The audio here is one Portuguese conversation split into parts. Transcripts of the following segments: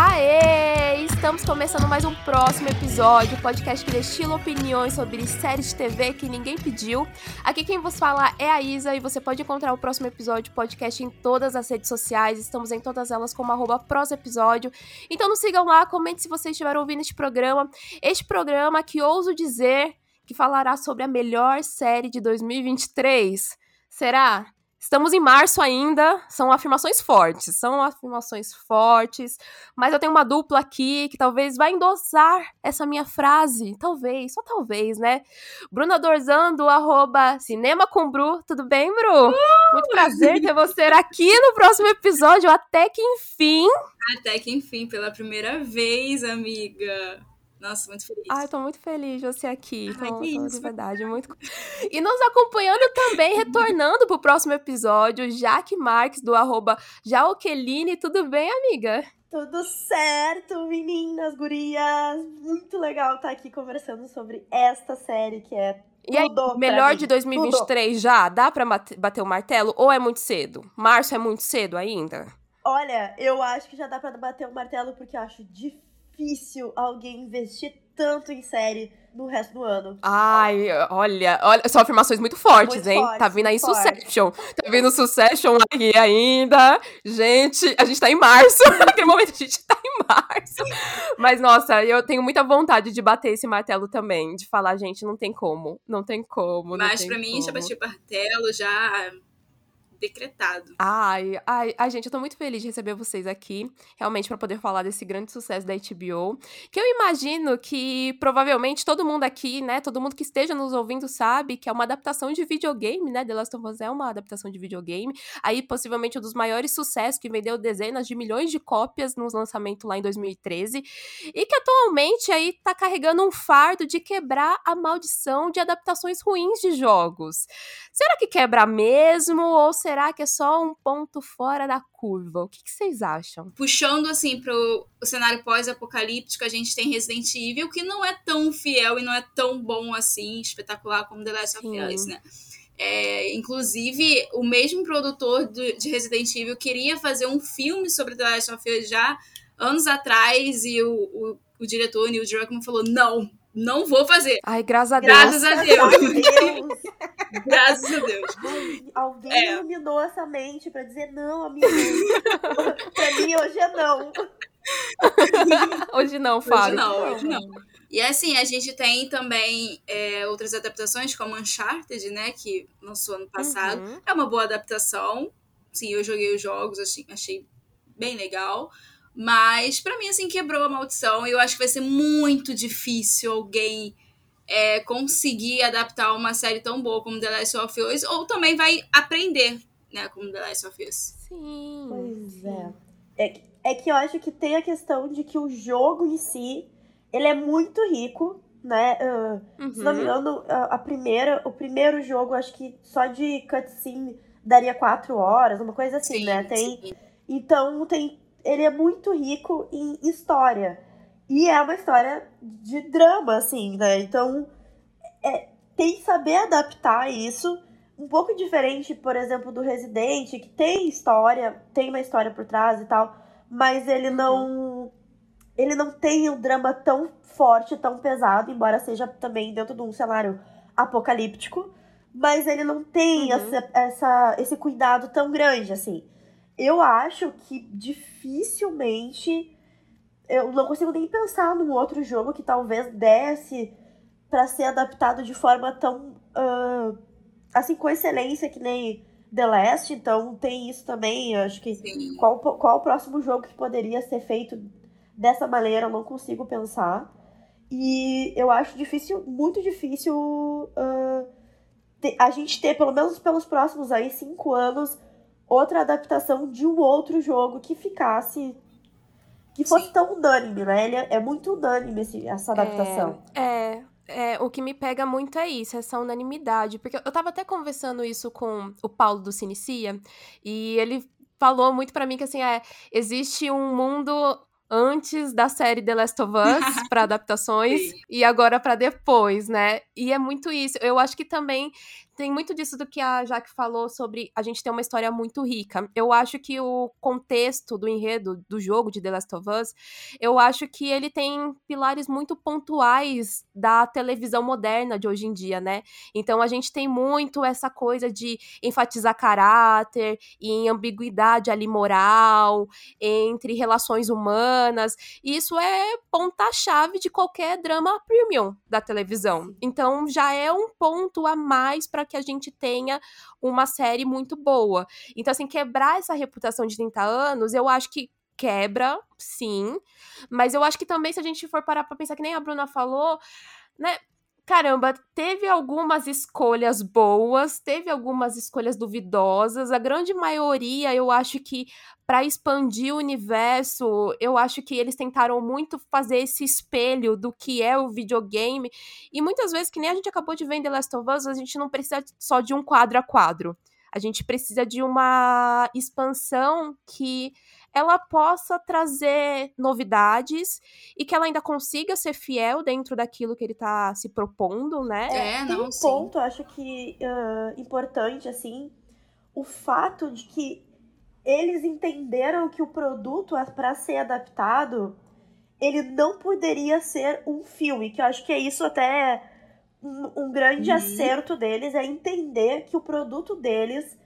Aê! Estamos começando mais um próximo episódio, podcast que destila opiniões sobre séries de TV que ninguém pediu. Aqui quem vos fala é a Isa e você pode encontrar o próximo episódio podcast em todas as redes sociais. Estamos em todas elas como arroba prosepisódio. Então nos sigam lá, comente se vocês estiveram ouvindo este programa. Este programa que ouso dizer que falará sobre a melhor série de 2023. Será? Estamos em março ainda, são afirmações fortes, são afirmações fortes, mas eu tenho uma dupla aqui que talvez vai endossar essa minha frase, talvez, só talvez, né? Bruna Dorzan, do arroba Cinema com Bru, tudo bem, Bru? Uh! Muito prazer ter você aqui no próximo episódio, até que enfim. Até que enfim, pela primeira vez, amiga. Nossa, muito feliz. Ai, tô muito feliz de você aqui. Ai, tô, tô de verdade, muito. E nos acompanhando também, retornando pro próximo episódio, Jaque Marques, do arroba Jaoqueline. Tudo bem, amiga? Tudo certo, meninas, gurias. Muito legal estar aqui conversando sobre esta série que é e aí, melhor de 2023 tudo. já? Dá pra bater o martelo? Ou é muito cedo? Março é muito cedo ainda? Olha, eu acho que já dá pra bater o martelo porque eu acho difícil difícil alguém investir tanto em série no resto do ano. Ai, olha, olha, são afirmações muito fortes, muito hein? Forte, tá vindo aí Succession. Forte. Tá vindo Succession aqui ainda. Gente, a gente tá em março. Naquele momento a gente tá em março. Mas, nossa, eu tenho muita vontade de bater esse martelo também. De falar, gente, não tem como. Não tem como. Mas pra mim, já bati o martelo, já decretado. Ai, ai, ai, gente, eu tô muito feliz de receber vocês aqui, realmente para poder falar desse grande sucesso da HBO, que eu imagino que provavelmente todo mundo aqui, né, todo mundo que esteja nos ouvindo sabe que é uma adaptação de videogame, né? The Last of Us é uma adaptação de videogame. Aí possivelmente um dos maiores sucessos que vendeu dezenas de milhões de cópias no lançamento lá em 2013 e que atualmente aí tá carregando um fardo de quebrar a maldição de adaptações ruins de jogos. Será que quebra mesmo ou será que é só um ponto fora da curva? O que, que vocês acham? Puxando assim pro o cenário pós-apocalíptico, a gente tem Resident Evil, que não é tão fiel e não é tão bom assim, espetacular como The Last of Us, né? É, inclusive, o mesmo produtor do, de Resident Evil queria fazer um filme sobre The Last of Us já anos atrás e o, o, o diretor Neil Druckmann falou: não, não vou fazer. Ai, graças a Deus. Graças a Deus. graças a Deus. alguém é. iluminou essa mente pra dizer não, amigo. pra mim, hoje é não. hoje não, Fábio. Hoje não, hoje não. E assim, a gente tem também é, outras adaptações, como Uncharted, né? Que lançou ano passado. Uhum. É uma boa adaptação. Sim, eu joguei os jogos, achei, achei bem legal. Mas, para mim, assim, quebrou a maldição. E eu acho que vai ser muito difícil alguém é, conseguir adaptar uma série tão boa como The Last of Us, ou também vai aprender, né, como The Last of Us. Sim. Pois é. é. É que eu acho que tem a questão de que o jogo em si, ele é muito rico, né? Uh, uhum. Se não me uhum. engano, a, a, primeira, o primeiro jogo, acho que só de cutscene daria quatro horas, uma coisa assim, sim, né? Tem, sim. Então tem ele é muito rico em história. E é uma história de drama, assim, né? Então, é, tem que saber adaptar isso. Um pouco diferente, por exemplo, do Resident, que tem história, tem uma história por trás e tal, mas ele não. Ele não tem um drama tão forte, tão pesado, embora seja também dentro de um cenário apocalíptico, mas ele não tem uhum. essa, essa, esse cuidado tão grande, assim eu acho que dificilmente. Eu não consigo nem pensar num outro jogo que talvez desse para ser adaptado de forma tão. Uh, assim, com excelência que nem The Last. Então tem isso também. Eu acho que. Qual, qual o próximo jogo que poderia ser feito dessa maneira? Eu não consigo pensar. E eu acho difícil, muito difícil uh, a gente ter, pelo menos pelos próximos aí, cinco anos, outra adaptação de um outro jogo que ficasse. que fosse Sim. tão unânime, né? Ele é, é muito unânime esse, essa adaptação. É, é, é, o que me pega muito é isso, essa unanimidade. Porque eu tava até conversando isso com o Paulo do Cinicia, e ele falou muito para mim que assim, é, existe um mundo antes da série The Last of Us para adaptações e agora para depois, né? E é muito isso. Eu acho que também tem muito disso do que a Jaque falou sobre a gente ter uma história muito rica. Eu acho que o contexto do enredo do jogo de The Last of Us, eu acho que ele tem pilares muito pontuais da televisão moderna de hoje em dia, né? Então a gente tem muito essa coisa de enfatizar caráter e em ambiguidade ali moral entre relações humanas. E isso é ponta-chave de qualquer drama premium da televisão. Então já é um ponto a mais para que a gente tenha uma série muito boa. Então, assim, quebrar essa reputação de 30 anos, eu acho que quebra, sim. Mas eu acho que também, se a gente for parar pra pensar, que nem a Bruna falou, né? Caramba, teve algumas escolhas boas, teve algumas escolhas duvidosas. A grande maioria, eu acho que para expandir o universo, eu acho que eles tentaram muito fazer esse espelho do que é o videogame. E muitas vezes, que nem a gente acabou de ver em The Last of Us, a gente não precisa só de um quadro a quadro. A gente precisa de uma expansão que ela possa trazer novidades e que ela ainda consiga ser fiel dentro daquilo que ele está se propondo, né? É, é não, tem um sim. ponto, acho que uh, importante, assim, o fato de que eles entenderam que o produto, para ser adaptado, ele não poderia ser um filme, que eu acho que é isso até um, um grande uhum. acerto deles, é entender que o produto deles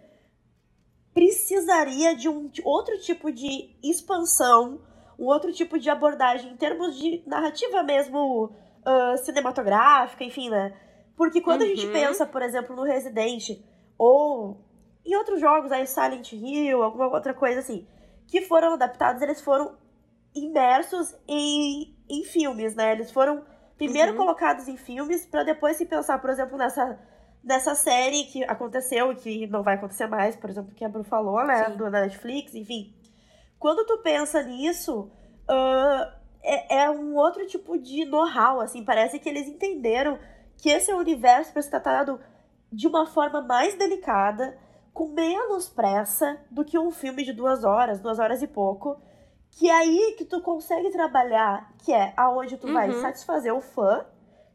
precisaria de um outro tipo de expansão, um outro tipo de abordagem em termos de narrativa mesmo uh, cinematográfica, enfim, né? Porque quando uhum. a gente uhum. pensa, por exemplo, no Resident ou em outros jogos, aí Silent Hill, alguma outra coisa assim, que foram adaptados, eles foram imersos em, em filmes, né? Eles foram primeiro uhum. colocados em filmes para depois se pensar, por exemplo, nessa dessa série que aconteceu e que não vai acontecer mais, por exemplo, que a Bru falou, né? Sim. Do Netflix, enfim. Quando tu pensa nisso, uh, é, é, um outro tipo de know-how, assim. Parece que eles entenderam que esse é um universo para ser tratado de uma forma mais delicada, com menos pressa do que um filme de duas horas, duas horas e pouco. Que é aí que tu consegue trabalhar, que é aonde tu uhum. vai satisfazer o fã,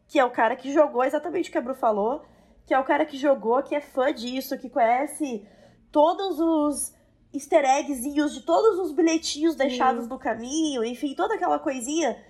que é o cara que jogou exatamente o que a Bru falou, que é o cara que jogou, que é fã disso, que conhece todos os easter eggzinhos de todos os bilhetinhos deixados no caminho, enfim, toda aquela coisinha.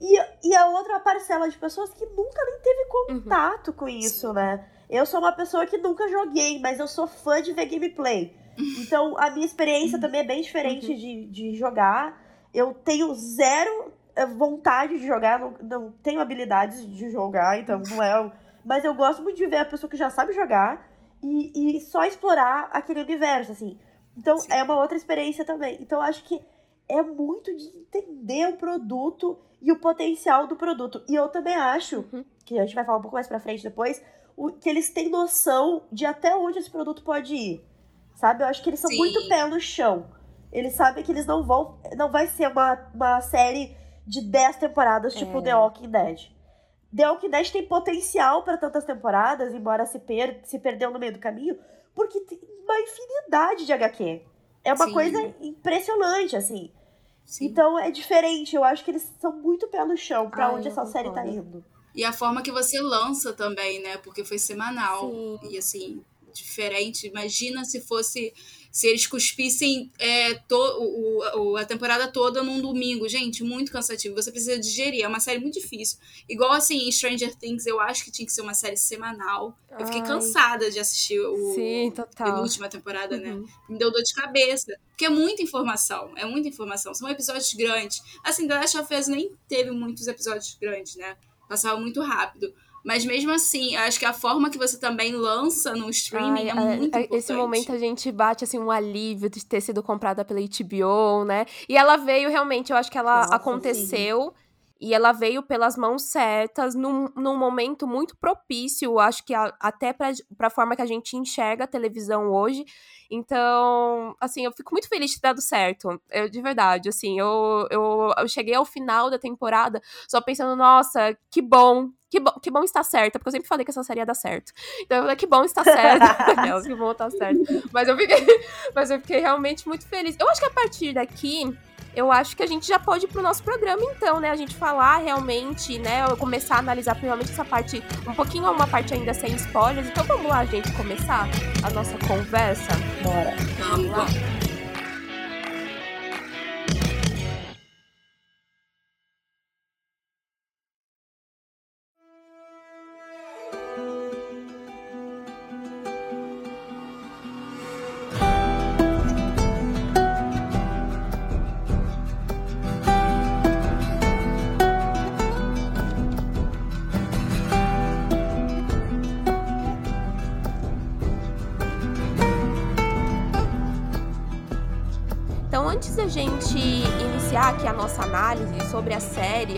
E, e a outra parcela de pessoas que nunca nem teve contato uhum. com isso, né? Eu sou uma pessoa que nunca joguei, mas eu sou fã de ver gameplay. Então, a minha experiência também é bem diferente uhum. de, de jogar. Eu tenho zero eh, vontade de jogar, não, não tenho habilidades de jogar, então não é mas eu gosto muito de ver a pessoa que já sabe jogar e, e só explorar aquele universo, assim. Então Sim. é uma outra experiência também. Então eu acho que é muito de entender o produto e o potencial do produto. E eu também acho, uhum. que a gente vai falar um pouco mais pra frente depois, o, que eles têm noção de até onde esse produto pode ir. Sabe? Eu acho que eles são Sim. muito pé no chão. Eles sabem que eles não vão. Não vai ser uma, uma série de 10 temporadas, tipo é. The Walking Dead. The Walking Dead tem potencial para tantas temporadas, embora se, per se perdeu no meio do caminho, porque tem uma infinidade de HQ. É uma Sim. coisa impressionante, assim. Sim. Então é diferente. Eu acho que eles são muito pé no chão para onde essa série tá indo. E a forma que você lança também, né? Porque foi semanal. Sim. E assim, diferente. Imagina se fosse se eles cuspissem é, to, o, o, a temporada toda num domingo. Gente, muito cansativo. Você precisa digerir. É uma série muito difícil. Igual assim, Stranger Things, eu acho que tinha que ser uma série semanal. Ai. Eu fiquei cansada de assistir o, Sim, total. a última temporada, né? uhum. né? Me deu dor de cabeça. Porque é muita informação. É muita informação. São episódios grandes. Assim, The Last of Us nem teve muitos episódios grandes, né? Passava muito rápido. Mas mesmo assim, acho que a forma que você também lança no streaming Ai, é, é muito importante. Esse momento a gente bate assim um alívio de ter sido comprada pela HBO, né? E ela veio realmente, eu acho que ela Nossa, aconteceu. Sim. E ela veio pelas mãos certas, num, num momento muito propício, acho que a, até para a forma que a gente enxerga a televisão hoje. Então, assim, eu fico muito feliz de ter dado certo. Eu, de verdade, assim, eu, eu, eu cheguei ao final da temporada só pensando, nossa, que bom, que bom, que bom estar certa, porque eu sempre falei que essa série ia dar certo. Então, eu falei, que bom estar certa. que bom estar certo. Mas eu, fiquei, mas eu fiquei realmente muito feliz. Eu acho que a partir daqui eu acho que a gente já pode ir pro nosso programa, então, né? A gente falar realmente, né? Começar a analisar principalmente essa parte, um pouquinho uma parte ainda sem spoilers. Então vamos lá, gente, começar a nossa conversa? Bora. Vamos lá.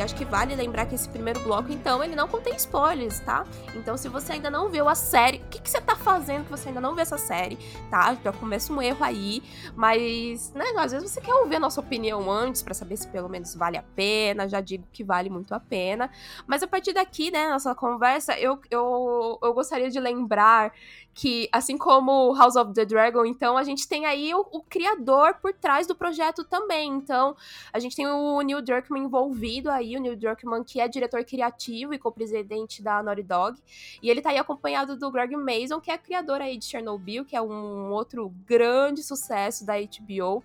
Acho que vale lembrar que esse primeiro bloco, então, ele não contém spoilers, tá? Então, se você ainda não viu a série, o que, que você tá fazendo que você ainda não viu essa série, tá? Já começa um erro aí, mas, né, às vezes você quer ouvir a nossa opinião antes para saber se pelo menos vale a pena, já digo que vale muito a pena. Mas a partir daqui, né, nossa conversa, eu, eu, eu gostaria de lembrar que, assim como House of the Dragon, então, a gente tem aí o, o criador por trás do projeto também. Então, a gente tem o Neil Druckmann envolvido aí, o Neil Druckmann que é diretor criativo e co-presidente da Naughty Dog, e ele tá aí acompanhado do Greg Mason, que é criador aí de Chernobyl, que é um outro grande sucesso da HBO,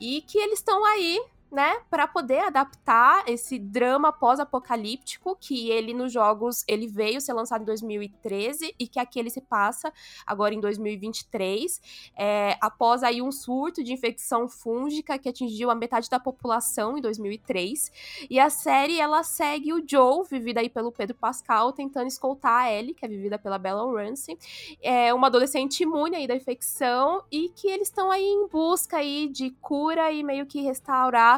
e que eles estão aí né, para poder adaptar esse drama pós-apocalíptico que ele nos jogos ele veio ser lançado em 2013 e que aqui ele se passa agora em 2023, é, após aí um surto de infecção fúngica que atingiu a metade da população em 2003. E a série ela segue o Joe, vivida aí pelo Pedro Pascal, tentando escoltar a Ellie, que é vivida pela Bella Ramsey, é uma adolescente imune aí da infecção e que eles estão aí em busca aí de cura e meio que restaurar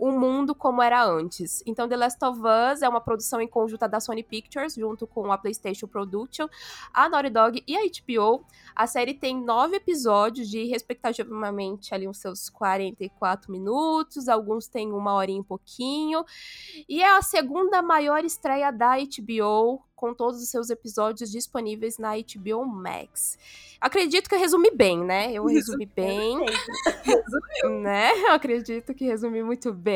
o mundo como era antes. Então, The Last of Us é uma produção em conjunta da Sony Pictures, junto com a PlayStation Production, a Naughty Dog e a HBO. A série tem nove episódios de, respectivamente, ali uns seus 44 minutos, alguns têm uma hora e pouquinho. E é a segunda maior estreia da HBO, com todos os seus episódios disponíveis na HBO Max. Acredito que eu resumi bem, né? Eu resumi bem. né? Eu acredito que resumi muito bem.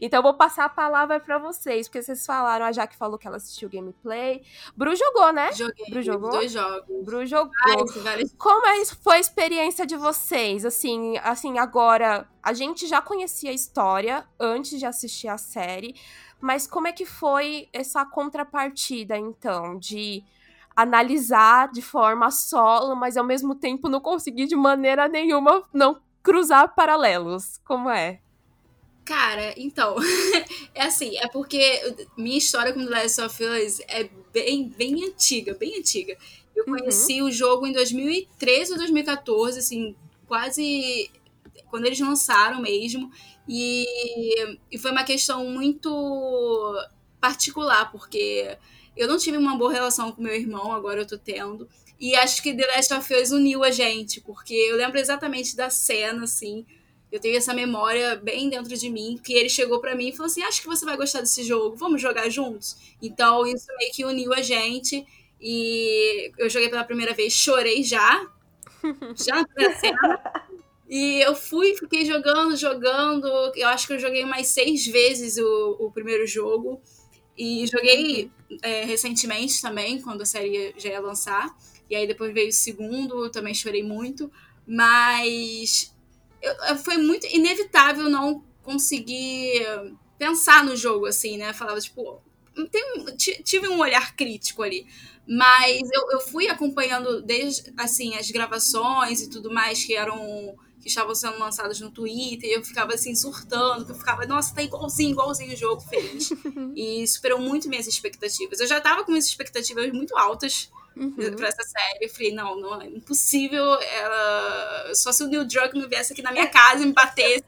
Então, eu vou passar a palavra para vocês, porque vocês falaram, a Jaque falou que ela assistiu gameplay. Bru jogou, né? Joguei. Bru jogou? Dois jogos. Bru jogou. Ai, Como é, foi a experiência de vocês? Assim, assim, agora, a gente já conhecia a história antes de assistir a série, mas como é que foi essa contrapartida, então, de analisar de forma solo, mas ao mesmo tempo não conseguir de maneira nenhuma não cruzar paralelos. Como é? Cara, então, é assim, é porque minha história com The Last of Us é bem, bem antiga, bem antiga. Eu uhum. conheci o jogo em 2013 ou 2014, assim, quase quando eles lançaram mesmo. E, e foi uma questão muito particular, porque eu não tive uma boa relação com meu irmão, agora eu tô tendo. E acho que The Last of Us uniu a gente, porque eu lembro exatamente da cena, assim. Eu tenho essa memória bem dentro de mim, que ele chegou para mim e falou assim: Acho que você vai gostar desse jogo, vamos jogar juntos? Então isso meio que uniu a gente. E eu joguei pela primeira vez, chorei já. Já na. E eu fui, fiquei jogando, jogando. Eu acho que eu joguei mais seis vezes o, o primeiro jogo. E joguei é, recentemente também, quando a série já ia lançar. E aí depois veio o segundo, também chorei muito. Mas eu, foi muito inevitável não conseguir pensar no jogo, assim, né? Falava, tipo, tem, tive um olhar crítico ali. Mas eu, eu fui acompanhando desde, assim, as gravações e tudo mais que eram que estavam sendo lançadas no Twitter, e eu ficava assim surtando, eu ficava, nossa, tá igualzinho, igualzinho o jogo fez. e superou muito minhas expectativas. Eu já tava com minhas expectativas muito altas uhum. pra essa série. Eu falei, não, não é impossível. Ela... Só se o Neil Druckmann viesse aqui na minha casa e me batesse.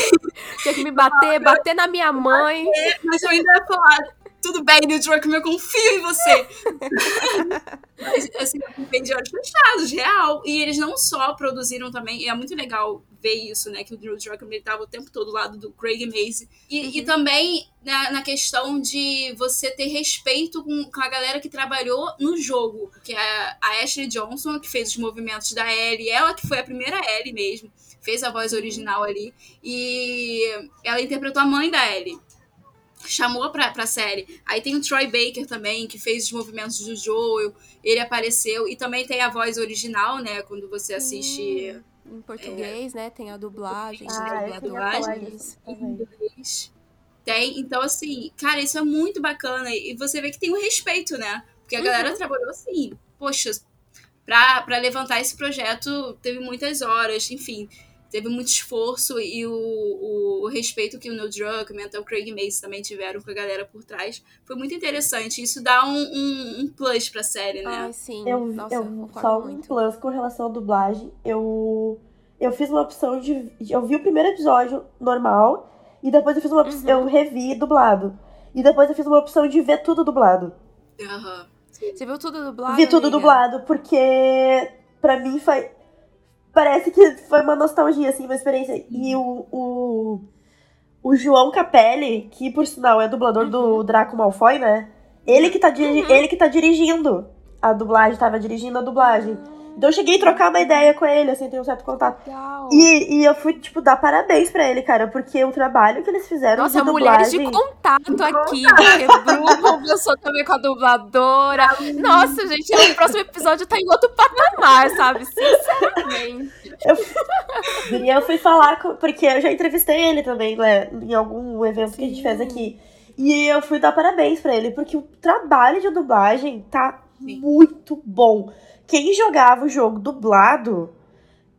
Tinha que me bater, bater na minha mãe. Mas eu ainda ia falar, tudo bem, Neil Druckmann, eu confio em você. Mas, assim, vem de olhos fechados, real. E eles não só produziram também, e é muito legal ver isso, né? Que o Neil Druckmann estava o tempo todo do lado do Craig Maze. E, uhum. e também na, na, questão de você ter respeito com, com, a galera que trabalhou no jogo. Que é a Ashley Johnson, que fez os movimentos da Ellie, ela que foi a primeira Ellie mesmo, fez a voz original ali. E ela interpretou a mãe da Ellie chamou pra, pra série. Aí tem o Troy Baker também, que fez os movimentos do Joel, ele apareceu. E também tem a voz original, né, quando você assiste... Hum, em português, é, né, tem a dublagem. Ah, a dublagem em inglês. Tem, então assim, cara, isso é muito bacana. E você vê que tem um respeito, né? Porque a uhum. galera trabalhou assim, poxa, pra, pra levantar esse projeto teve muitas horas, enfim teve muito esforço e o, o, o respeito que o Neil Druckmann e o Craig Mason também tiveram com a galera por trás foi muito interessante. Isso dá um, um, um plus pra série, né? Ai, sim. Eu, Nossa, eu, eu só muito. um plus com relação à dublagem. Eu, eu fiz uma opção de. Eu vi o primeiro episódio normal e depois eu fiz uma opção. Uhum. Eu revi dublado. E depois eu fiz uma opção de ver tudo dublado. Aham. Uhum. Você viu tudo dublado? Vi tudo amiga? dublado, porque pra mim foi parece que foi uma nostalgia, assim, uma experiência. E o, o, o João Capelli, que por sinal é dublador uhum. do Draco Malfoy, né? Ele que, tá uhum. ele que tá dirigindo a dublagem, tava dirigindo a dublagem. Então eu cheguei a trocar uma ideia com ele, assim, tem um certo contato. E, e eu fui, tipo, dar parabéns pra ele, cara, porque o trabalho que eles fizeram Nossa, de mulheres de contato aqui, porque Bruno conversou também com a dubladora. Nossa, gente, o próximo episódio tá em outro patamar, sabe? Sinceramente. Eu, eu fui falar, com, porque eu já entrevistei ele também, né, em algum evento Sim. que a gente fez aqui. E eu fui dar parabéns para ele, porque o trabalho de dublagem tá Sim. muito bom quem jogava o jogo dublado,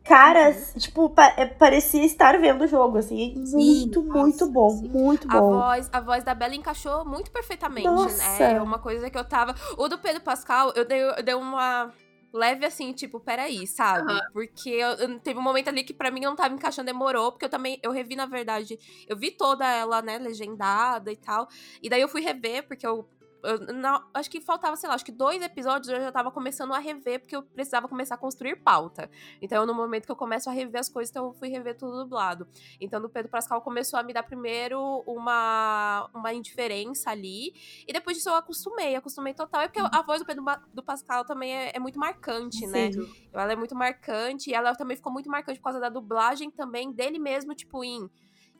caras, uhum. tipo, pa é, parecia estar vendo o jogo, assim. Sim, muito, nossa, muito bom. Sim. Muito bom. A voz, a voz da Bela encaixou muito perfeitamente, nossa. né? É uma coisa que eu tava. O do Pedro Pascal, eu dei, eu dei uma leve assim, tipo, peraí, sabe? Uhum. Porque eu, eu, teve um momento ali que para mim não tava encaixando, demorou, porque eu também, eu revi, na verdade, eu vi toda ela, né, legendada e tal, e daí eu fui rever, porque eu eu, acho que faltava, sei lá, acho que dois episódios eu já tava começando a rever, porque eu precisava começar a construir pauta. Então, no momento que eu começo a rever as coisas, então eu fui rever tudo dublado. Então, o Pedro Pascal começou a me dar primeiro uma, uma indiferença ali, e depois disso eu acostumei, acostumei total. É porque a voz do Pedro do Pascal também é, é muito marcante, né? Sim. Ela é muito marcante, e ela também ficou muito marcante por causa da dublagem também dele mesmo, tipo, em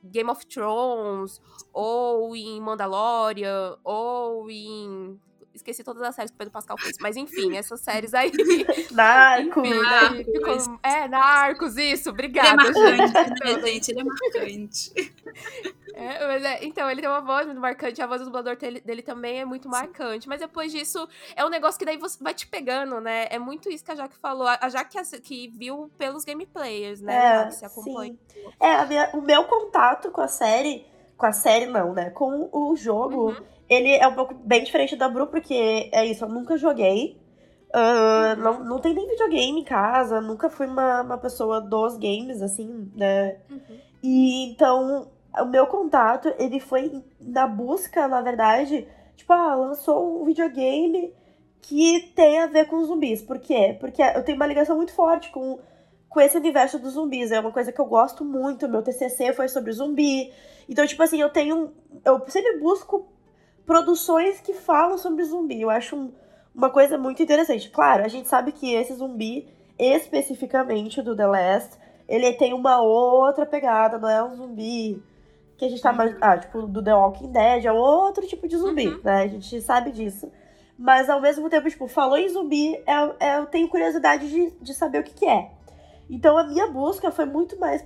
Game of Thrones, ou em Mandalorian, ou em. Esqueci todas as séries que o Pedro Pascal fez. Mas enfim, essas séries aí. Narcos. Enfim, Narcos. Ficou... É, Narcos, isso. Obrigada, ele é marcante, gente. Né, gente. Ele é marcante. É, mas é, então, ele tem uma voz muito marcante, a voz do dublador dele, dele também é muito marcante. Mas depois disso, é um negócio que daí você vai te pegando, né? É muito isso que a Jaque falou. A Jaque que viu pelos gameplayers, né? É, que se acompanha. Sim. É, minha, o meu contato com a série. Com a série, não, né? Com o jogo, uhum. ele é um pouco bem diferente da Bru, porque é isso, eu nunca joguei. Uh, uhum. não, não tem nem videogame em casa, nunca fui uma, uma pessoa dos games, assim, né? Uhum. E então o meu contato, ele foi na busca, na verdade, tipo, ah, lançou um videogame que tem a ver com zumbis. Por quê? Porque eu tenho uma ligação muito forte com, com esse universo dos zumbis. É uma coisa que eu gosto muito. Meu TCC foi sobre zumbi. Então, tipo assim, eu tenho. Eu sempre busco produções que falam sobre zumbi. Eu acho um, uma coisa muito interessante. Claro, a gente sabe que esse zumbi, especificamente do The Last, ele tem uma outra pegada, não é um zumbi que a gente tá mais. Ah, tipo, do The Walking Dead, é outro tipo de zumbi, uhum. né? A gente sabe disso. Mas ao mesmo tempo, tipo, falou em zumbi, é, é, eu tenho curiosidade de, de saber o que, que é. Então a minha busca foi muito mais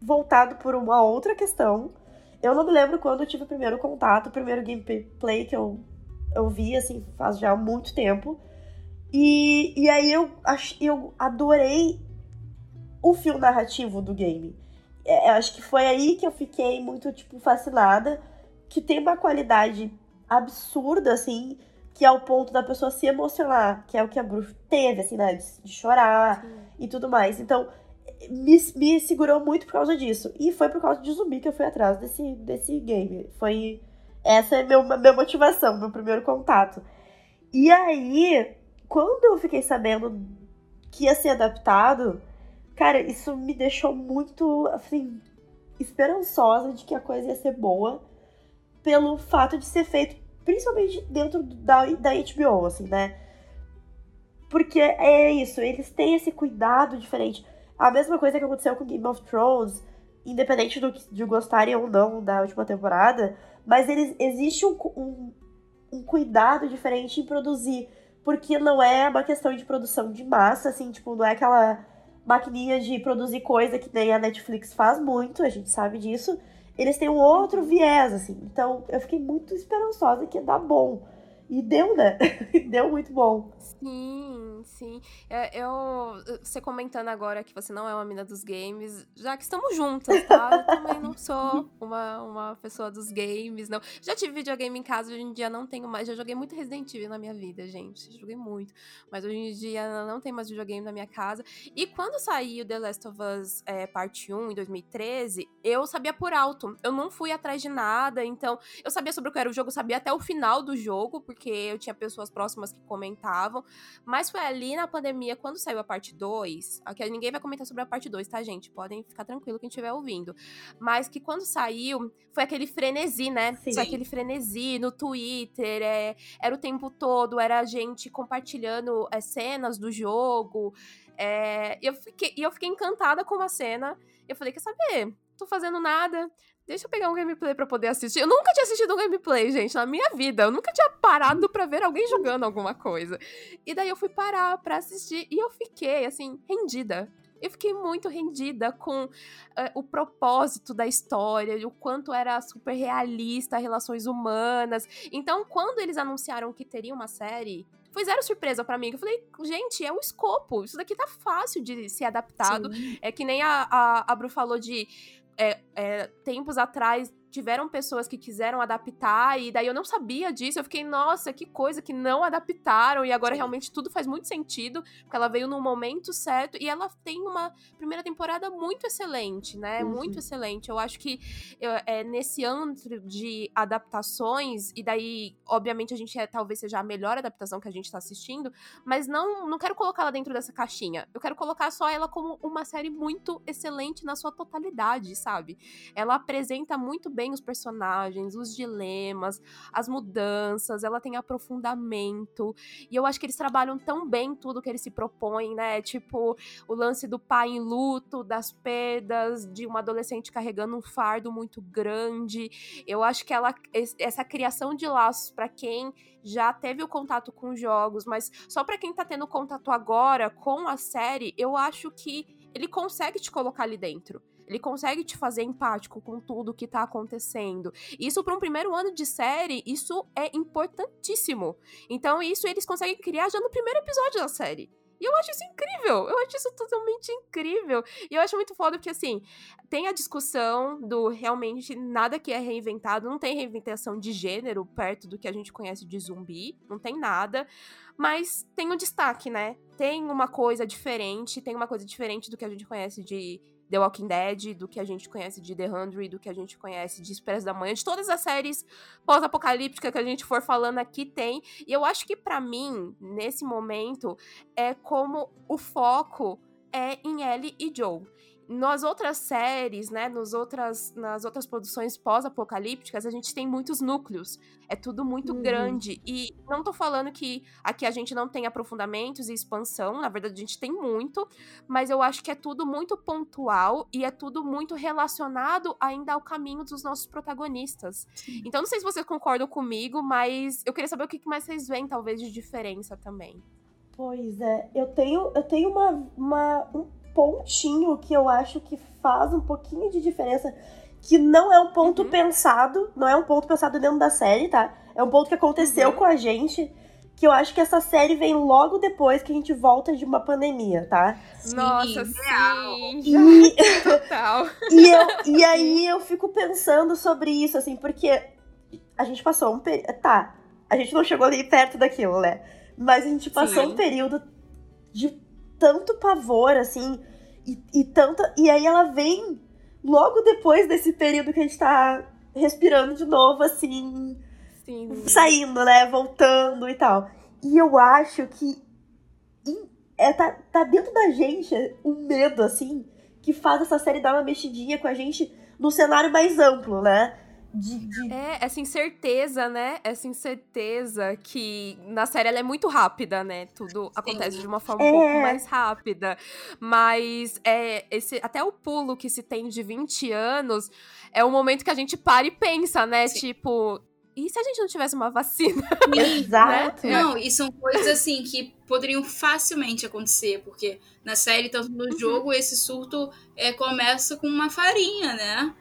voltado por uma outra questão. Eu não me lembro quando eu tive o primeiro contato, o primeiro gameplay que eu, eu vi, assim, faz já muito tempo. E, e aí eu, eu adorei o fio narrativo do game. É, acho que foi aí que eu fiquei muito, tipo, fascinada. Que tem uma qualidade absurda, assim, que é o ponto da pessoa se emocionar, que é o que a Bruce teve, assim, né? De, de chorar Sim. E tudo mais. Então, me, me segurou muito por causa disso. E foi por causa de zumbi que eu fui atrás desse, desse game. Foi. essa é meu, minha motivação, meu primeiro contato. E aí, quando eu fiquei sabendo que ia ser adaptado, cara, isso me deixou muito, assim, esperançosa de que a coisa ia ser boa, pelo fato de ser feito principalmente dentro da, da HBO, assim, né? Porque é isso, eles têm esse cuidado diferente. A mesma coisa que aconteceu com Game of Thrones, independente do, de gostarem ou não da última temporada, mas eles, existe um, um, um cuidado diferente em produzir. Porque não é uma questão de produção de massa, assim, tipo, não é aquela maquininha de produzir coisa que nem a Netflix faz muito, a gente sabe disso. Eles têm um outro viés, assim. Então, eu fiquei muito esperançosa que ia dar bom. E deu, né? deu muito bom. Sim, sim. É, eu, você comentando agora que você não é uma mina dos games, já que estamos juntas, tá? Eu também não sou uma, uma pessoa dos games, não. Já tive videogame em casa, hoje em dia não tenho mais. Já joguei muito Resident Evil na minha vida, gente. Joguei muito. Mas hoje em dia não tem mais videogame na minha casa. E quando saiu The Last of Us é, Parte 1, em 2013, eu sabia por alto. Eu não fui atrás de nada, então eu sabia sobre o que era o jogo, sabia até o final do jogo, porque eu tinha pessoas próximas que comentavam. Mas foi ali na pandemia, quando saiu a parte 2, aqui ninguém vai comentar sobre a parte 2, tá, gente? Podem ficar tranquilo quem estiver ouvindo. Mas que quando saiu, foi aquele frenesi, né? Sim. Foi aquele frenesi no Twitter, é, era o tempo todo, era a gente compartilhando é, cenas do jogo. É, eu fiquei, e eu fiquei encantada com uma cena. Eu falei, quer saber? Tô fazendo nada. Deixa eu pegar um gameplay para poder assistir. Eu nunca tinha assistido um gameplay, gente, na minha vida. Eu nunca tinha parado para ver alguém jogando alguma coisa. E daí eu fui parar para assistir e eu fiquei, assim, rendida. Eu fiquei muito rendida com uh, o propósito da história, o quanto era super realista, relações humanas. Então, quando eles anunciaram que teria uma série, foi zero surpresa para mim. Eu falei, gente, é o escopo. Isso daqui tá fácil de ser adaptado. Sim. É que nem a, a, a Bru falou de é, é, tempos atrás tiveram pessoas que quiseram adaptar e daí eu não sabia disso. Eu fiquei, nossa, que coisa que não adaptaram e agora realmente tudo faz muito sentido, porque ela veio no momento certo e ela tem uma primeira temporada muito excelente, né? Uhum. Muito excelente. Eu acho que eu, é nesse antro de adaptações e daí, obviamente, a gente é, talvez seja a melhor adaptação que a gente tá assistindo, mas não não quero colocar ela dentro dessa caixinha. Eu quero colocar só ela como uma série muito excelente na sua totalidade, sabe? Ela apresenta muito bem os personagens, os dilemas, as mudanças, ela tem aprofundamento. E eu acho que eles trabalham tão bem tudo que eles se propõem, né? Tipo, o lance do pai em luto, das perdas, de uma adolescente carregando um fardo muito grande. Eu acho que ela essa criação de laços para quem já teve o contato com jogos, mas só para quem tá tendo contato agora com a série, eu acho que ele consegue te colocar ali dentro. Ele consegue te fazer empático com tudo que tá acontecendo. Isso para um primeiro ano de série, isso é importantíssimo. Então isso eles conseguem criar já no primeiro episódio da série. E eu acho isso incrível. Eu acho isso totalmente incrível. E eu acho muito foda porque, assim, tem a discussão do realmente nada que é reinventado. Não tem reinventação de gênero perto do que a gente conhece de zumbi. Não tem nada. Mas tem um destaque, né? Tem uma coisa diferente. Tem uma coisa diferente do que a gente conhece de The Walking Dead, do que a gente conhece de The Hundred, do que a gente conhece de Expresso da Manhã, de todas as séries pós-apocalípticas que a gente for falando aqui tem. E eu acho que para mim, nesse momento, é como o foco é em Ellie e Joe nas outras séries, né, nos outras, nas outras produções pós-apocalípticas, a gente tem muitos núcleos. É tudo muito uhum. grande. E não tô falando que aqui a gente não tem aprofundamentos e expansão, na verdade a gente tem muito, mas eu acho que é tudo muito pontual e é tudo muito relacionado ainda ao caminho dos nossos protagonistas. Sim. Então não sei se vocês concordam comigo, mas eu queria saber o que mais vocês veem, talvez, de diferença também. Pois é, eu tenho, eu tenho uma, uma, um pontinho que eu acho que faz um pouquinho de diferença, que não é um ponto uhum. pensado, não é um ponto pensado dentro da série, tá? É um ponto que aconteceu uhum. com a gente, que eu acho que essa série vem logo depois que a gente volta de uma pandemia, tá? Nossa, sim! E, Total. e, eu, e aí eu fico pensando sobre isso, assim, porque a gente passou um período. Tá, a gente não chegou ali perto daquilo, né? Mas a gente passou sim. um período de tanto pavor, assim, e, e tanta. E aí ela vem logo depois desse período que a gente tá respirando de novo, assim. Sim. Saindo, né? Voltando e tal. E eu acho que é, tá, tá dentro da gente um medo, assim, que faz essa série dar uma mexidinha com a gente no cenário mais amplo, né? De, de... É, essa incerteza, né? Essa incerteza que na série ela é muito rápida, né? Tudo Sim. acontece de uma forma é. um pouco mais rápida. Mas é, esse, até o pulo que se tem de 20 anos é o momento que a gente para e pensa, né? Sim. Tipo, e se a gente não tivesse uma vacina? Exato. Né? Não, e são coisas assim que poderiam facilmente acontecer, porque na série, tanto no uhum. jogo, esse surto é, começa com uma farinha, né?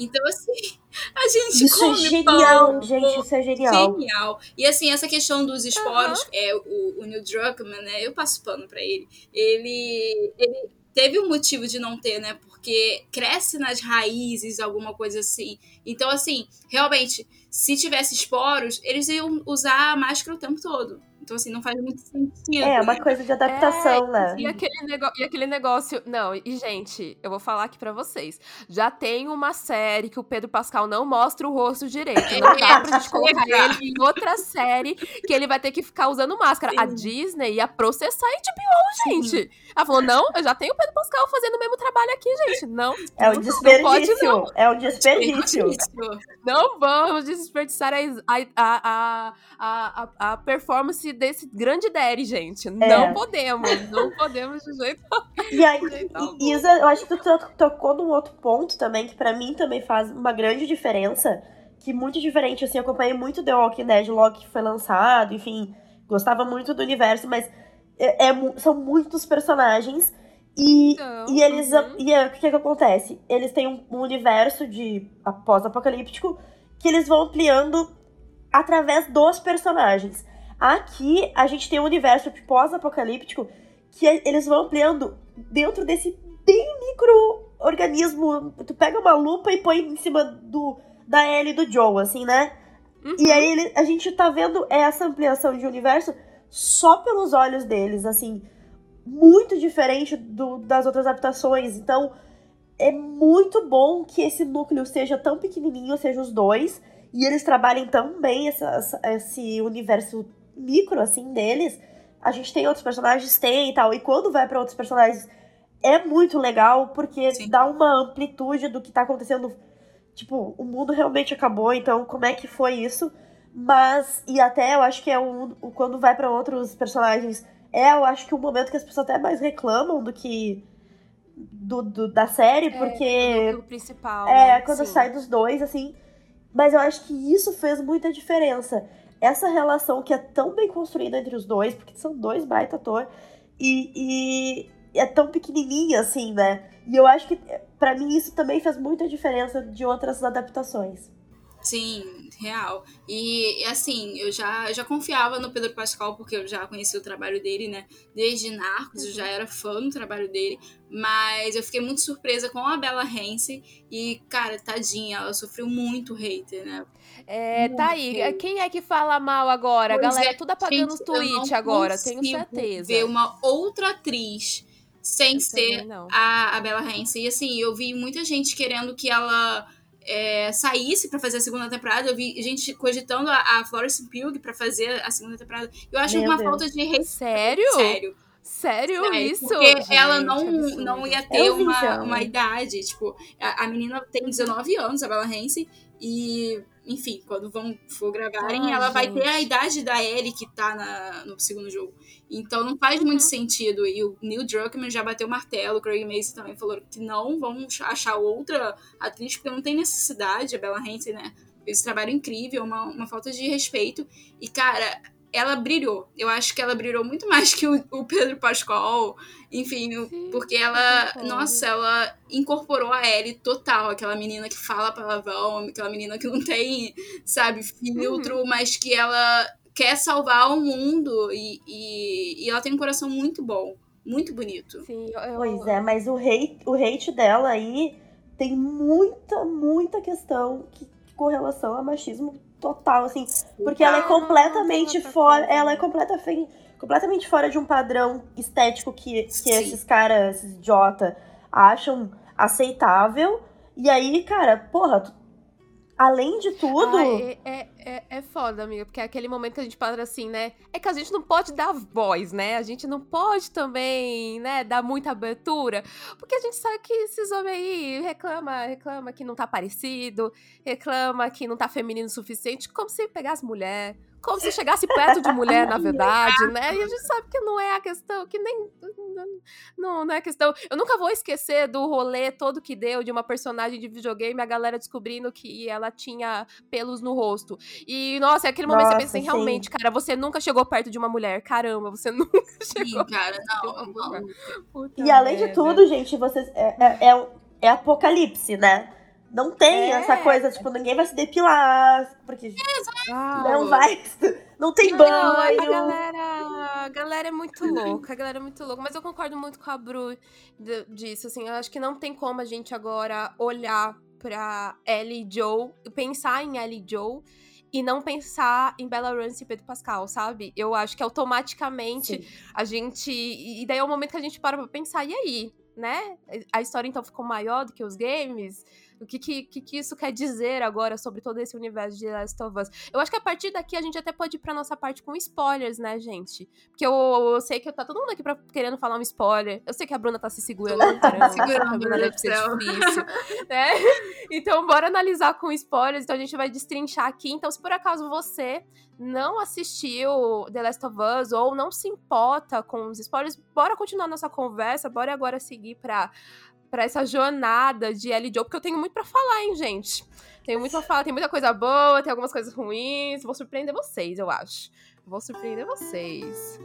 Então, assim, a gente isso é come é genial, pão, gente, isso é genial. Genial. E assim, essa questão dos esporos, uhum. é, o, o Neil Druckmann, né? Eu passo pano pra ele. Ele, ele teve um motivo de não ter, né? Porque cresce nas raízes, alguma coisa assim. Então, assim, realmente se tivesse esporos, eles iam usar a máscara o tempo todo. Então, assim, não faz muito sentido. É, uma coisa de adaptação, é, né? E aquele, e aquele negócio. Não, e, gente, eu vou falar aqui pra vocês. Já tem uma série que o Pedro Pascal não mostra o rosto direito. Não dá pra gente colocar ele em outra série que ele vai ter que ficar usando máscara. Sim. A Disney ia processar a HBO, gente. Sim. Ela falou: não, eu já tenho o Pedro Pascal fazendo o mesmo trabalho aqui, gente. Não. É um desperdício. Não pode, não. É um desperdício. Não vamos desperdiçar a, a, a, a, a performance desse grande daddy, gente. É. Não podemos. Não podemos de jeito E aí, Isa, eu acho que tu tocou num outro ponto também, que para mim também faz uma grande diferença. Que muito diferente, assim, eu acompanhei muito The Walking Dead logo que foi lançado, enfim, gostava muito do universo, mas é, é são muitos personagens. E, Não, e eles. Uhum. E é, o que, que acontece? Eles têm um, um universo de pós-apocalíptico que eles vão ampliando através dos personagens. Aqui a gente tem um universo pós-apocalíptico que eles vão ampliando dentro desse bem micro-organismo. Tu pega uma lupa e põe em cima do da Ellie e do Joe, assim, né? Uhum. E aí ele, a gente tá vendo essa ampliação de universo só pelos olhos deles, assim, muito diferente do, das outras adaptações. Então, é muito bom que esse núcleo seja tão pequenininho, seja os dois, e eles trabalhem tão bem essa, esse universo micro, assim, deles. A gente tem outros personagens, tem e tal. E quando vai para outros personagens, é muito legal, porque Sim. dá uma amplitude do que tá acontecendo. Tipo, o mundo realmente acabou, então como é que foi isso? Mas, e até eu acho que é um. Quando vai para outros personagens, é eu acho que o momento que as pessoas até mais reclamam do que. Do, do da série, é, porque. Do principal. É, né? quando Sim. sai dos dois, assim. Mas eu acho que isso fez muita diferença essa relação que é tão bem construída entre os dois, porque são dois baita ator, e, e é tão pequenininha assim, né? E eu acho que para mim isso também fez muita diferença de outras adaptações. Sim, real. E assim, eu já, já confiava no Pedro Pascal, porque eu já conheci o trabalho dele, né? Desde Narcos, eu já era fã do trabalho dele. Mas eu fiquei muito surpresa com a Bella Ramsey. E, cara, tadinha, ela sofreu muito hater, né? É, tá aí. Hater. Quem é que fala mal agora? Pois a galera é, tudo apagando os tweets agora, tenho certeza. ver uma outra atriz sem eu ser a, a Bella Ramsey. E assim, eu vi muita gente querendo que ela é, saísse para fazer a segunda temporada. Eu vi gente cogitando a, a Florence Pugh para fazer a segunda temporada. Eu acho Meu uma Deus. falta de respeito. Sério? Sério. Sério, Sério isso? Porque gente, ela não, não ia ter uma, uma idade. Tipo, a, a, menina tem 19 anos, a Bella Hansen, e, enfim, quando vão for gravarem, Ai, ela gente. vai ter a idade da Ellie que tá na, no segundo jogo. Então não faz uhum. muito sentido. E o Neil Druckmann já bateu o martelo, o Craig Mason também falou que não vão achar outra atriz, porque não tem necessidade, a Bella Hansen, né? Esse trabalho incrível, uma, uma falta de respeito. E, cara, ela brilhou. Eu acho que ela brilhou muito mais que o, o Pedro Pascal, enfim, Sim, porque ela, nossa, ela incorporou a Ellie total, aquela menina que fala palavrão, aquela menina que não tem, sabe, filtro, uhum. mas que ela quer salvar o mundo e, e, e, ela tem um coração muito bom, muito bonito. Sim, eu... Pois é, mas o hate, o hate dela aí tem muita, muita questão que, com relação a machismo total, assim. Porque ela é completamente fora. Ela é completa, completamente fora de um padrão estético que, que esses caras, esses idiota, acham aceitável. E aí, cara, porra, tu, além de tudo. Ai, é, é, é foda, amiga, porque é aquele momento que a gente para assim, né? É que a gente não pode dar voz, né? A gente não pode também, né, dar muita abertura, porque a gente sabe que esses homens aí reclama, reclama que não tá parecido, reclama que não tá feminino o suficiente, como se pegasse mulher como se chegasse perto de mulher, na verdade, né? E a gente sabe que não é a questão, que nem. Não, não é a questão. Eu nunca vou esquecer do rolê todo que deu de uma personagem de videogame, a galera descobrindo que ela tinha pelos no rosto. E, nossa, é aquele momento nossa, que você pensa assim, realmente, cara, você nunca chegou perto de uma mulher. Caramba, você nunca chegou. Sim, cara, não. não. E além de tudo, gente, vocês. É, é, é, é apocalipse, né? Não tem é. essa coisa, tipo, ninguém vai se depilar, porque não vai. Não tem não, banho. A galera, a galera é muito louca, a galera é muito louca. Mas eu concordo muito com a Bru disso, assim. Eu acho que não tem como a gente agora olhar pra Ellie e Joe, pensar em Ellie e Joe e não pensar em Bella Ramsey e Pedro Pascal, sabe? Eu acho que automaticamente Sim. a gente. E daí é o momento que a gente para pra pensar, e aí? Né? A história então ficou maior do que os games? O que, que, que, isso quer dizer agora sobre todo esse universo de Last of Us? Eu acho que a partir daqui a gente até pode ir pra nossa parte com spoilers, né, gente? Porque eu, eu sei que tá todo mundo aqui pra, querendo falar um spoiler. Eu sei que a Bruna tá se segurando. Caramba, segurando, a Bruna deve ser difícil. né? Então, bora analisar com spoilers. Então, a gente vai destrinchar aqui. Então, se por acaso você não assistiu The Last of Us ou não se importa com os spoilers, bora continuar nossa conversa. Bora agora seguir pra para essa jornada de Ellie Joe, porque eu tenho muito para falar, hein, gente. Tenho muito pra falar, tem muita coisa boa, tem algumas coisas ruins. Vou surpreender vocês, eu acho. Vou surpreender vocês.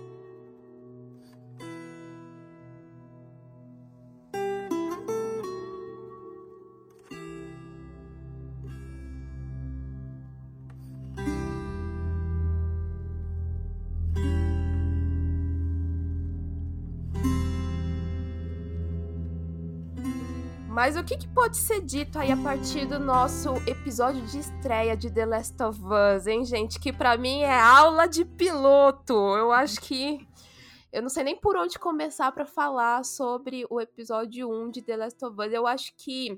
Mas o que, que, pode ser dito aí a partir do nosso episódio de estreia de The Last of Us, hein, gente? Que para mim é aula de piloto. Eu acho que. Eu não sei nem por onde começar para falar sobre o episódio 1 de The Last of Us. Eu acho que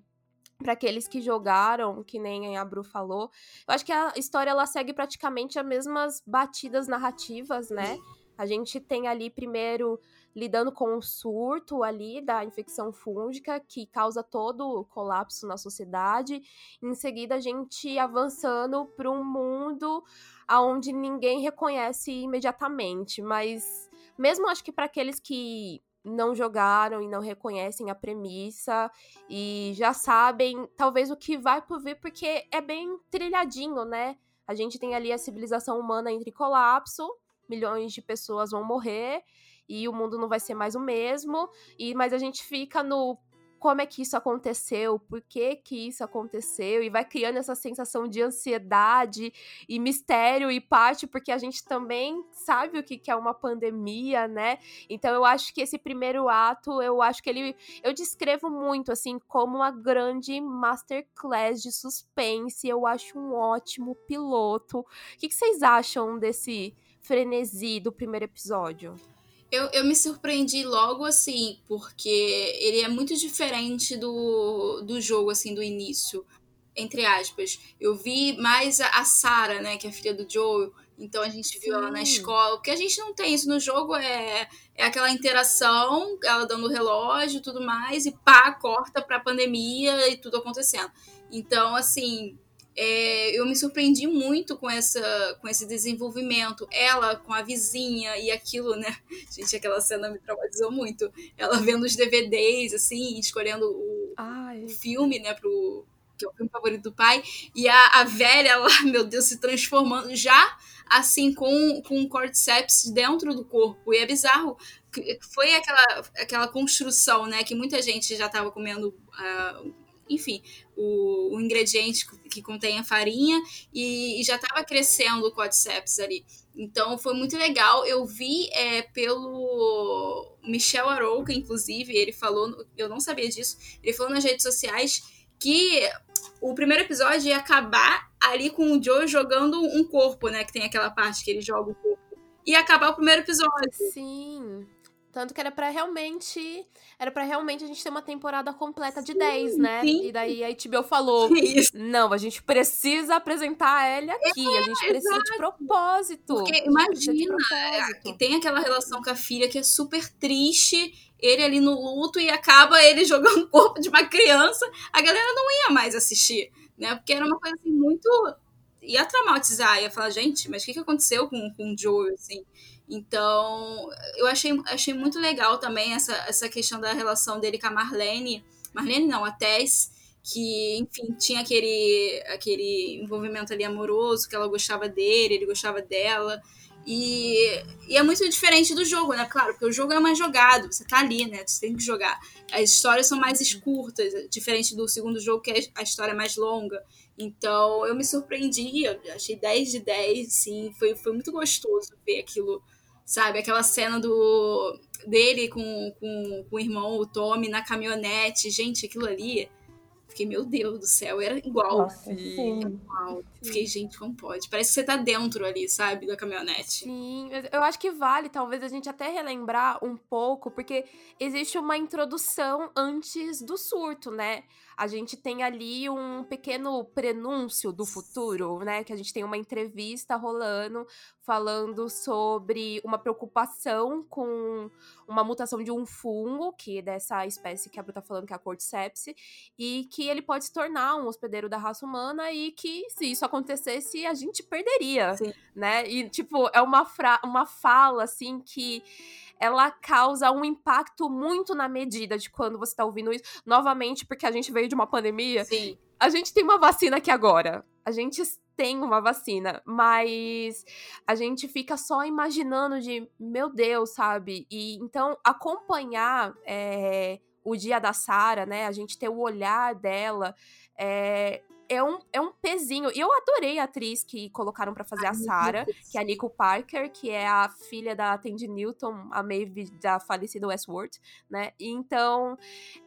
para aqueles que jogaram, que nem a Bru falou, eu acho que a história ela segue praticamente as mesmas batidas narrativas, né? A gente tem ali primeiro lidando com o surto ali da infecção fúngica que causa todo o colapso na sociedade. Em seguida, a gente avançando para um mundo onde ninguém reconhece imediatamente, mas mesmo acho que para aqueles que não jogaram e não reconhecem a premissa e já sabem talvez o que vai por vir porque é bem trilhadinho, né? A gente tem ali a civilização humana entre colapso, milhões de pessoas vão morrer e o mundo não vai ser mais o mesmo. E mas a gente fica no como é que isso aconteceu, por que que isso aconteceu, e vai criando essa sensação de ansiedade e mistério e parte porque a gente também sabe o que que é uma pandemia, né? Então eu acho que esse primeiro ato, eu acho que ele eu descrevo muito assim como uma grande masterclass de suspense, eu acho um ótimo piloto. O que, que vocês acham desse frenesi do primeiro episódio? Eu, eu me surpreendi logo assim, porque ele é muito diferente do, do jogo, assim, do início. Entre aspas. Eu vi mais a, a Sarah, né, que é a filha do Joe. Então a gente viu Sim. ela na escola. Porque a gente não tem isso no jogo, é, é aquela interação, ela dando o relógio e tudo mais, e pá, corta pra pandemia e tudo acontecendo. Então, assim, é, eu me surpreendi muito com, essa, com esse desenvolvimento. Ela com a vizinha e aquilo, né? Gente, aquela cena me traumatizou muito. Ela vendo os DVDs, assim, escolhendo o, o filme, né, pro. Que é o filme favorito do pai. E a, a velha lá, meu Deus, se transformando já assim com, com um cordyceps dentro do corpo. E é bizarro. Foi aquela, aquela construção, né? Que muita gente já estava comendo. Uh, enfim, o, o ingrediente que contém a farinha e, e já estava crescendo o Cordyceps ali. Então foi muito legal. Eu vi é, pelo Michel Arouca, inclusive, ele falou, eu não sabia disso, ele falou nas redes sociais que o primeiro episódio ia acabar ali com o Joe jogando um corpo, né? Que tem aquela parte que ele joga o corpo. E acabar o primeiro episódio. Sim. Tanto que era para realmente. Era para realmente a gente ter uma temporada completa de sim, 10, né? Sim. E daí a HBO falou: não, a gente precisa apresentar a Ellie aqui. É, a gente precisa exato. de propósito. Porque imagina, que tem aquela relação com a filha que é super triste. Ele ali no luto e acaba ele jogando o corpo de uma criança. A galera não ia mais assistir, né? Porque era uma coisa assim muito. ia traumatizar, ia falar, gente, mas o que, que aconteceu com, com o Joe, assim? Então, eu achei, achei muito legal também essa, essa questão da relação dele com a Marlene. Marlene não, a Tess, que, enfim, tinha aquele, aquele envolvimento ali amoroso, que ela gostava dele, ele gostava dela. E, e, é muito diferente do jogo, né? Claro, porque o jogo é mais jogado, você tá ali, né? Você tem que jogar. As histórias são mais curtas, diferente do segundo jogo, que é a história é mais longa. Então, eu me surpreendi, eu achei 10 de 10, sim. Foi, foi muito gostoso ver aquilo sabe? Aquela cena do dele com, com, com o irmão, o Tommy, na caminhonete. Gente, aquilo ali. Fiquei, meu Deus do céu, era igual. Nossa, sim. Igual. Fiquei, gente, como pode? Parece que você tá dentro ali, sabe, da caminhonete. Sim, eu acho que vale, talvez, a gente até relembrar um pouco, porque existe uma introdução antes do surto, né? A gente tem ali um pequeno prenúncio do futuro, né? Que a gente tem uma entrevista rolando falando sobre uma preocupação com uma mutação de um fungo, que é dessa espécie que a Bru tá falando, que é a Cordyceps, e que ele pode se tornar um hospedeiro da raça humana e que, se isso acontecesse, a gente perderia, Sim. né? E, tipo, é uma, fra uma fala, assim, que ela causa um impacto muito na medida de quando você tá ouvindo isso. Novamente, porque a gente veio de uma pandemia. Sim. A gente tem uma vacina aqui agora. A gente tem uma vacina, mas a gente fica só imaginando de, meu Deus, sabe? E então acompanhar é, o dia da Sara, né? A gente ter o olhar dela, é, é um, é um pezinho. E eu adorei a atriz que colocaram para fazer a, a Sarah, que é a Nico Parker, que é a filha da Tandy Newton, a Maeve da falecida Westworld, né? Então,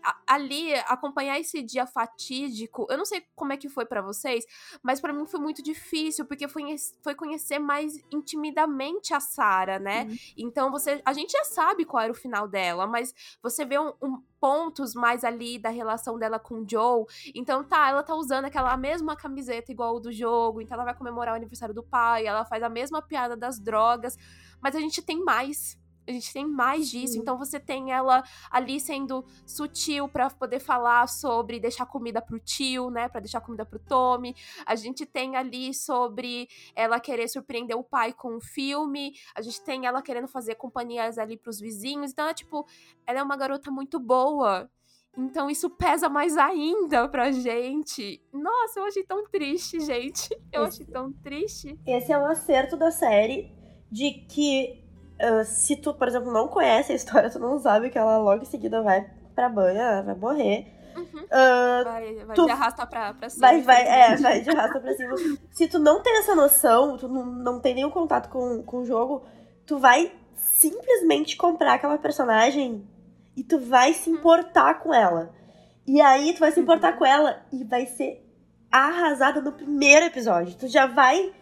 a, ali, acompanhar esse dia fatídico, eu não sei como é que foi para vocês, mas para mim foi muito difícil, porque foi, foi conhecer mais intimidamente a Sarah, né? Uhum. Então, você, a gente já sabe qual era o final dela, mas você vê um, um pontos mais ali da relação dela com o Joe. Então, tá, ela tá usando aquela mesma camiseta igual do jogo, então ela vai comemorar o aniversário do pai, ela faz a mesma piada das drogas, mas a gente tem mais. A gente tem mais disso. Então você tem ela ali sendo sutil para poder falar sobre deixar comida pro tio, né? Para deixar comida pro Tommy. A gente tem ali sobre ela querer surpreender o pai com um filme. A gente tem ela querendo fazer companhias ali pros vizinhos. Então é tipo, ela é uma garota muito boa. Então isso pesa mais ainda pra gente. Nossa, eu achei tão triste, gente. Eu esse, achei tão triste. Esse é um acerto da série de que Uh, se tu, por exemplo, não conhece a história, tu não sabe que ela logo em seguida vai pra banha, vai morrer. Uhum. Uh, vai, vai tu, de arrasta pra, pra cima. Vai, vai, é, vai de arrasta pra cima. se tu não tem essa noção, tu não, não tem nenhum contato com, com o jogo, tu vai simplesmente comprar aquela personagem e tu vai se uhum. importar com ela. E aí tu vai se importar uhum. com ela e vai ser arrasada no primeiro episódio. Tu já vai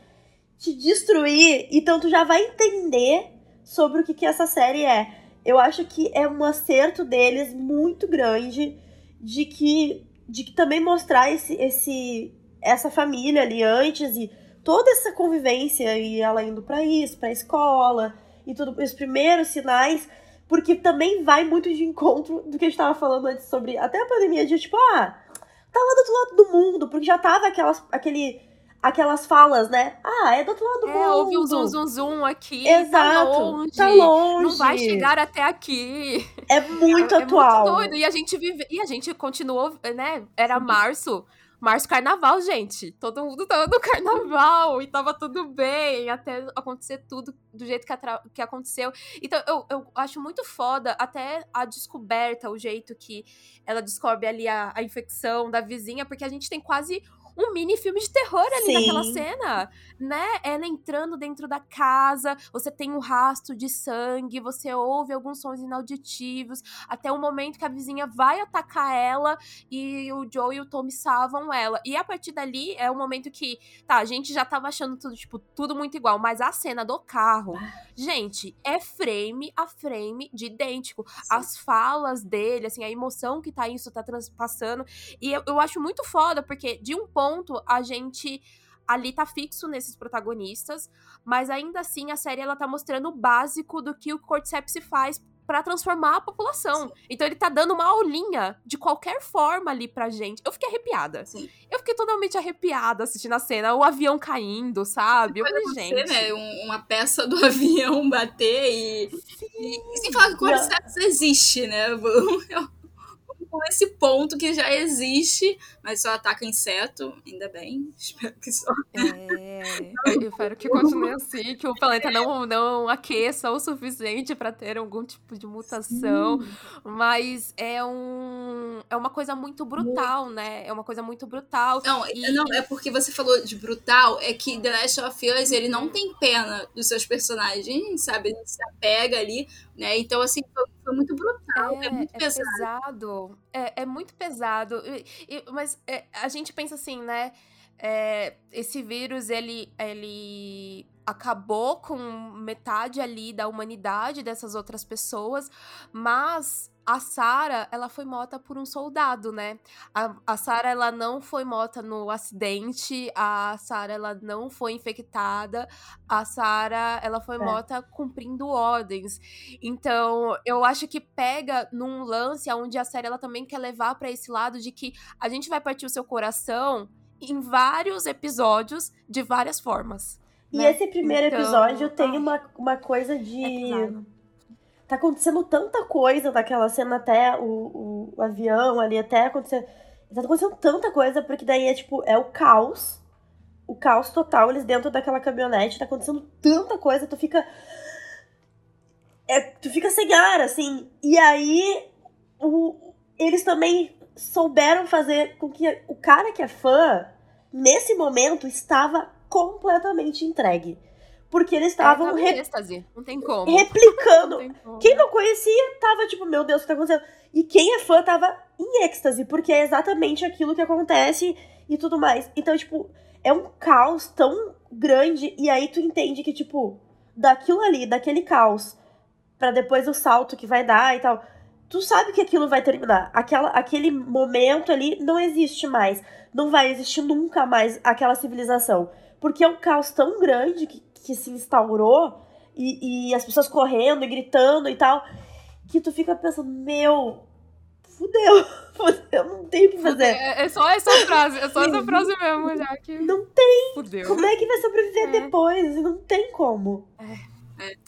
te destruir, então tu já vai entender sobre o que, que essa série é. Eu acho que é um acerto deles muito grande de que, de que também mostrar esse, esse, essa família ali antes e toda essa convivência e ela indo para isso, para escola e tudo, os primeiros sinais, porque também vai muito de encontro do que a gente tava falando antes sobre até a pandemia de tipo, ah, tá lá do outro lado do mundo, porque já tava aquelas, aquele aquelas falas, né? Ah, é do outro lado do é, mundo. Ouve um zum, zum, zum aqui. Tá Exato. Tá longe. Tá longe. Não vai chegar até aqui. É muito é, atual. É muito doido. E a gente vive. E a gente continuou, né? Era março. Março carnaval, gente. Todo mundo tava no carnaval e tava tudo bem, até acontecer tudo do jeito que, que aconteceu. Então, eu, eu acho muito foda até a descoberta, o jeito que ela descobre ali a, a infecção da vizinha, porque a gente tem quase um mini filme de terror ali Sim. naquela cena, né? Ela entrando dentro da casa, você tem um rastro de sangue, você ouve alguns sons inauditivos, até o momento que a vizinha vai atacar ela e o Joe e o Tommy salvam ela. E a partir dali é o momento que, tá, a gente já tava achando tudo, tipo, tudo muito igual, mas a cena do carro, gente, é frame a frame de idêntico. Sim. As falas dele, assim, a emoção que tá isso tá transpassando. E eu, eu acho muito foda, porque de um ponto a gente ali tá fixo nesses protagonistas, mas ainda assim a série ela tá mostrando o básico do que o Cordyceps faz para transformar a população. Sim. Então ele tá dando uma aulinha de qualquer forma ali pra gente. Eu fiquei arrepiada. Sim. Eu fiquei totalmente arrepiada assistindo a cena, o avião caindo, sabe? Eu falei, gente. Né? Um, uma peça do avião bater e. E, e sem falar que o Cordyceps existe, né? com esse ponto que já existe, mas só ataca inseto, ainda bem. Espero que só. É, eu espero que continue assim, que o planeta não, não aqueça o suficiente para ter algum tipo de mutação. Sim. Mas é um é uma coisa muito brutal, né? É uma coisa muito brutal. Não, e... não, é porque você falou de brutal, é que The Last of Us, ele não tem pena dos seus personagens, sabe? Ele se apega ali, né? Então, assim, foi, foi muito brutal, é, é muito é pesado. pesado. É, é muito pesado. E, e, mas é, a gente pensa assim, né? É, esse vírus, ele, ele acabou com metade ali da humanidade dessas outras pessoas, mas a Sara, ela foi morta por um soldado, né? A, a Sara, ela não foi morta no acidente, a Sara, ela não foi infectada, a Sara, ela foi é. morta cumprindo ordens. Então, eu acho que pega num lance onde a série ela também quer levar para esse lado de que a gente vai partir o seu coração em vários episódios de várias formas. E né? esse primeiro então, episódio tem uma, uma coisa de. É tá acontecendo tanta coisa daquela cena até o, o, avião ali, até acontecer. Tá acontecendo tanta coisa, porque daí é tipo, é o caos. O caos total, eles dentro daquela caminhonete, tá acontecendo tanta coisa, tu fica. É, tu fica sem ar, assim. E aí, o, eles também souberam fazer com que o cara que é fã, nesse momento, estava completamente entregue. Porque eles estavam. Re... êxtase. Não tem como. Replicando. Não tem como. Quem não conhecia tava tipo, meu Deus, o que tá acontecendo? E quem é fã tava em êxtase, porque é exatamente aquilo que acontece e tudo mais. Então, tipo, é um caos tão grande. E aí tu entende que, tipo, daquilo ali, daquele caos, para depois o salto que vai dar e tal. Tu sabe que aquilo vai terminar. Aquela, aquele momento ali não existe mais. Não vai existir nunca mais aquela civilização. Porque é um caos tão grande que, que se instaurou e, e as pessoas correndo e gritando e tal, que tu fica pensando, meu, fudeu, fudeu, não tem o que fazer. É, é, só essa frase, é só essa frase mesmo, já que. Não tem. Fudeu. Como é que vai sobreviver é. depois? Não tem como. É.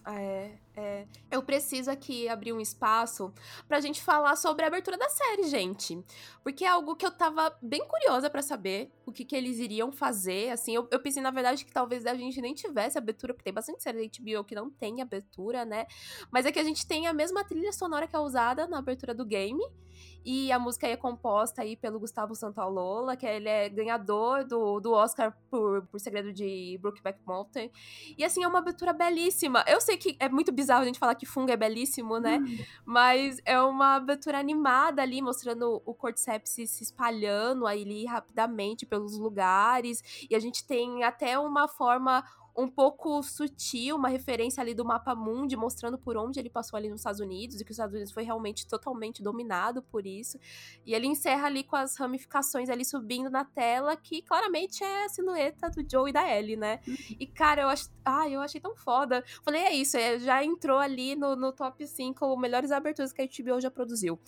É. É, eu preciso aqui abrir um espaço pra gente falar sobre a abertura da série, gente. Porque é algo que eu tava bem curiosa para saber o que, que eles iriam fazer. Assim, eu, eu, pensei, na verdade, que talvez a gente nem tivesse abertura, porque tem bastante série da HBO que não tem abertura, né? Mas é que a gente tem a mesma trilha sonora que é usada na abertura do game. E a música é composta aí pelo Gustavo Santaolola, que ele é ganhador do, do Oscar por, por Segredo de Brookback Mountain. E assim, é uma abertura belíssima. Eu sei que é muito bizarro a gente falar que Funga é belíssimo, né? Hum. Mas é uma abertura animada ali, mostrando o Cordyceps se espalhando ali rapidamente pelos lugares. E a gente tem até uma forma um pouco sutil, uma referência ali do mapa mundi, mostrando por onde ele passou ali nos Estados Unidos, e que os Estados Unidos foi realmente totalmente dominado por isso. E ele encerra ali com as ramificações ali subindo na tela, que claramente é a silhueta do Joe e da Ellie, né? E, cara, eu acho. Ah, eu achei tão foda. Falei, é isso, é, já entrou ali no, no top 5 melhores aberturas que a HBO já produziu.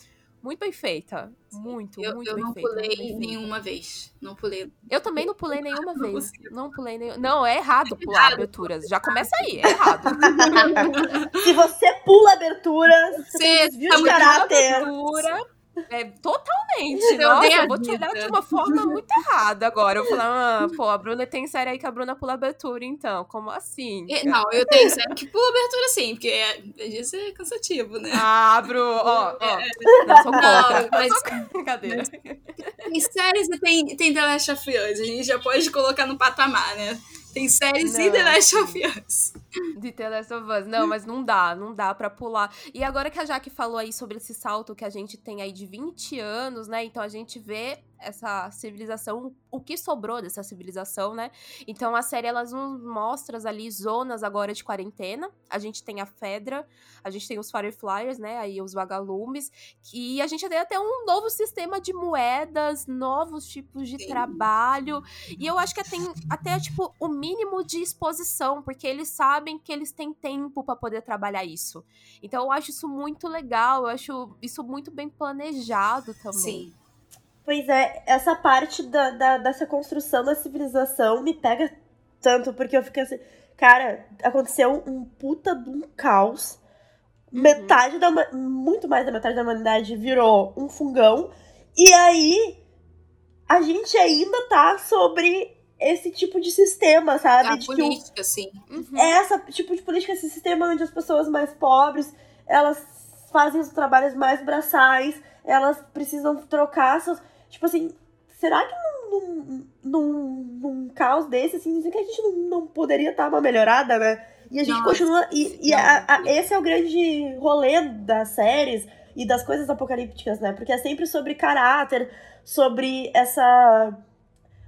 Muito bem feita. Muito, eu, muito eu bem feita. Eu não pulei nenhuma vez. Não pulei. Eu também não pulei nenhuma não vez. Não pulei nenhuma. Não, é errado pular errado. aberturas. Já começa aí, é errado. Se você pula aberturas, você tem desvio de caráter. Abertura, é, totalmente. Nossa, eu vou te olhar de uma forma muito errada agora. Eu vou falar, ah, pô, a Bruna tem série aí que a Bruna pula abertura, então. Como assim? não, eu tenho série que pula abertura sim, porque é, às vezes é cansativo, né? Ah, Bru, ó, ó. É. Não sou contra. Não, mas. Brincadeira. tem séries e tem, tem The Last of Us. A gente já pode colocar no patamar, né? Tem séries não. e The Last of Us. De The Last of Us. Não, mas não dá, não dá pra pular. E agora que a Jaque falou aí sobre esse salto que a gente tem aí de 20 anos, né? Então a gente vê essa civilização, o que sobrou dessa civilização, né? Então a série ela nos mostra ali zonas agora de quarentena. A gente tem a Fedra, a gente tem os Fireflyers, né? Aí os vagalumes, e a gente tem até um novo sistema de moedas, novos tipos de Sim. trabalho. E eu acho que tem até tipo o mínimo de exposição, porque eles sabem que eles têm tempo para poder trabalhar isso. Então eu acho isso muito legal, eu acho isso muito bem planejado também. Sim. Pois é, essa parte da, da, dessa construção da civilização me pega tanto, porque eu fico assim. Cara, aconteceu um puta de um caos. Uhum. Metade da. Muito mais da metade da humanidade virou um fungão. E aí. A gente ainda tá sobre esse tipo de sistema, sabe? A de política, que sim. Uhum. É essa tipo de política, esse sistema onde as pessoas mais pobres, elas fazem os trabalhos mais braçais, elas precisam trocar seus Tipo assim, será que num, num, num caos desse, assim, que a gente não, não poderia dar uma melhorada, né? E a gente Nossa, continua. E, e a, a, esse é o grande rolê das séries e das coisas apocalípticas, né? Porque é sempre sobre caráter, sobre essa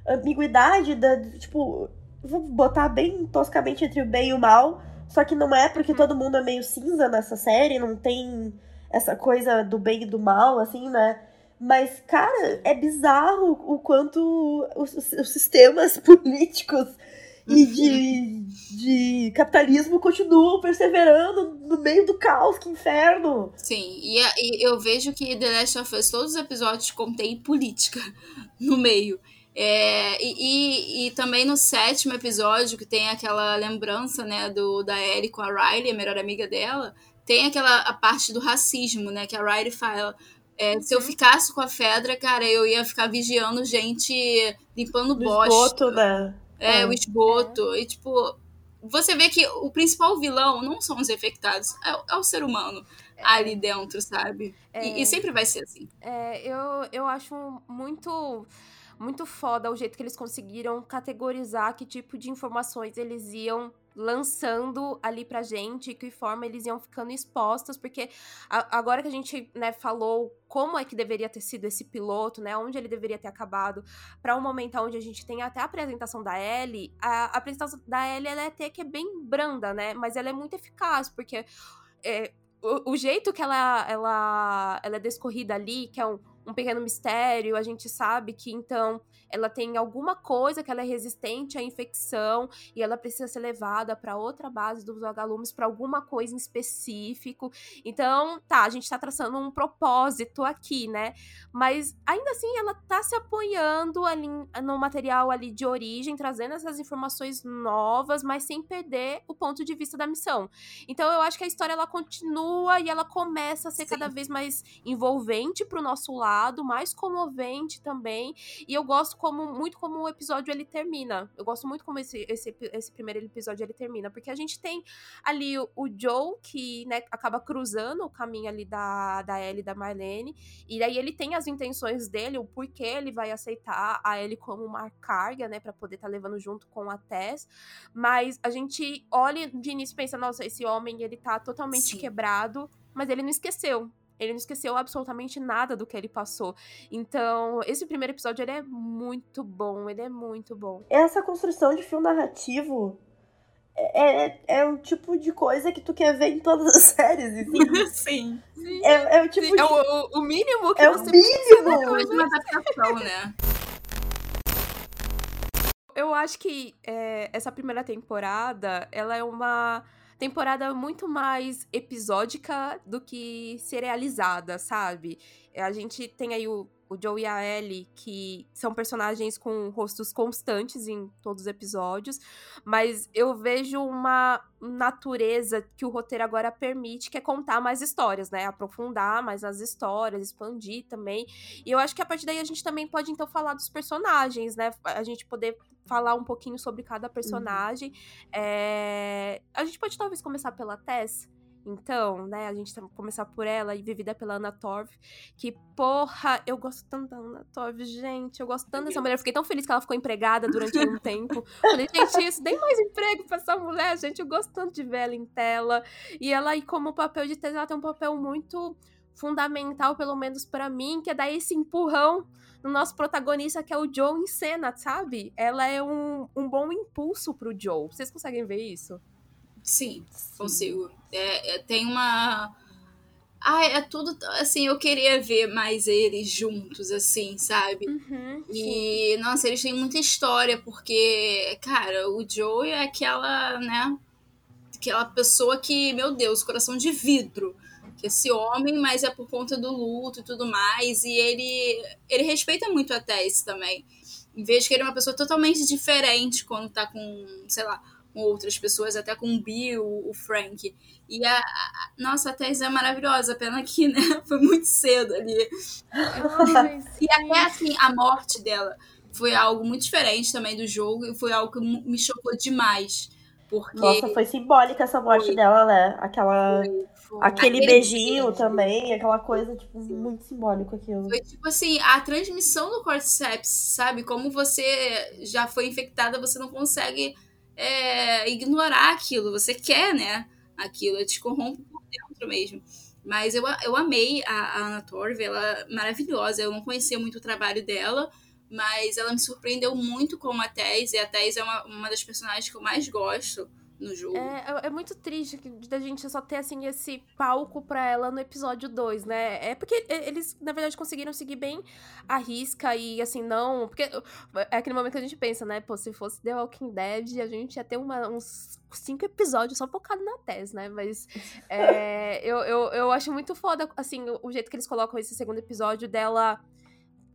ambiguidade da. Tipo, vou botar bem toscamente entre o bem e o mal. Só que não é porque hum. todo mundo é meio cinza nessa série, não tem essa coisa do bem e do mal, assim, né? Mas, cara, é bizarro o quanto os, os sistemas políticos e de, de capitalismo continuam perseverando no meio do caos, que inferno. Sim, e, e, eu vejo que The Last of Us, todos os episódios contêm política no meio. É, e, e, e, também no sétimo episódio, que tem aquela lembrança, né, do, da Ellie com a Riley, a melhor amiga dela, tem aquela a parte do racismo, né, que a Riley fala, é, se eu uhum. ficasse com a Fedra, cara, eu ia ficar vigiando gente limpando bosta. Esgoto, né? É, é, o esgoto. É. E, tipo, você vê que o principal vilão não são os infectados, é, é o ser humano é. ali dentro, sabe? E, e, é. sempre vai ser assim. É, eu, eu acho muito muito foda o jeito que eles conseguiram categorizar que tipo de informações eles iam lançando ali pra gente, que forma eles iam ficando expostos, porque a, agora que a gente, né, falou como é que deveria ter sido esse piloto, né, onde ele deveria ter acabado, para um momento onde a gente tem até a apresentação da Ellie, a, a apresentação da Ellie, ela é até que é bem branda, né, mas ela é muito eficaz, porque é, o, o, jeito que ela, ela, ela é descorrida ali, que é um um pequeno mistério, a gente sabe que então ela tem alguma coisa que ela é resistente à infecção e ela precisa ser levada para outra base dos vagalumes para alguma coisa em específico. Então, tá, a gente tá traçando um propósito aqui, né? Mas ainda assim ela tá se apoiando ali no material ali de origem, trazendo essas informações novas, mas sem perder o ponto de vista da missão. Então, eu acho que a história ela continua e ela começa a ser Sim. cada vez mais envolvente pro nosso lado mais comovente também. E eu gosto como muito como o episódio ele termina. Eu gosto muito como esse, esse, esse primeiro episódio ele termina, porque a gente tem ali o, o Joe que, né, acaba cruzando o caminho ali da, da Ellie e da Marlene, e daí ele tem as intenções dele, o porquê ele vai aceitar a Ellie como uma carga, né, para poder estar tá levando junto com a Tess, mas a gente olha de início e pensa, nossa, esse homem ele tá totalmente Sim. quebrado, mas ele não esqueceu. Ele não esqueceu absolutamente nada do que ele passou. Então, esse primeiro episódio ele é muito bom, ele é muito bom. Essa construção de fio narrativo é, é, é um tipo de coisa que tu quer ver em todas as séries, assim. Sim. Sim. É, é o tipo Sim. de... É o, o mínimo que é você o mínimo. Precisa uma adaptação, né? Eu acho que é, essa primeira temporada, ela é uma temporada muito mais episódica do que serializada, sabe? A gente tem aí o, o Joe e a Ellie, que são personagens com rostos constantes em todos os episódios, mas eu vejo uma natureza que o roteiro agora permite, que é contar mais histórias, né? Aprofundar mais nas histórias, expandir também. E eu acho que a partir daí a gente também pode, então, falar dos personagens, né? A gente poder falar um pouquinho sobre cada uhum. personagem. Uhum. É... A gente pode talvez começar pela Tess, Então, né, a gente vai começar por ela e vivida pela Ana Torv, que, porra, eu gosto tanto da Ana Torv, gente, eu gosto tanto dessa mulher, eu fiquei tão feliz que ela ficou empregada durante um tempo. Falei, gente, isso, dei mais emprego pra essa mulher, gente, eu gosto tanto de ver ela em tela. E ela aí, como papel de tese, ela tem um papel muito fundamental, pelo menos para mim, que é dar esse empurrão no nosso protagonista, que é o Joe em cena, sabe? Ela é um, um bom impulso pro Joe. Vocês conseguem ver isso? Sim, Sim. consigo. É, é, tem uma. Ah, é tudo. Assim, eu queria ver mais eles juntos, assim, sabe? Uhum, e, nossa, eles têm muita história, porque, cara, o Joe é aquela, né? Aquela pessoa que, meu Deus, coração de vidro. Que esse homem, mas é por conta do luto e tudo mais. E ele, ele respeita muito a Tess também. Em vez de que ele é uma pessoa totalmente diferente quando tá com, sei lá, com outras pessoas, até com o Bill, o Frank. E a, a nossa, a Tess é maravilhosa, pena que, né, foi muito cedo ali. e até assim, a morte dela foi algo muito diferente também do jogo e foi algo que me chocou demais. Porque... Nossa, foi simbólica essa morte foi. dela, né? Aquela. Foi. Aquele, Aquele beijinho beijo. também, aquela coisa, tipo, muito simbólico aquilo. Foi tipo assim, a transmissão do cordyceps, sabe? Como você já foi infectada, você não consegue é, ignorar aquilo. Você quer, né? Aquilo, te corrompe por dentro mesmo. Mas eu, eu amei a, a Anna Torv, ela é maravilhosa. Eu não conhecia muito o trabalho dela, mas ela me surpreendeu muito como a Tess. E a Tess é uma, uma das personagens que eu mais gosto no jogo. É, é, é muito triste da gente só ter, assim, esse palco pra ela no episódio 2, né? É porque eles, na verdade, conseguiram seguir bem a risca e, assim, não... Porque é aquele momento que a gente pensa, né? Pô, se fosse The Walking Dead, a gente ia ter uma, uns cinco episódios só focado na Tess, né? Mas é, eu, eu, eu acho muito foda, assim, o, o jeito que eles colocam esse segundo episódio dela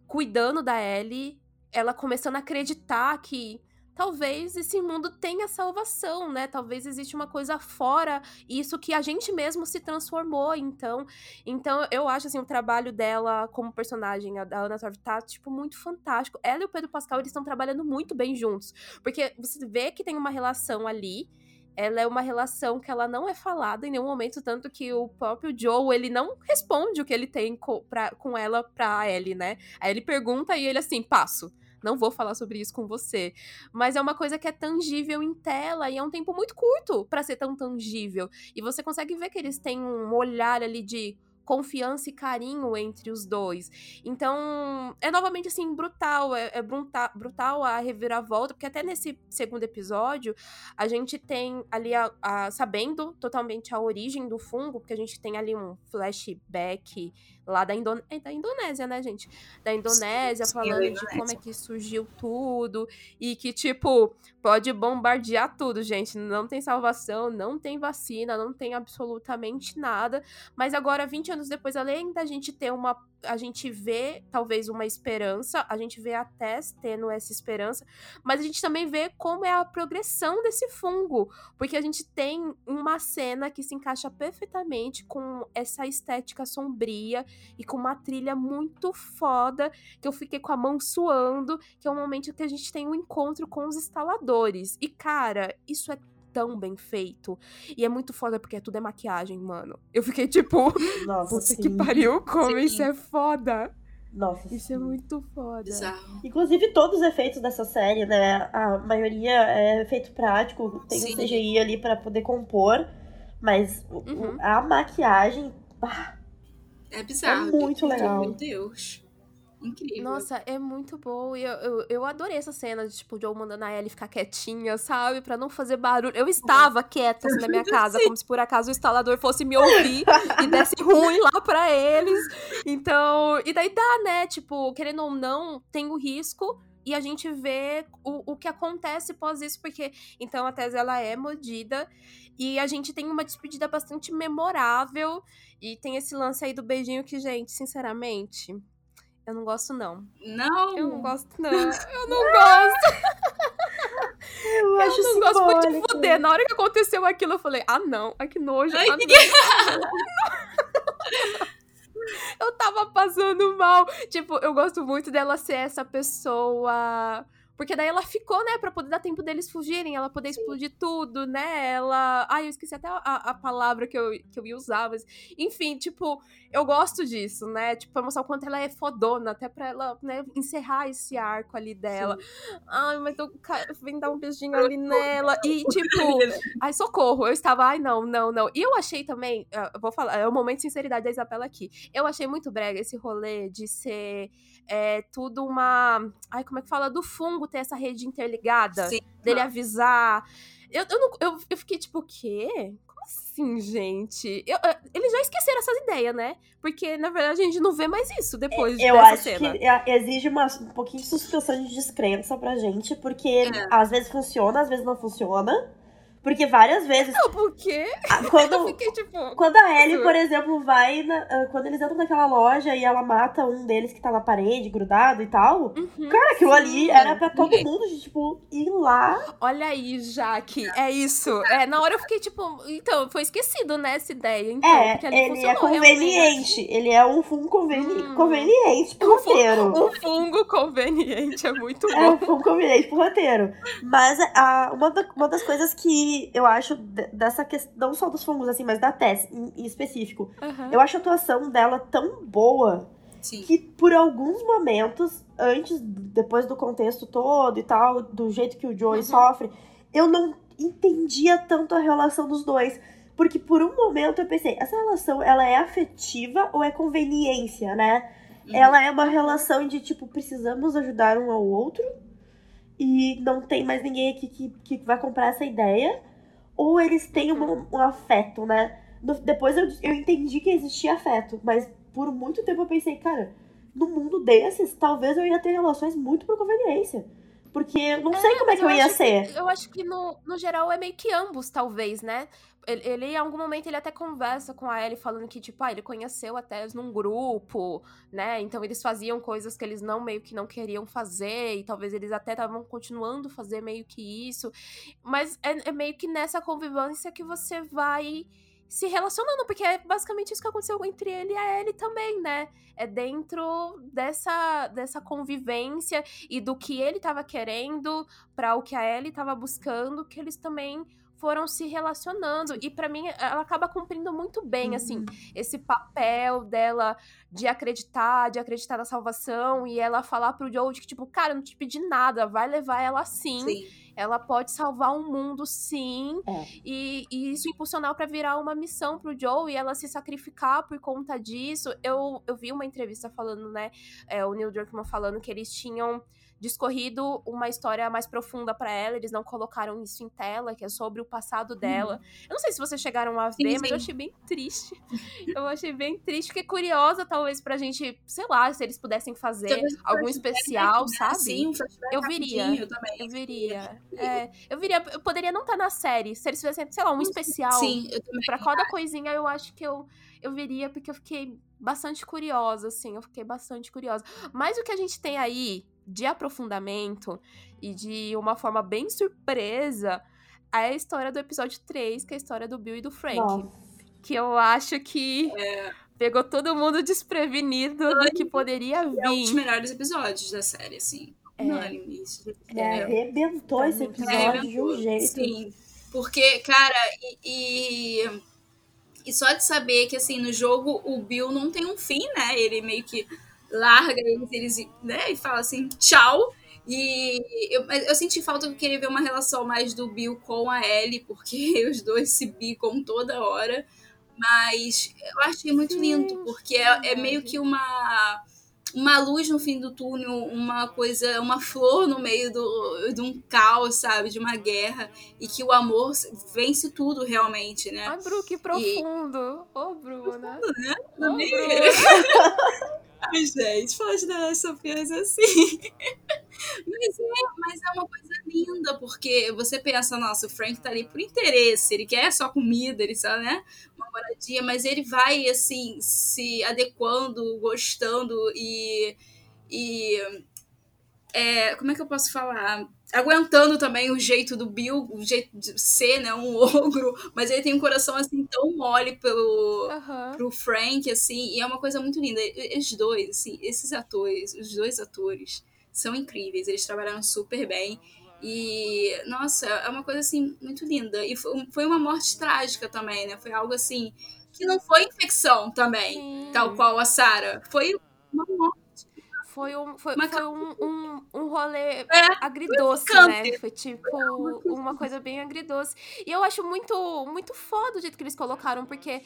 cuidando da Ellie, ela começando a acreditar que talvez esse mundo tenha salvação, né? Talvez existe uma coisa fora isso que a gente mesmo se transformou, então. Então, eu acho assim o trabalho dela como personagem, a da Ana Torv tá tipo muito fantástico. Ela e o Pedro Pascal, eles estão trabalhando muito bem juntos, porque você vê que tem uma relação ali ela é uma relação que ela não é falada em nenhum momento, tanto que o próprio Joe, ele não responde o que ele tem com, pra, com ela pra Ellie, né? Aí ele pergunta e ele assim, passo não vou falar sobre isso com você. Mas é uma coisa que é tangível em tela e é um tempo muito curto para ser tão tangível. E você consegue ver que eles têm um olhar ali de confiança e carinho entre os dois. Então, é novamente assim, brutal. É, é brutal, brutal a reviravolta, porque até nesse segundo episódio, a gente tem ali, a, a, sabendo totalmente a origem do fungo, porque a gente tem ali um flashback lá da, Indone... é da Indonésia, né, gente? Da Indonésia, sim, falando sim, de como é que surgiu tudo e que, tipo, pode bombardear tudo, gente. Não tem salvação, não tem vacina, não tem absolutamente nada. Mas agora, 20 anos depois, além da gente ter uma a gente vê talvez uma esperança, a gente vê a Tess tendo essa esperança, mas a gente também vê como é a progressão desse fungo, porque a gente tem uma cena que se encaixa perfeitamente com essa estética sombria e com uma trilha muito foda, que eu fiquei com a mão suando, que é o momento que a gente tem um encontro com os instaladores. E cara, isso é tão bem feito. E é muito foda porque tudo é maquiagem, mano. Eu fiquei tipo, nossa, puta que pariu, como sim. isso é foda. Nossa, isso é sim. é muito foda. Bizarro. Inclusive, todos os efeitos dessa série, né? A maioria é efeito prático, tem sim. um CGI ali para poder compor, mas uhum. a maquiagem. é bizarro. É muito legal. Meu Deus. Incrível. Nossa, é muito bom. E eu, eu, eu, adorei essa cena de, tipo, eu mandando a Ellie ficar quietinha, sabe? Pra não fazer barulho. Eu estava quieta, assim, na minha casa, como se por acaso o instalador fosse me ouvir e desse ruim lá pra eles. Então, e daí dá, né? Tipo, querendo ou não, tem o risco e a gente vê o, o que acontece pós isso, porque então a Tese ela é mordida e a gente tem uma despedida bastante memorável e tem esse lance aí do beijinho que, gente, sinceramente, eu não gosto, não. Não? Eu não gosto, não. Eu não gosto. Eu, eu acho não gosto muito de fuder. Na hora que aconteceu aquilo, eu falei, ah, não. Ai, que nojo. Ai, ah, não. eu tava passando mal. Tipo, eu gosto muito dela ser essa pessoa Porque daí ela ficou, né, pra poder dar tempo deles fugirem, ela poder explodir tudo, né? Ela. Ai, eu esqueci até a, a palavra que eu, que eu ia usar, mas. Enfim, tipo, eu gosto disso, né? Tipo, pra mostrar o quanto ela é fodona, até pra ela, né, encerrar esse arco ali dela. Sim. Ai, mas eu vem dar um beijinho ali nela. E, tipo, ai, socorro. Eu estava, ai, não, não, não. E eu achei também, eu vou falar, é o momento de sinceridade da Isabela aqui. Eu achei muito brega esse rolê de ser é, tudo uma. Ai, como é que fala? Do fungo ter essa rede interligada, Sim. dele avisar. Eu, eu, não, eu, eu fiquei tipo, o quê? Como assim, gente? Eu, eu, eles já esqueceram essas ideias, né? Porque, na verdade, a gente não vê mais isso depois eu dessa acho cena. que é, exige uma, um pouquinho de suspensão de descrença pra gente, porque é. às vezes funciona, às vezes não funciona. Porque várias vezes. Não, por quê? Quando, eu fiquei, tipo, quando a Ellie, por exemplo, vai. Na, ah, quando eles entram naquela loja e ela mata um deles que tá na parede, grudado e tal. Uhum, cara, aquilo sim. ali era pra todo mundo, de, tipo, ir lá. Olha aí, Jaque. É isso. É, na hora eu fiquei, tipo. Então, foi esquecido, né, essa ideia. Então, é, ele é conveniente. Realmente. Ele é um fungo conveni hum. conveniente pro um roteiro. Um fungo conveniente, é muito bom. É um fungo conveniente pro roteiro. Mas a, uma, uma das coisas que eu acho dessa questão, não só dos fungos, assim, mas da Tess em, em específico. Uhum. Eu acho a atuação dela tão boa Sim. que por alguns momentos, antes, depois do contexto todo e tal, do jeito que o Joey uhum. sofre, eu não entendia tanto a relação dos dois. Porque por um momento eu pensei, essa relação ela é afetiva ou é conveniência, né? Uhum. Ela é uma relação de tipo, precisamos ajudar um ao outro e não tem mais ninguém aqui que, que vai comprar essa ideia, ou eles têm um, um afeto, né? No, depois eu, eu entendi que existia afeto, mas por muito tempo eu pensei, cara, no mundo desses, talvez eu ia ter relações muito por conveniência. Porque eu não é, sei como é que eu, eu ia ser. Que, eu acho que no, no geral é meio que ambos, talvez, né? Ele, ele, em algum momento, ele até conversa com a Ellie falando que, tipo, ah, ele conheceu a Tess num grupo, né? Então eles faziam coisas que eles não, meio que não queriam fazer, e talvez eles até estavam continuando fazer meio que isso. Mas é, é meio que nessa convivência que você vai se relacionando, porque é basicamente isso que aconteceu entre ele e a Ellie também, né? É dentro dessa, dessa convivência e do que ele estava querendo para o que a Ellie estava buscando, que eles também foram se relacionando. E para mim, ela acaba cumprindo muito bem, assim, uhum. assim, esse papel dela de acreditar, de acreditar na salvação, e ela falar pro Joe de que, tipo, cara, eu não te pedi nada, vai levar ela sim. sim. Ela pode salvar o um mundo, sim. É. E, e, isso impulsionar para virar uma missão pro Joe e ela se sacrificar por conta disso. Eu, eu vi uma entrevista falando, né? É, o Neil Druckmann falando que eles tinham discorrido uma história mais profunda para ela, eles não colocaram isso em tela, que é sobre o passado dela. Uhum. Eu não sei se vocês chegaram a ver, sim, mas sim. eu achei bem triste. eu achei bem triste, fiquei curiosa, talvez, pra gente, sei lá, se eles pudessem fazer algum especial, né? sabe? Sim, eu viria. Também. Eu viria. É, eu viria, eu poderia não estar tá na série, se eles fizessem, sei lá, um especial. Sim, eu também. Pra cada coisinha, eu acho que eu, eu viria, porque eu fiquei bastante curiosa, assim, eu fiquei bastante curiosa. Mas o que a gente tem aí de aprofundamento e de uma forma bem surpresa é a história do episódio 3, que é a história do Bill e do Frank. Nossa. Que eu acho que é. pegou todo mundo desprevenido do que poderia vir. É um dos melhores episódios da série, assim. É. Unânime. É, é, arrebentou esse episódio de um jeito. Sim. Porque, cara, e, e, e, só de saber que, assim, no jogo o Bill não tem um fim, né? Ele meio que larga eles, eles né, e fala assim, tchau. E eu, eu senti falta de querer ver uma relação mais do Bill com a Ellie, porque os dois se bicam toda hora. Mas eu achei muito lindo, porque é, é meio que uma uma luz no fim do túnel, uma coisa, uma flor no meio do, de um caos, sabe? De uma guerra. E que o amor vence tudo realmente, né? Ai, Bru, que profundo! Ô, oh, Bruna! Profundo, né? Oh, Bruna. Ai, gente, pode dar Sofias assim. Mas é, mas é uma coisa linda, porque você pensa, nossa, o Frank tá ali por interesse, ele quer só comida, ele só, né, uma moradia, mas ele vai, assim, se adequando, gostando e. e é, como é que eu posso falar? Aguentando também o jeito do Bill, o jeito de ser, né, um ogro, mas ele tem um coração, assim, tão mole pelo, uhum. pro Frank, assim, e é uma coisa muito linda. Os dois, assim, esses atores, os dois atores, são incríveis, eles trabalharam super bem. E, nossa, é uma coisa assim muito linda. E foi uma morte trágica também, né? Foi algo assim que não foi infecção também, Sim. tal qual a Sarah. Foi uma morte. Foi um, foi, foi um, um, um rolê é, agridoce, né? Foi tipo uma coisa bem agridoce. E eu acho muito, muito foda o jeito que eles colocaram, porque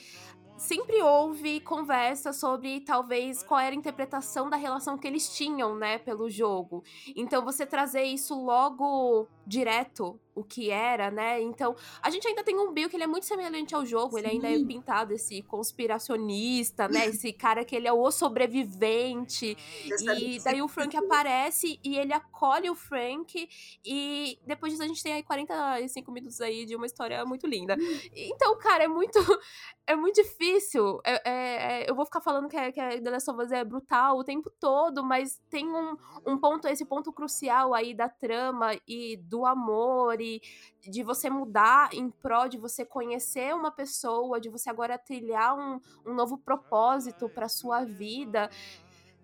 sempre houve conversa sobre talvez qual era a interpretação da relação que eles tinham, né, pelo jogo. Então você trazer isso logo direto o que era, né? Então, a gente ainda tem um Bill que ele é muito semelhante ao jogo, Sim. ele ainda é pintado esse conspiracionista, né? Esse cara que ele é o sobrevivente. e daí o Frank aparece e ele acolhe o Frank e depois disso a gente tem aí 45 minutos aí de uma história muito linda. Então, cara, é muito é muito difícil. É, é, é, eu vou ficar falando que, é, que a The Last of Us é brutal o tempo todo, mas tem um, um ponto, esse ponto crucial aí da trama e do amor e de você mudar em prol de você conhecer uma pessoa, de você agora trilhar um, um novo propósito para sua vida.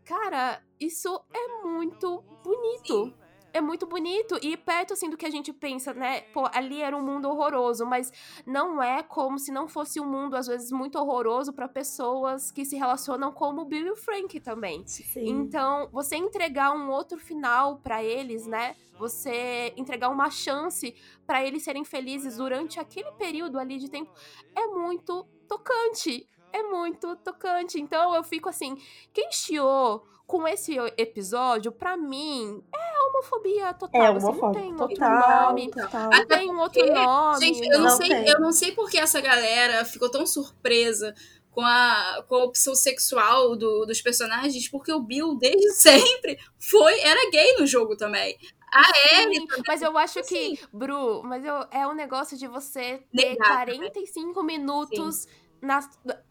Cara, isso é muito bonito. Sim é muito bonito e perto assim do que a gente pensa, né? Pô, ali era um mundo horroroso, mas não é como se não fosse um mundo às vezes muito horroroso para pessoas que se relacionam como o Bill e o Frank também. Sim. Então, você entregar um outro final para eles, né? Você entregar uma chance para eles serem felizes durante aquele período ali de tempo é muito tocante. É muito tocante. Então eu fico assim, quem chiou com esse episódio, para mim, é homofobia total. É homofobia assim, não tem total, outro nome. Total. Não tem um outro nome. Gente, eu não, não sei, eu não sei porque essa galera ficou tão surpresa com a, com a opção sexual do, dos personagens, porque o Bill, desde sempre, foi era gay no jogo também. A Ellie. Mas eu acho que, Bru, mas eu, é um negócio de você ter negar, 45 né? minutos. Sim na,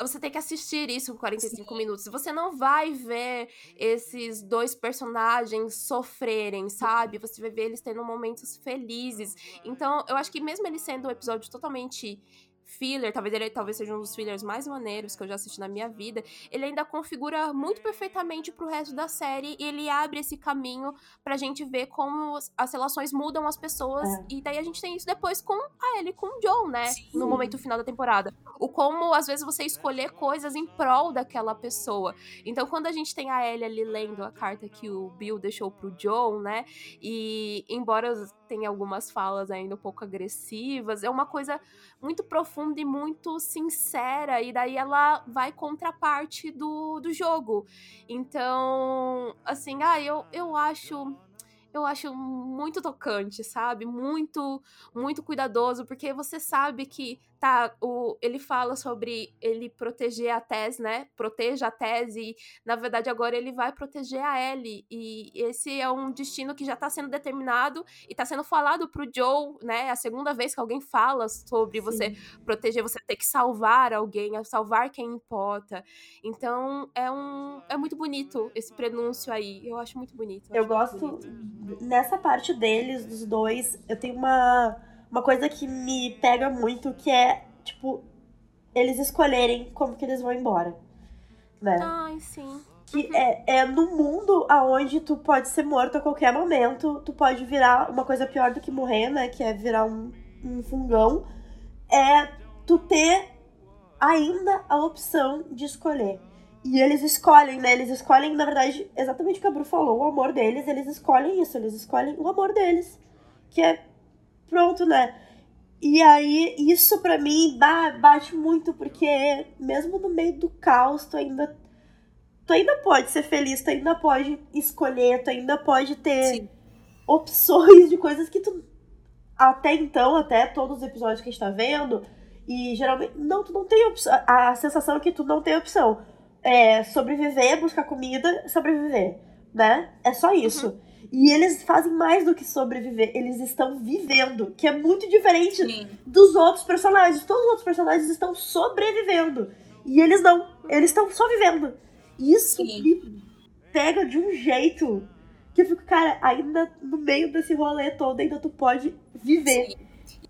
você tem que assistir isso por 45 Sim. minutos. Você não vai ver esses dois personagens sofrerem, sabe? Você vai ver eles tendo momentos felizes. Então, eu acho que mesmo ele sendo um episódio totalmente filler, talvez ele talvez seja um dos fillers mais maneiros que eu já assisti na minha vida, ele ainda configura muito perfeitamente pro resto da série e ele abre esse caminho pra gente ver como as relações mudam as pessoas é. e daí a gente tem isso depois com a Ellie com o John, né? Sim. No momento final da temporada. O como às vezes você escolher coisas em prol daquela pessoa. Então quando a gente tem a Ellie ali lendo a carta que o Bill deixou pro John, né? E embora tenha algumas falas ainda um pouco agressivas, é uma coisa muito profunda e muito sincera, e daí ela vai contra a parte do, do jogo. Então, assim, ah, eu, eu acho eu acho muito tocante, sabe? Muito, muito cuidadoso, porque você sabe que tá, o, ele fala sobre ele proteger a Tess, né? Proteja a Tess e, na verdade, agora ele vai proteger a Ellie. E esse é um destino que já tá sendo determinado e tá sendo falado pro Joe, né? É a segunda vez que alguém fala sobre Sim. você proteger, você ter que salvar alguém, salvar quem importa. Então, é um é muito bonito esse prenúncio aí. Eu acho muito bonito. Eu, eu gosto bonito. nessa parte deles, dos dois, eu tenho uma uma coisa que me pega muito, que é, tipo, eles escolherem como que eles vão embora. Né? Ai, sim. Que uhum. é, é no mundo aonde tu pode ser morto a qualquer momento, tu pode virar uma coisa pior do que morrer, né? Que é virar um, um fungão. É tu ter ainda a opção de escolher. E eles escolhem, né? Eles escolhem, na verdade, exatamente o que a Bru falou, o amor deles, eles escolhem isso, eles escolhem o amor deles. Que é pronto, né? E aí, isso para mim bate muito, porque mesmo no meio do caos, tu ainda. Tu ainda pode ser feliz, tu ainda pode escolher, tu ainda pode ter Sim. opções de coisas que tu. Até então, até todos os episódios que a gente tá vendo, e geralmente. Não, tu não tem opção. A sensação é que tu não tem opção. É sobreviver, buscar comida, sobreviver, né? É só isso. Uhum. E eles fazem mais do que sobreviver, eles estão vivendo, que é muito diferente Sim. dos outros personagens. Todos os outros personagens estão sobrevivendo. E eles não, eles estão só vivendo. Isso Sim. me pega de um jeito que eu fico, cara, ainda no meio desse rolê todo, ainda tu pode viver.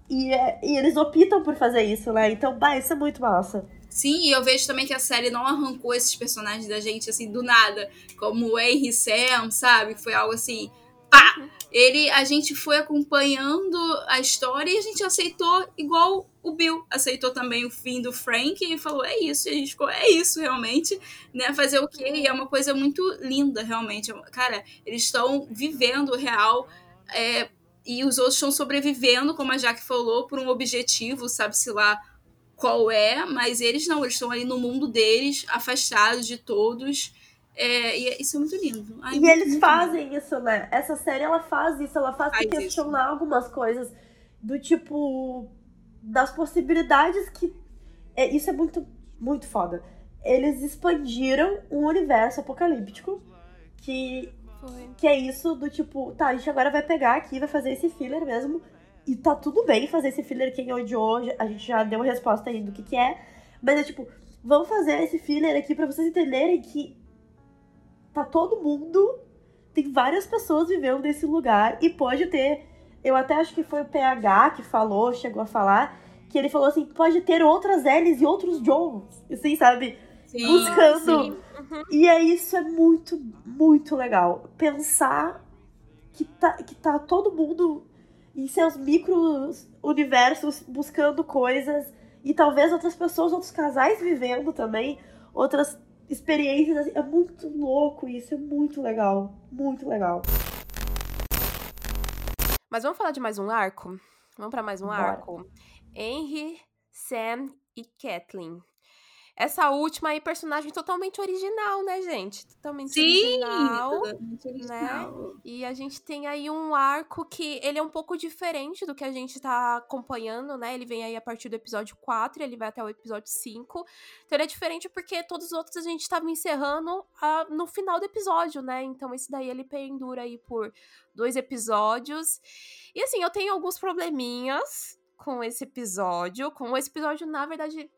E, é, e eles optam por fazer isso, né? Então, bah, isso é muito massa. Sim, e eu vejo também que a série não arrancou esses personagens da gente, assim, do nada. Como o Henry Sam, sabe? Foi algo assim, pá! Ele, a gente foi acompanhando a história e a gente aceitou igual o Bill aceitou também o fim do Frank e falou, é isso, e a gente ficou, é isso realmente, né? Fazer o quê? E é uma coisa muito linda, realmente. Cara, eles estão vivendo o real. É, e os outros estão sobrevivendo, como a Jaque falou, por um objetivo, sabe-se lá qual é, mas eles não, eles estão ali no mundo deles, afastados de todos. É, e isso é muito lindo. Ai, e muito, eles muito fazem lindo. isso, né? Essa série ela faz isso, ela faz, Faz questionar isso. algumas coisas do tipo das possibilidades que é, isso é muito muito foda. Eles expandiram um universo apocalíptico que Foi. que é isso do tipo, tá, a gente agora vai pegar aqui, vai fazer esse filler mesmo. E tá tudo bem fazer esse filler, quem odiou, a gente já deu uma resposta aí do que que é. Mas é tipo, vamos fazer esse filler aqui para vocês entenderem que tá todo mundo, tem várias pessoas vivendo nesse lugar e pode ter, eu até acho que foi o PH que falou, chegou a falar, que ele falou assim, pode ter outras L's e outros Jones, assim, sabe? Sim, Buscando. sim. Uhum. E é isso é muito, muito legal. Pensar que tá, que tá todo mundo em seus micro universos buscando coisas e talvez outras pessoas, outros casais vivendo também, outras experiências. É muito louco isso, é muito legal. Muito legal. Mas vamos falar de mais um arco? Vamos para mais um Bora. arco? Henry, Sam e Kathleen. Essa última aí, personagem totalmente original, né, gente? Totalmente Sim, original. totalmente original. E a gente tem aí um arco que ele é um pouco diferente do que a gente tá acompanhando, né? Ele vem aí a partir do episódio 4 e ele vai até o episódio 5. Então ele é diferente porque todos os outros a gente tava encerrando ah, no final do episódio, né? Então esse daí ele pendura aí por dois episódios. E assim, eu tenho alguns probleminhas com esse episódio. Com esse episódio, na verdade,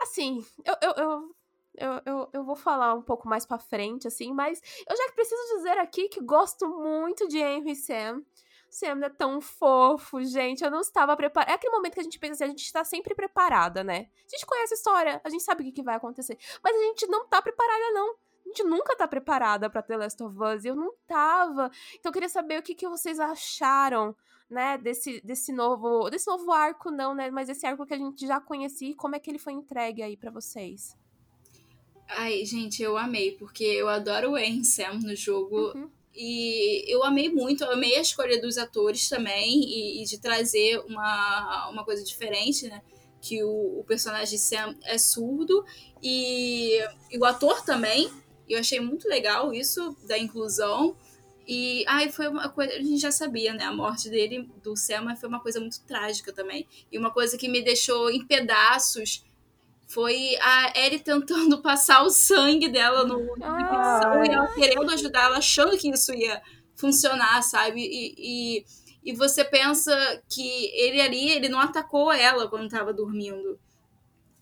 assim, eu, eu, eu eu, eu, eu vou falar um pouco mais pra frente, assim, mas eu já preciso dizer aqui que gosto muito de Henry e Sam. Sam é tão fofo, gente. Eu não estava preparada. É aquele momento que a gente pensa assim, a gente está sempre preparada, né? A gente conhece a história, a gente sabe o que, que vai acontecer. Mas a gente não tá preparada, não. A gente nunca tá preparada pra The Last of Us. Eu não tava. Então eu queria saber o que, que vocês acharam, né, desse, desse novo. Desse novo arco, não, né? Mas esse arco que a gente já conhecia e como é que ele foi entregue aí pra vocês. Ai, gente, eu amei, porque eu adoro o Henry Sam no jogo. Uhum. E eu amei muito, eu amei a escolha dos atores também, e, e de trazer uma, uma coisa diferente, né? Que o, o personagem Sam é surdo, e, e o ator também. Eu achei muito legal isso, da inclusão. E ai, foi uma coisa, a gente já sabia, né? A morte dele, do Sam, mas foi uma coisa muito trágica também. E uma coisa que me deixou em pedaços foi a Ellie tentando passar o sangue dela no infecção, e ela querendo ajudar, ela achando que isso ia funcionar, sabe? E, e, e você pensa que ele ali, ele não atacou ela quando estava dormindo.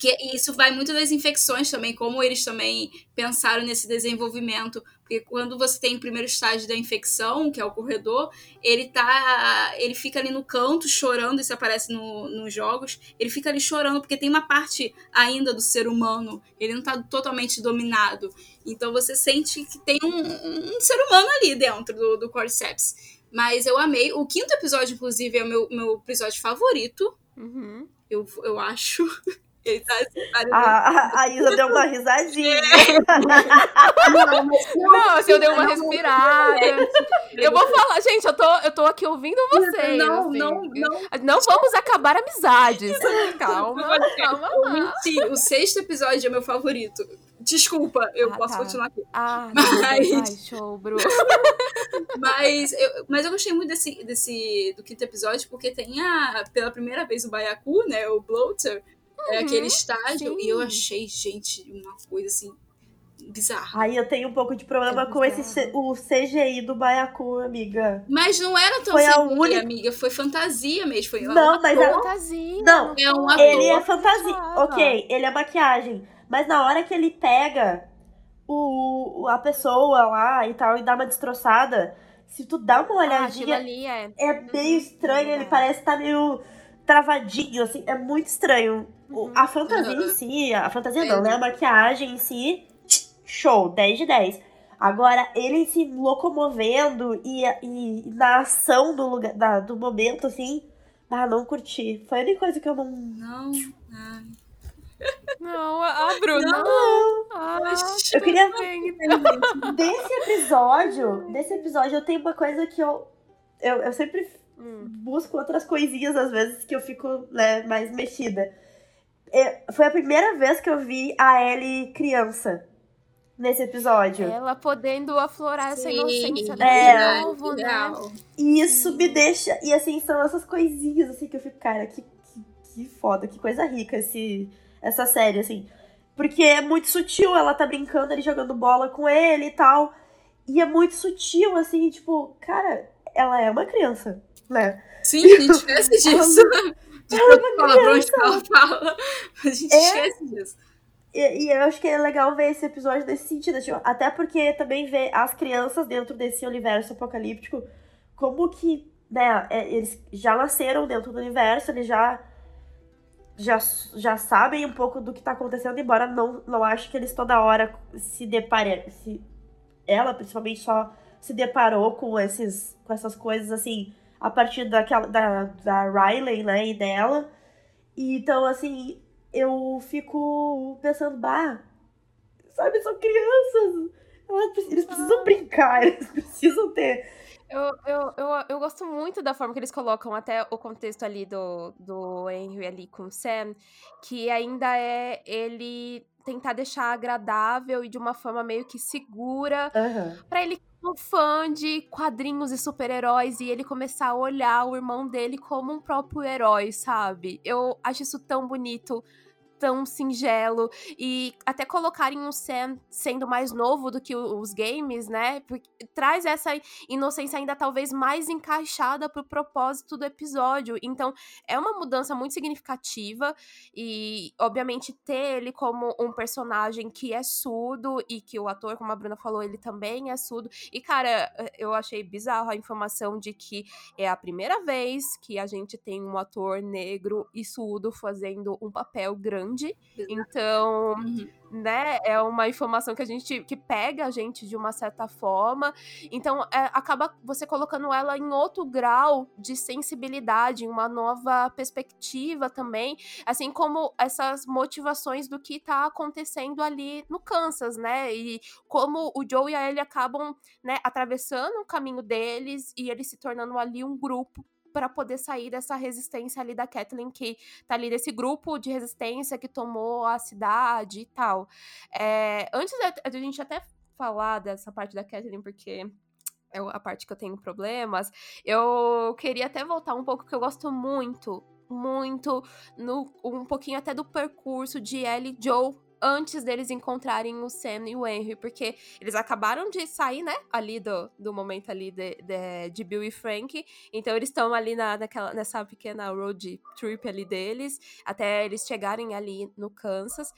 Que e isso vai muito das infecções também, como eles também pensaram nesse desenvolvimento. Porque quando você tem o primeiro estágio da infecção, que é o corredor, ele tá. ele fica ali no canto chorando, isso aparece no, nos jogos. Ele fica ali chorando, porque tem uma parte ainda do ser humano, ele não tá totalmente dominado. Então você sente que tem um, um ser humano ali dentro do, do Cordyceps. Mas eu amei. O quinto episódio, inclusive, é o meu, meu episódio favorito. Uhum. Eu, eu acho. Tá, A, a, a Isa deu uma risadinha. não, mas Não, assim, eu dei uma respirada. Eu vou falar, gente, eu tô, eu tô aqui ouvindo vocês. Não, assim. não, não. Não vamos acabar amizades. Calma, calma lá. menti. O sexto episódio é meu favorito. Desculpa, eu Ah, posso tá. continuar aqui. Ah, Mas- ai, show, Bru. Mas eu, mas eu gostei muito desse, desse do quinto episódio, porque tem a, pela primeira vez o Baiacu, né? O Bloater, é Uhum, aquele estágio. sim. E eu achei, gente, uma coisa assim, bizarra. Aí eu tenho um pouco de problema É com esse o CGI do Baiacu, amiga. Mas não era tão Foi a CGI, única- amiga. Foi fantasia mesmo. Foi Não, mas a- Fantasia. Não, É um ator. Ele é fantasia. Ah. Ok, ele é maquiagem. Mas na hora que ele pega o, o- a pessoa lá e tal e dá uma destroçada, se tu dá uma Ah, olhadinha, ali é. é meio estranho. Ele parece que tá meio. Travadinho, assim, é muito estranho. Uhum. A fantasia uhum. em si, a fantasia não, né? A maquiagem em si, show, 10 de 10. Agora, ele se locomovendo e, e na ação do, lugar, da, do momento, assim, ah, não curti. Foi a única coisa que eu não. Não. Ai. Não, a Bruna. Não. não. Ah, eu queria. Desse episódio, desse episódio, eu tenho uma coisa que eu. Eu, eu sempre hum. busco outras coisinhas, às vezes, que eu fico né, mais mexida. É, foi a primeira vez que eu vi a Ellie criança nesse episódio. Ela podendo aflorar Sim, essa inocência é, de novo, né? E isso me deixa. E assim, são essas coisinhas assim que eu fico, cara, que, que, que foda, que coisa rica esse, essa série, assim. Porque é muito sutil, ela tá brincando ali, jogando bola com ele e tal. E é muito sutil, assim, tipo, cara, ela é uma criança, né? Sim, a gente esquece disso. A gente é palavrões que ela fala. A gente é... esquece disso. E, e, eu acho que é legal ver esse episódio nesse sentido, tipo, até porque também ver as crianças dentro desse universo apocalíptico, como que, né, é, eles já nasceram dentro do universo, eles já já, já sabem um pouco do que tá acontecendo, embora não, não acho que eles toda hora se deparem. Se, ela, principalmente, só se deparou com, esses, com essas coisas, assim, a partir daquela, da, da Riley, né, e dela. E, então, assim, eu fico pensando, bah, sabe, são crianças. Eles precisam brincar, eles precisam ter eu, eu, eu, eu gosto muito da forma que eles colocam até o contexto ali do, do Henry ali com o Sam, que ainda é ele tentar deixar agradável e de uma forma meio que segura uhum. para ele um fã de quadrinhos e super-heróis e ele começar a olhar o irmão dele como um próprio herói, sabe? Eu acho isso tão bonito tão singelo e até colocarem o Sam sendo mais novo do que os games, né? Porque traz essa inocência ainda talvez mais encaixada pro propósito do episódio. Então, é uma mudança muito significativa e obviamente ter ele como um personagem que é surdo e que o ator, como a Bruna falou, ele também é surdo. E cara, eu achei bizarro a informação de que é a primeira vez que a gente tem um ator negro e surdo fazendo um papel grande grande. Então, uhum. né, é uma informação que a gente que pega a gente de uma certa forma. Então, é, acaba você colocando ela em outro grau de sensibilidade, em uma nova perspectiva também, assim como essas motivações do que tá acontecendo ali no Kansas, né? E como o Joe e a Ellie acabam, né, atravessando o caminho deles e eles se tornando ali um grupo para poder sair dessa resistência ali da Kathleen, que tá ali desse grupo de resistência que tomou a cidade e tal. É, antes da gente até falar dessa parte da Kathleen, porque é a parte que eu tenho problemas, eu queria até voltar um pouco, que eu gosto muito, muito, no, um pouquinho até do percurso de Ellie Joe antes deles encontrarem o Sam e o Henry, porque eles acabaram de sair, né, ali do, do momento ali de, de, de Bill e Frank, então eles estão ali na, naquela, nessa pequena road trip ali deles, até eles chegarem ali no Kansas.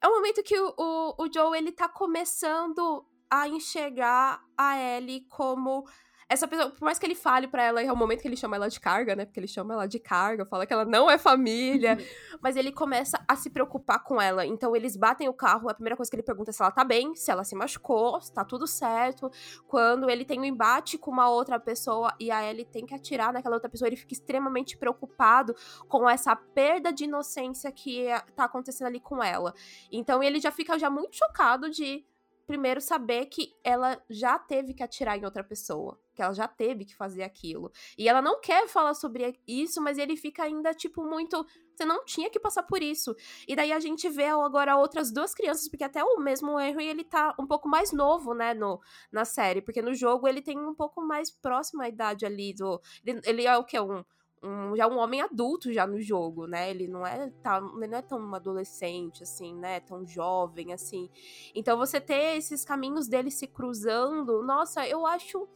É um momento que o, o, o Joe, ele tá começando a enxergar a Ellie como essa pessoa, por mais que ele fale para ela, é o momento que ele chama ela de carga, né? Porque ele chama ela de carga, fala que ela não é família, mas ele começa a se preocupar com ela. Então eles batem o carro, a primeira coisa que ele pergunta é se ela tá bem, se ela se machucou, se tá tudo certo. Quando ele tem um embate com uma outra pessoa e a Ellie tem que atirar naquela outra pessoa, ele fica extremamente preocupado com essa perda de inocência que tá acontecendo ali com ela. Então ele já fica já muito chocado de primeiro saber que ela já teve que atirar em outra pessoa, que ela já teve que fazer aquilo. E ela não quer falar sobre isso, mas ele fica ainda tipo muito, você não tinha que passar por isso. E daí a gente vê agora outras duas crianças, porque até o mesmo Henry ele tá um pouco mais novo, né, no, na série, porque no jogo ele tem um pouco mais próximo à idade ali do ele, ele é o que um um, já um homem adulto já no jogo, né? Ele não é tá, ele não é tão adolescente assim, né? Tão jovem assim. Então você ter esses caminhos dele se cruzando, nossa, eu acho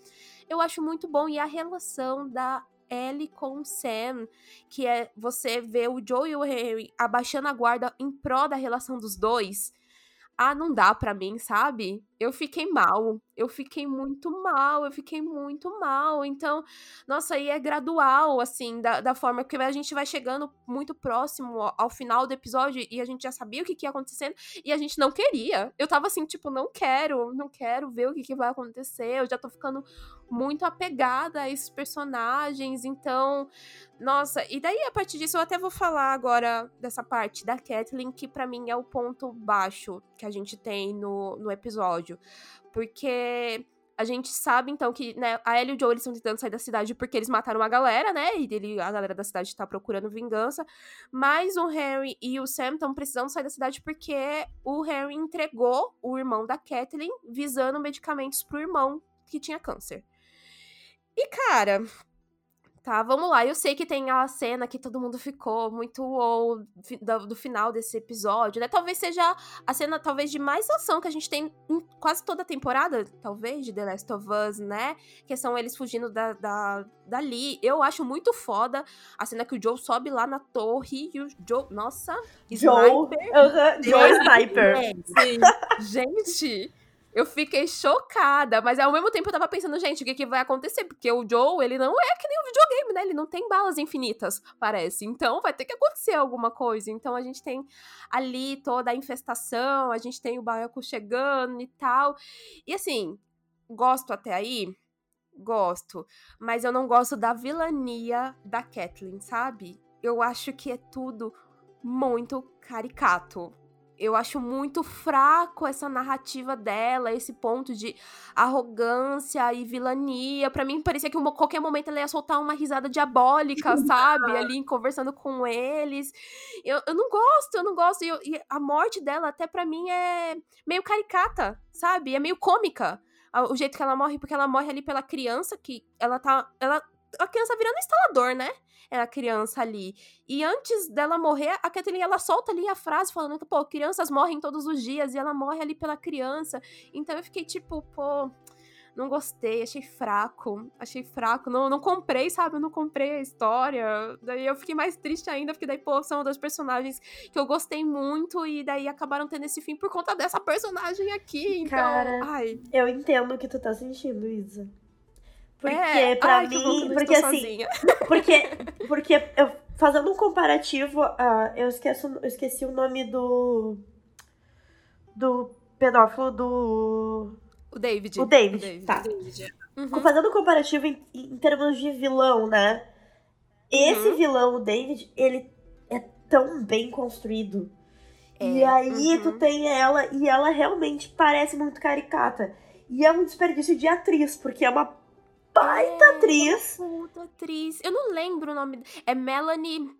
eu acho muito bom e a relação da Ellie com Sam, que é você ver o Joe e o Harry abaixando a guarda em prol da relação dos dois. Ah, não dá para mim, sabe? Eu fiquei mal. Eu fiquei muito mal, eu fiquei muito mal. Então, nossa, aí é gradual, assim, da, da forma que a gente vai chegando muito próximo ao, final do episódio e a gente já sabia o que, que ia acontecendo e a gente não queria. Eu tava assim, tipo, não quero, não quero ver o que, que vai acontecer. Eu já tô ficando muito apegada a esses personagens. Então, nossa, e daí a partir disso eu até vou falar agora dessa parte da Kathleen, que para mim é o ponto baixo que a gente tem no, no episódio. Porque a gente sabe, então, que né, a Ellie e o Joe eles estão tentando sair da cidade porque eles mataram uma galera, né? E ele, a galera da cidade tá procurando vingança. Mas o Harry e o Sam estão precisando sair da cidade porque o Harry entregou o irmão da Kathleen visando medicamentos pro irmão que tinha câncer. E, cara, Tá, vamos lá. Eu sei que tem a cena que todo mundo ficou muito ou do, do, final desse episódio, né? Talvez seja a cena talvez de mais ação que a gente tem em quase toda a temporada, talvez, de The Last of Us, né? Que são eles fugindo da, da, dali. Eu acho muito foda a cena que o Joe sobe lá na torre e o Joe. Nossa! Joe! Uh -huh, Joe Sniper! gente! Eu fiquei chocada, mas ao mesmo tempo eu tava pensando, gente, o que, que vai acontecer? Porque o Joe, ele não é que nem o videogame, né? Ele não tem balas infinitas, parece. Então vai ter que acontecer alguma coisa. Então a gente tem ali toda a infestação, a gente tem o Baioco chegando e tal. E assim, gosto até aí? Gosto. Mas eu não gosto da vilania da Kathleen, sabe? Eu acho que é tudo muito caricato eu acho muito fraco essa narrativa dela, esse ponto de arrogância e vilania. Para mim parecia que em qualquer momento ela ia soltar uma risada diabólica, sabe? Ali conversando com eles. Eu, eu não gosto, eu não gosto. E, eu, e a morte dela até para mim é meio caricata, sabe? É meio cômica. O jeito que ela morre, porque ela morre ali pela criança que ela tá. Ela, a criança virando instalador, né? é a criança ali. E antes dela morrer, a Kathleen, ela solta ali a frase falando que, pô, crianças morrem todos os dias e ela morre ali pela criança. Então eu fiquei tipo, pô, não gostei, achei fraco, achei fraco, não, não comprei, sabe? Eu não comprei a história. Daí eu fiquei mais triste ainda, porque daí, pô, são dois personagens que eu gostei muito e daí acabaram tendo esse fim por conta dessa personagem aqui. Então, Cara, ai. Eu entendo o que tu tá sentindo, Isa. Porque é. pra Ai, mim. Porque assim. Porque, porque eu, fazendo um comparativo, uh, eu, esqueço, eu esqueci o nome do. Do pedófilo do. O David. O David, o David. tá. David. Uhum. Fazendo um comparativo em, em, termos de vilão, né? Esse uhum. vilão, o David, ele é tão bem construído. É. E aí uhum. tu tem ela, e ela realmente parece muito caricata. E é um desperdício de atriz, porque é uma baita é, atriz. Puta atriz. Eu não lembro o nome. É Melanie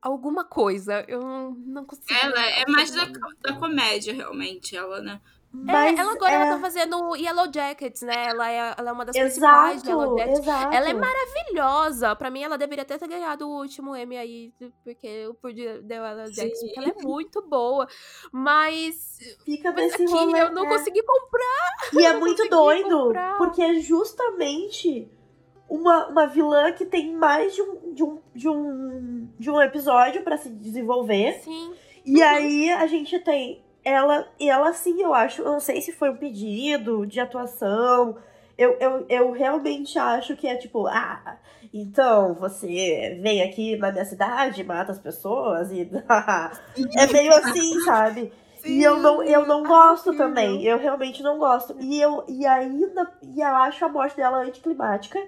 alguma coisa. Eu não consigo. Ela é mais da, da comédia, realmente, ela, né? Mas é, ela agora é... ela tá fazendo Yellow Jackets, né? Ela é, ela é uma das exato, principais de Yellow Jackets. Exato. Ela é maravilhosa. Pra mim, ela deveria até ter ganhado o último M aí, porque eu podia deu Yellow Jackets, porque ela é muito boa. Mas. Fica mas aqui rolê, eu não é. consegui comprar. E é muito doido, comprar. porque é justamente uma, uma vilã que tem mais de um, de um, de um, de um episódio para se desenvolver. Sim. E uhum. aí a gente tem ela, e ela sim, eu acho, eu não sei se foi um pedido de atuação, eu, eu, eu realmente acho que é tipo, ah, então você vem aqui na minha cidade, mata as pessoas e é meio assim, sabe? Sim. E eu não, eu não gosto também. Eu realmente não gosto. E eu e ainda e eu acho a morte dela anticlimática.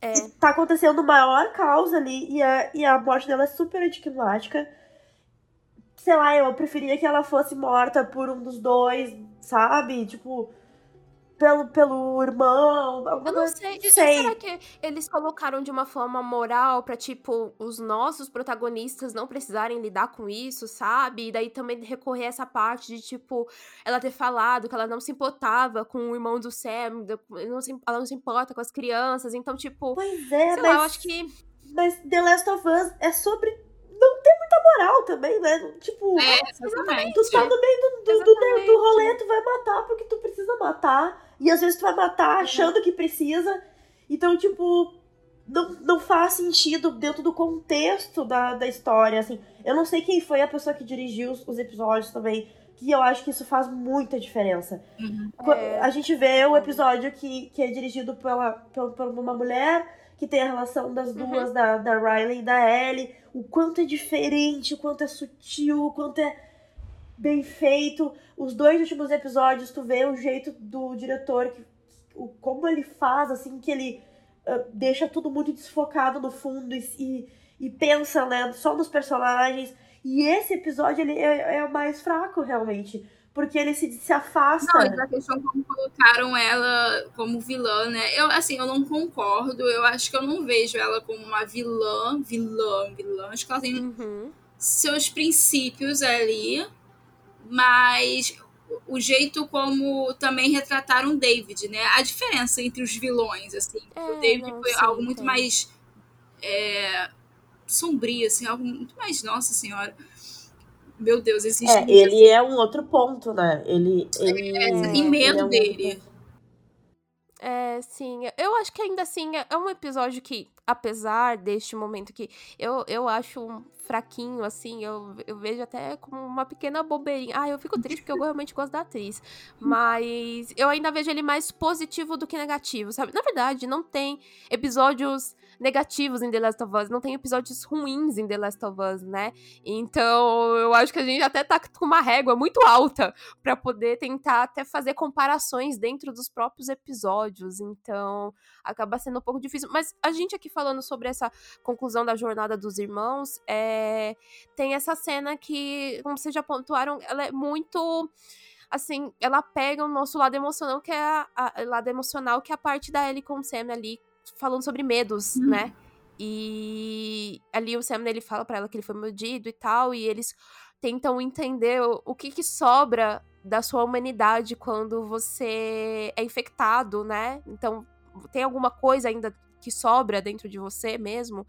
É. E tá acontecendo maior causa ali e a, e a morte dela é super anticlimática sei lá, eu preferia que ela fosse morta por um dos dois, sabe? Tipo, pelo, pelo irmão. Eu não sei. sei. Será que eles colocaram de uma forma moral pra, tipo, os nossos protagonistas não precisarem lidar com isso, sabe? E daí também recorrer a essa parte de, tipo, ela ter falado que ela não se importava com o irmão do Sam, não se, ela não se importa com as crianças. Então, tipo. Pois é, sei mas. Lá, eu acho que. Mas The Last of Us é sobre não tem muita moral também, né? Tipo, é, exatamente. tu tá no meio do, do, do, do rolê, tu vai matar porque tu precisa matar. E às vezes tu vai matar achando que precisa. Então, tipo, não, não faz sentido dentro do contexto da, da história, assim. Eu não sei quem foi a pessoa que dirigiu os, os episódios também. que eu acho que isso faz muita diferença. Uhum. É. A gente vê o episódio que, que é dirigido pela, pela, por uma mulher que tem a relação das uhum. duas, uhum. da, da Riley e da Ellie, o quanto é diferente, o quanto é sutil, o quanto é bem feito. Os dois últimos episódios, tu vê o jeito do diretor, que, o, como ele faz, assim, que ele uh, deixa tudo muito desfocado no fundo e, e, e, pensa, né, só nos personagens. E esse episódio, ele é, é o mais fraco, realmente porque ele se, se afasta. Não, e a questão como colocaram ela como vilã, né? Eu, assim, eu não concordo. Eu acho que eu não vejo ela como uma vilã, vilã, vilã. Acho que ela tem uhum. seus princípios ali, mas o jeito como também retrataram David, né? A diferença entre os vilões, assim. É, o David não, foi sim, algo muito mais é, sombrio, assim, algo muito mais, nossa senhora meu Deus, existe. É, ele assim. é um outro ponto, né? Ele. ele é, tem medo é um dele. É, sim. Eu acho que ainda assim é um episódio que, apesar deste momento que eu, eu acho fraquinho, assim, eu, eu vejo até como uma pequena bobeirinha. Ah, eu fico triste porque eu realmente gosto da atriz. Mas eu ainda vejo ele mais positivo do que negativo, sabe? Na verdade, não tem episódios negativos em The Last of Us, não tem episódios ruins em The Last of Us, né? Então, eu acho que a gente até tá com uma régua muito alta para poder tentar até fazer comparações dentro dos próprios episódios. Então, acaba sendo um pouco difícil. Mas a gente aqui falando sobre essa conclusão da jornada dos irmãos, é... tem essa cena que, como vocês já pontuaram, ela é muito assim, ela pega o nosso lado emocional, que é a, a lado emocional, que é a parte da Ellie com Sam ali, falando sobre medos, uhum. né? E ali o Sam ele fala para ela que ele foi mordido e tal, e eles tentam entender o, o que, que sobra da sua humanidade quando você é infectado, né? Então, tem alguma coisa ainda que sobra dentro de você mesmo?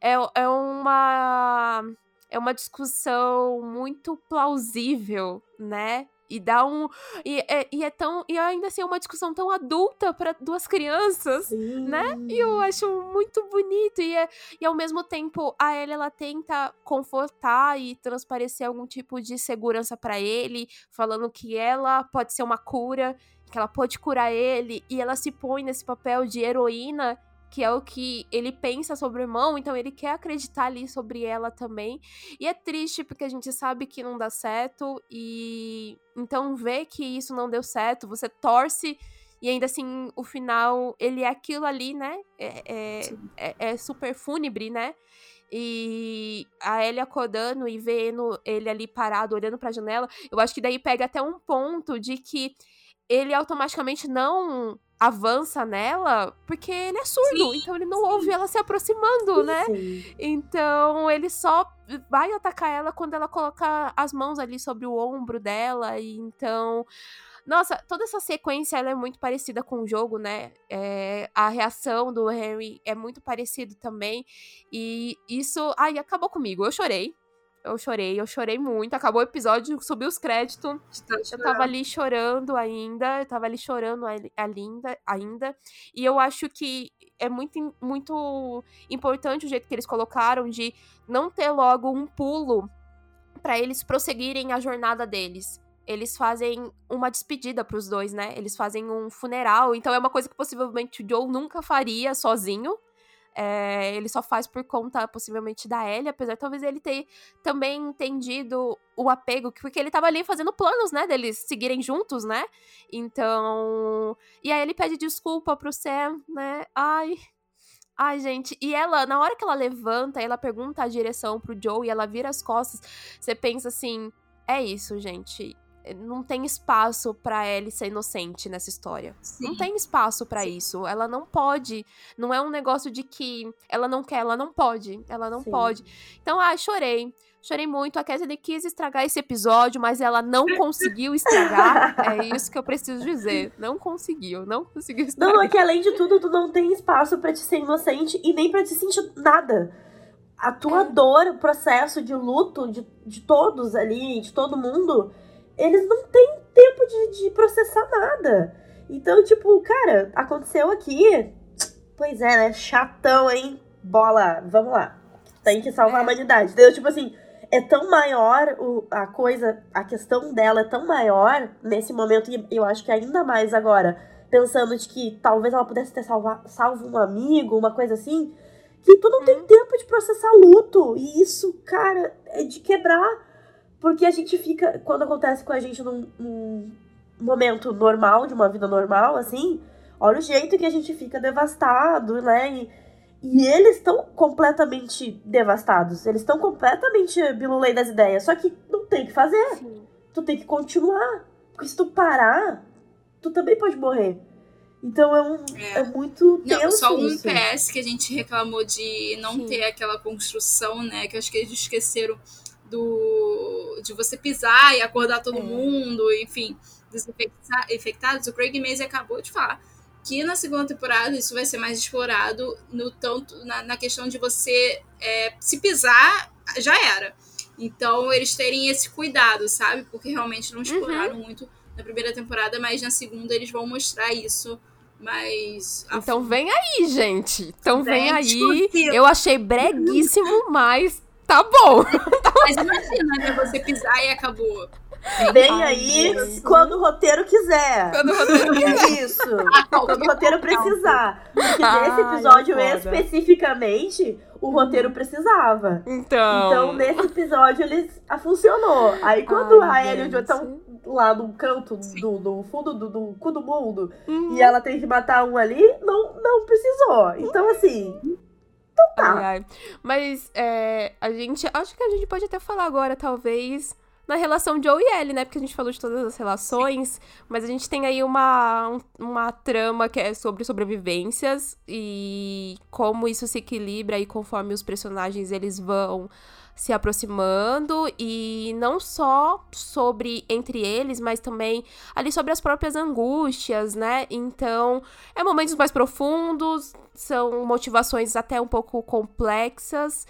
É, é uma é uma discussão muito plausível, né? E dá um. E é, e é tão. E ainda assim é uma discussão tão adulta para duas crianças, Sim. né? E eu acho muito bonito. E, é, e ao mesmo tempo, a Ellie ela tenta confortar e transparecer algum tipo de segurança para ele, falando que ela pode ser uma cura, que ela pode curar ele, e ela se põe nesse papel de heroína que é o que ele pensa sobre o irmão, então ele quer acreditar ali sobre ela também. E é triste porque a gente sabe que não dá certo e então ver que isso não deu certo, você torce e ainda assim o final ele é aquilo ali, né? É, é, é, é super fúnebre, né? E a Ellie acordando e vendo ele ali parado, olhando pra janela, eu acho que daí pega até um ponto de que ele automaticamente não avança nela porque ele é surdo, sim, então ele não sim. ouve ela se aproximando, sim, né? Então ele só vai atacar ela quando ela coloca as mãos ali sobre o ombro dela, e então. Nossa, toda essa sequência ela é muito parecida com o jogo, né? É, a reação do Henry é muito parecido também. E isso. Ai, acabou comigo. Eu chorei. Eu chorei, eu chorei muito. Acabou o episódio, subiu os créditos. Eu tava ali chorando ainda. Eu tava ali chorando ainda, ainda. E eu acho que é muito, muito importante o jeito que eles colocaram de não ter logo um pulo para eles prosseguirem a jornada deles. Eles fazem uma despedida pros dois, né? Eles fazem um funeral. Então é uma coisa que possivelmente o Joe nunca faria sozinho é, ele só faz por conta, possivelmente, da Ellie, apesar talvez ele ter também entendido o apego, porque ele tava ali fazendo planos, né, deles seguirem juntos, né? Então. E aí ele pede desculpa pro Sam, né? Ai. Ai, gente, e ela, na hora que ela levanta, ela pergunta a direção pro Joe e ela vira as costas, você pensa assim: é isso, gente não tem espaço para Ellie ser inocente nessa história. Sim. Não tem espaço para isso. Ela não pode. Não é um negócio de que ela não quer, ela não pode. Ela não Sim. pode. Então, ah, chorei. Chorei muito. A Cassidy quis estragar esse episódio, mas ela não conseguiu estragar. é isso que eu preciso dizer. Não conseguiu, não conseguiu estragar. Não, é que além de tudo, tu não tem espaço para te ser inocente e nem para te sentir nada. A tua é. dor, o processo de luto de, de todos ali, de todo mundo, eles não têm tempo de, de processar nada. Então, tipo, cara, aconteceu aqui. Pois é, né? Chatão, hein? Bola, vamos lá. Tem que salvar é. a humanidade. Entendeu? Tipo assim, é, é tão maior o, a coisa, a questão dela é tão maior nesse momento, e eu acho que ainda mais agora, pensando de que talvez ela pudesse ter salva, salvo um amigo, uma coisa assim, que tu não tem uhum. tempo de processar luto. E isso, cara, é de quebrar. Porque a gente fica, quando acontece com a gente num, num momento normal, de uma vida normal, assim, olha o jeito que a gente fica devastado, né? E, e eles estão completamente devastados. Eles estão completamente bilulei das ideias. Só que não tem que fazer. Sim. Tu tem que continuar. Porque se tu parar, tu também pode morrer. Então é, um, é. é muito tenso Não, só um isso. PS que a gente reclamou de não Sim. ter aquela construção, né? Que eu acho que eles esqueceram do de você pisar e acordar todo é. mundo, enfim, dos infectados. O Craig Mason acabou de falar que na segunda temporada isso vai ser mais explorado no tanto na, na questão de você é, se pisar já era. Então eles terem esse cuidado, sabe? Porque realmente não exploraram uhum. muito na primeira temporada, mas na segunda eles vão mostrar isso. Mas. Então vem aí, gente. Então vem, vem aí. Eu achei breguíssimo, mas tá bom. mas imagina, né? Você pisar e acabou. Vem Ai, aí Deus. quando o roteiro quiser. Quando o roteiro quiser. É isso. quando o roteiro precisar. Porque nesse episódio Ai, especificamente, o roteiro precisava. Então. Então, nesse episódio, ele funcionou. Aí quando Ai, a Ellie e o estão lá no canto do, do fundo do, do cu do mundo uhum. e ela tem que matar um ali, não, não precisou. Então, assim. Então tá. Ai, ai. Mas é, a gente. Acho que a gente pode até falar agora, talvez na relação Joe e Ellie, né? Porque a gente falou de todas as relações, mas a gente tem aí uma, uma trama que é sobre sobrevivências e como isso se equilibra aí conforme os personagens eles vão se aproximando e não só sobre entre eles, mas também ali sobre as próprias angústias, né? Então, é momentos mais profundos, são motivações até um pouco complexas.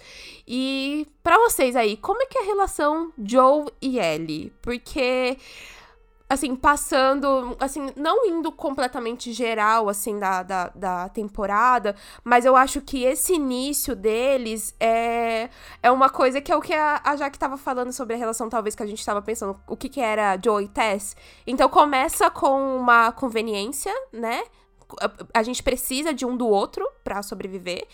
E para vocês aí, como é que é a relação Joe e Ellie? Porque assim, passando, assim, não indo completamente geral, assim, da, da, da, temporada, mas eu acho que esse início deles é, é uma coisa que é o que a, a Jaque tava falando sobre a relação, talvez, que a gente tava pensando, o que que era Joe e Tess. Então, começa com uma conveniência, né? A, a gente precisa de um do outro para sobreviver,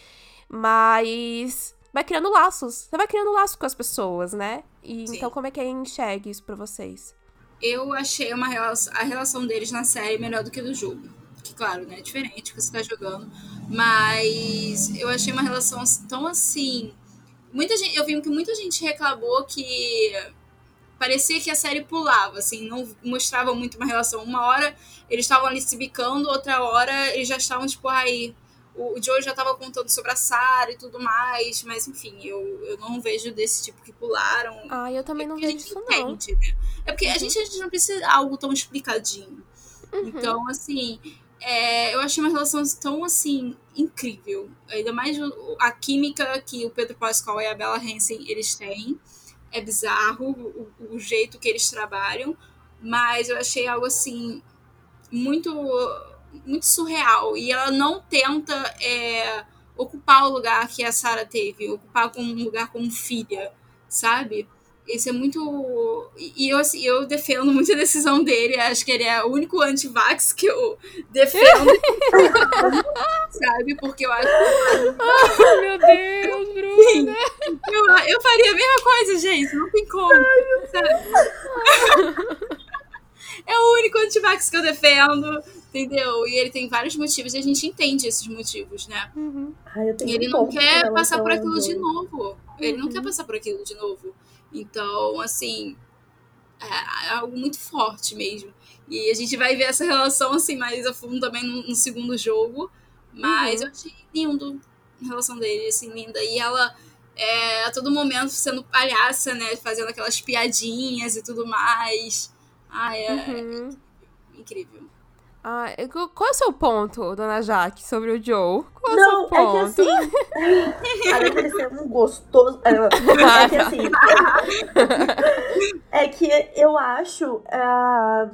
mas vai criando laços. Você vai criando laços com as pessoas, né? E, então, como é que enxerga isso para vocês? Eu achei uma relação, a relação deles na série melhor do que do jogo. Que, claro, né? É diferente que você tá jogando. Mas eu achei uma relação tão assim. Muita gente, eu vi que muita gente reclamou que parecia que a série pulava, assim, não mostrava muito uma relação. Uma hora eles estavam ali se bicando, outra hora eles já estavam, tipo, aí o Joe já estava contando sobre a Sarah e tudo mais, mas enfim, eu, eu não vejo desse tipo que pularam. Ah, eu também é não vejo isso entende, não. Né? É porque uhum. a, gente, a gente não precisa de algo tão explicadinho. Uhum. Então, assim, é, eu achei uma relação tão, assim, incrível. Ainda mais a química que o Pedro Pascal e a Bella Hansen, eles têm. É bizarro o, o jeito que eles trabalham, mas eu achei algo, assim, muito muito surreal. E ela não tenta é, ocupar o lugar que a Sarah teve, ocupar um lugar como filha, sabe? Isso é muito. E eu, assim, eu defendo muito a decisão dele. Acho que ele é o único anti-vax que eu defendo. sabe? Porque eu acho. Ai, meu Deus, Bruna! Eu, eu faria a mesma coisa, gente. Não tem como. Sabe? é o único anti-vax que eu defendo. Entendeu? E ele tem vários motivos e a gente entende esses motivos, né? Uhum. Ai, e ele não quer passar por aquilo de novo. Ele não quer uhum. passar por aquilo de novo. Então, assim, é, é algo muito forte mesmo. E a gente vai ver essa relação assim mais a fundo também no, no segundo jogo. Mas uhum. eu achei lindo a relação dele, assim, linda. E ela é, a todo momento sendo palhaça, né? Fazendo aquelas piadinhas e tudo mais. Ai, é uhum. incrível. Ah, qual é o seu ponto, dona Jaque, sobre o Joe? Qual é o seu ponto? É que assim. além dele ser um gostoso. É, é que assim. é que eu acho uh,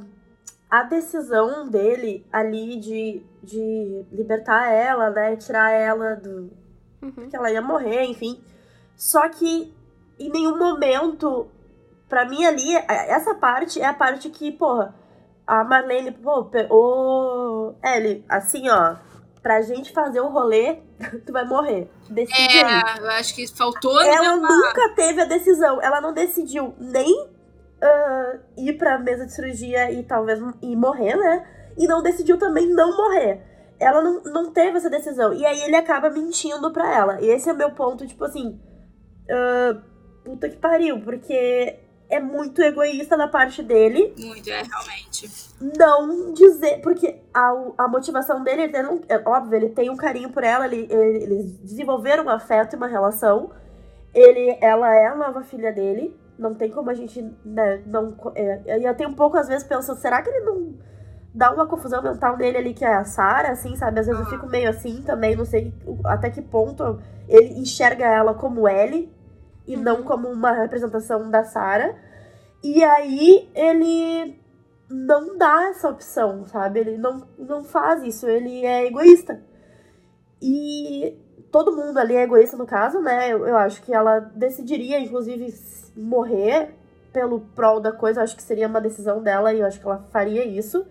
a decisão dele ali de, de libertar ela, né? Tirar ela do. Uhum. Que ela ia morrer, enfim. Só que em nenhum momento, pra mim ali, é, essa parte é a parte que, porra, a Marlene, pô, ô, Ellie, assim, ó, pra gente fazer o rolê, tu vai morrer. Decide é, aí. eu acho que faltou. Ela nunca teve a decisão. Ela não decidiu nem uh, ir pra mesa de cirurgia e talvez e morrer, né? E não decidiu também não morrer. Ela não, não teve essa decisão. E aí ele acaba mentindo pra ela. E esse é o meu ponto, tipo assim. Uh, puta que pariu, porque é muito egoísta da parte dele. Muito, é, realmente. Não dizer. Porque a, a motivação dele, ele não, é óbvio, ele tem um carinho por ela, ele, ele, eles desenvolveram um afeto e uma relação. Ele, ela é a nova filha dele. Não tem como a gente. Né, não, é, eu tenho um pouco, às vezes, pensando, será que ele não dá uma confusão mental nele ali, que é a Sarah, assim, sabe? Às vezes eu fico meio assim também, não sei até que ponto ele enxerga ela como Ellie e não uhum. como uma representação da Sarah. E aí ele não dá essa opção, sabe? Ele não, não faz isso, ele é egoísta. E todo mundo ali é egoísta no caso, né? Eu, eu acho que ela decidiria, inclusive, morrer pelo prol da coisa. Eu acho que seria uma decisão dela e eu acho que ela faria isso.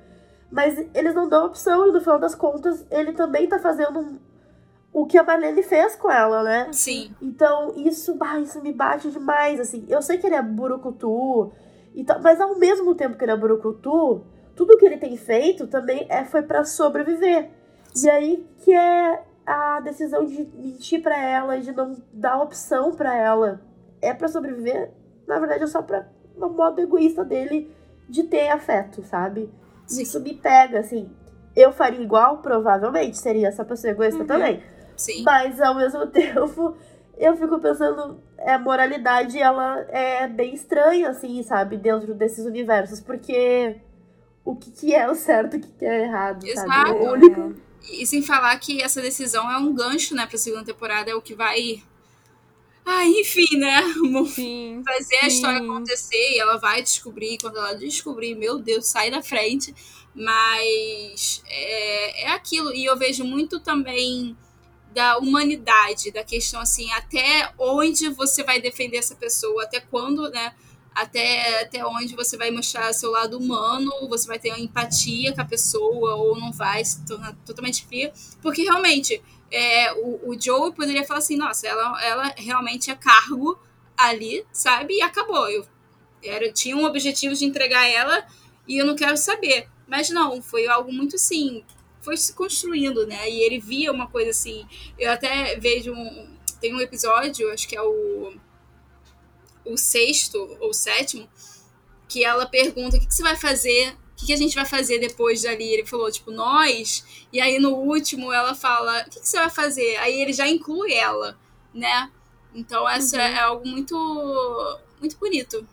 Mas eles não dão opção e no final das contas ele também tá fazendo o que a Marlene fez com ela, né? Sim. Então, isso, isso me bate demais, assim. Eu sei que ele é burucutu, e tal, mas ao mesmo tempo que ele é burucutu, tudo que ele tem feito também é, foi para sobreviver. E aí que é a decisão de mentir para ela, de não dar opção para ela, é para sobreviver, na verdade é só pra um modo egoísta dele de ter afeto, sabe? Sim. Isso me pega, assim. Eu faria igual, provavelmente, seria essa pessoa egoísta uhum. também. Sim. Mas ao mesmo tempo, eu fico pensando, a moralidade ela é bem estranha, assim, sabe, dentro desses universos, porque o que, que é o certo e o que, que é errado, Exato. sabe? O único... E sem falar que essa decisão é um gancho, né, pra segunda temporada, é o que vai. Ah, enfim, né? Sim, fazer sim. a história acontecer e ela vai descobrir. Quando ela descobrir, meu Deus, sai da frente. Mas é, é aquilo. E eu vejo muito também da humanidade, da questão assim, até onde você vai defender essa pessoa, até quando, né? Até, até onde você vai mostrar seu lado humano, você vai ter empatia com a pessoa, ou não vai se tornar totalmente fria. Porque realmente, é, o, o Joe poderia falar assim, nossa, ela, ela realmente é cargo ali, sabe? E acabou. Eu era, tinha um objetivo de entregar ela e eu não quero saber. Mas não, foi algo muito assim, foi se construindo, né? E ele via uma coisa assim. Eu até vejo um. Tem um episódio, acho que é o. O sexto ou sétimo, que ela pergunta: o que, que você vai fazer? O que, que a gente vai fazer depois dali? Ele falou, tipo, nós. E aí no último ela fala: o que, que você vai fazer? Aí ele já inclui ela, né? Então, essa uhum. é algo muito, muito bonito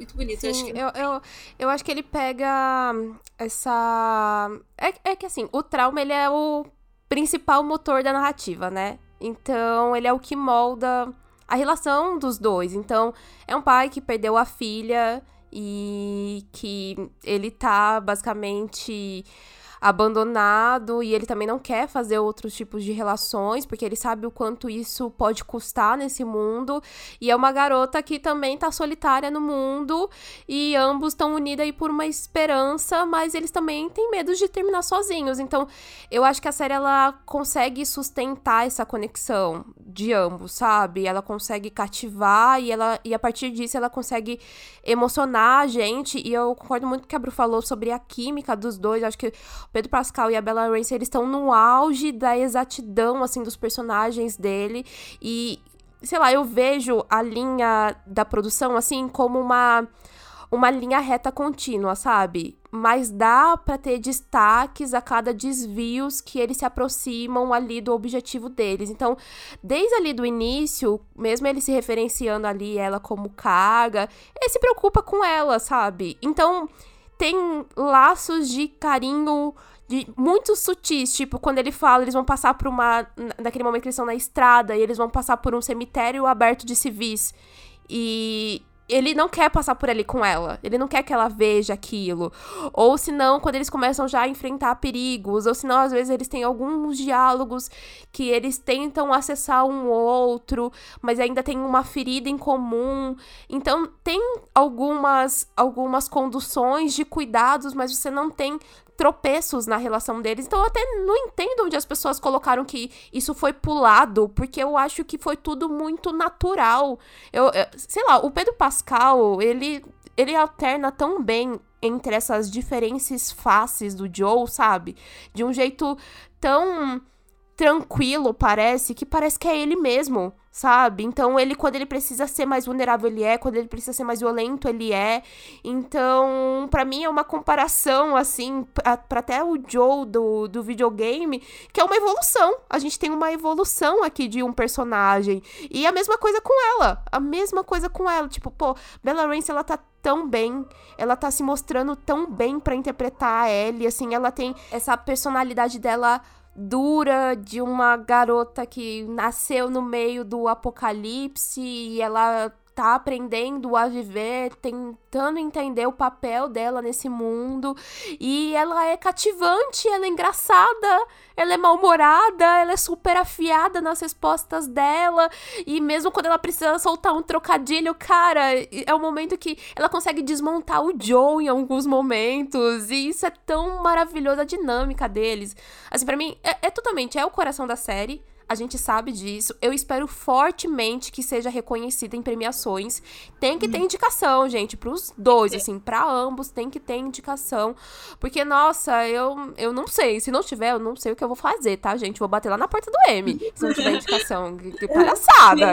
muito bonito. Sim, acho que... eu, eu, eu acho que ele pega essa. É, é que assim, o trauma ele é o principal motor da narrativa, né? Então, ele é o que molda a relação dos dois. Então, é um pai que perdeu a filha e que ele tá basicamente abandonado e ele também não quer fazer outros tipos de relações, porque ele sabe o quanto isso pode custar nesse mundo. E é uma garota que também tá solitária no mundo e ambos estão unidos aí por uma esperança, mas eles também têm medo de terminar sozinhos. Então, eu acho que a série ela consegue sustentar essa conexão de ambos, sabe? Ela consegue cativar e ela e a partir disso ela consegue emocionar a gente. E eu concordo muito com o que a Bru falou sobre a química dos dois. Eu acho que Pedro Pascal e a Bella Ramsey, eles estão no auge da exatidão, assim, dos personagens dele. E, sei lá, eu vejo a linha da produção, assim, como uma uma linha reta contínua, sabe? Mas dá para ter destaques a cada desvios que eles se aproximam ali do objetivo deles. Então, desde ali do início, mesmo ele se referenciando ali ela como carga, ele se preocupa com ela, sabe? Então, tem laços de carinho de muito sutis, tipo, quando ele fala, eles vão passar por uma naquele momento que eles estão na estrada e eles vão passar por um cemitério aberto de civis. E ele não quer passar por ali com ela. Ele não quer que ela veja aquilo. Ou senão, quando eles começam já a enfrentar perigos, ou senão, às vezes, eles têm alguns diálogos que eles tentam acessar um outro, mas ainda tem uma ferida em comum. Então, tem algumas, algumas conduções de cuidados, mas você não tem tropeços na relação deles. Então eu até não entendo onde as pessoas colocaram que isso foi pulado, porque eu acho que foi tudo muito natural. Eu, eu sei lá, o Pedro Pascal, ele ele alterna tão bem entre essas diferentes faces do Joe, sabe? De um jeito tão tranquilo, parece, que parece que é ele mesmo sabe? Então, ele, quando ele precisa ser mais vulnerável, ele é, quando ele precisa ser mais violento, ele é. Então, para mim é uma comparação, assim, para até o Joe do, do videogame, que é uma evolução. A gente tem uma evolução aqui de um personagem. E a mesma coisa com ela. A mesma coisa com ela. Tipo, pô, Bella Ramsey, ela tá tão bem, ela tá se mostrando tão bem para interpretar a Ellie, assim, ela tem essa personalidade dela dura de uma garota que nasceu no meio do apocalipse e ela tá aprendendo a viver, tentando entender o papel dela nesse mundo. E ela é cativante, ela é engraçada, ela é mal-humorada, ela é super afiada nas respostas dela. E mesmo quando ela precisa soltar um trocadilho, cara, é o um momento que ela consegue desmontar o Joe em alguns momentos. E isso é tão maravilhoso, a dinâmica deles. Assim, para mim, é, é totalmente, é o coração da série a gente sabe disso. Eu espero fortemente que seja reconhecida em premiações. Tem que ter indicação, gente, pros dois, assim, para ambos tem que ter indicação. Porque, nossa, eu, eu não sei. Se não tiver, eu não sei o que eu vou fazer, tá, gente? Vou bater lá na porta do M se não tiver indicação. Que palhaçada.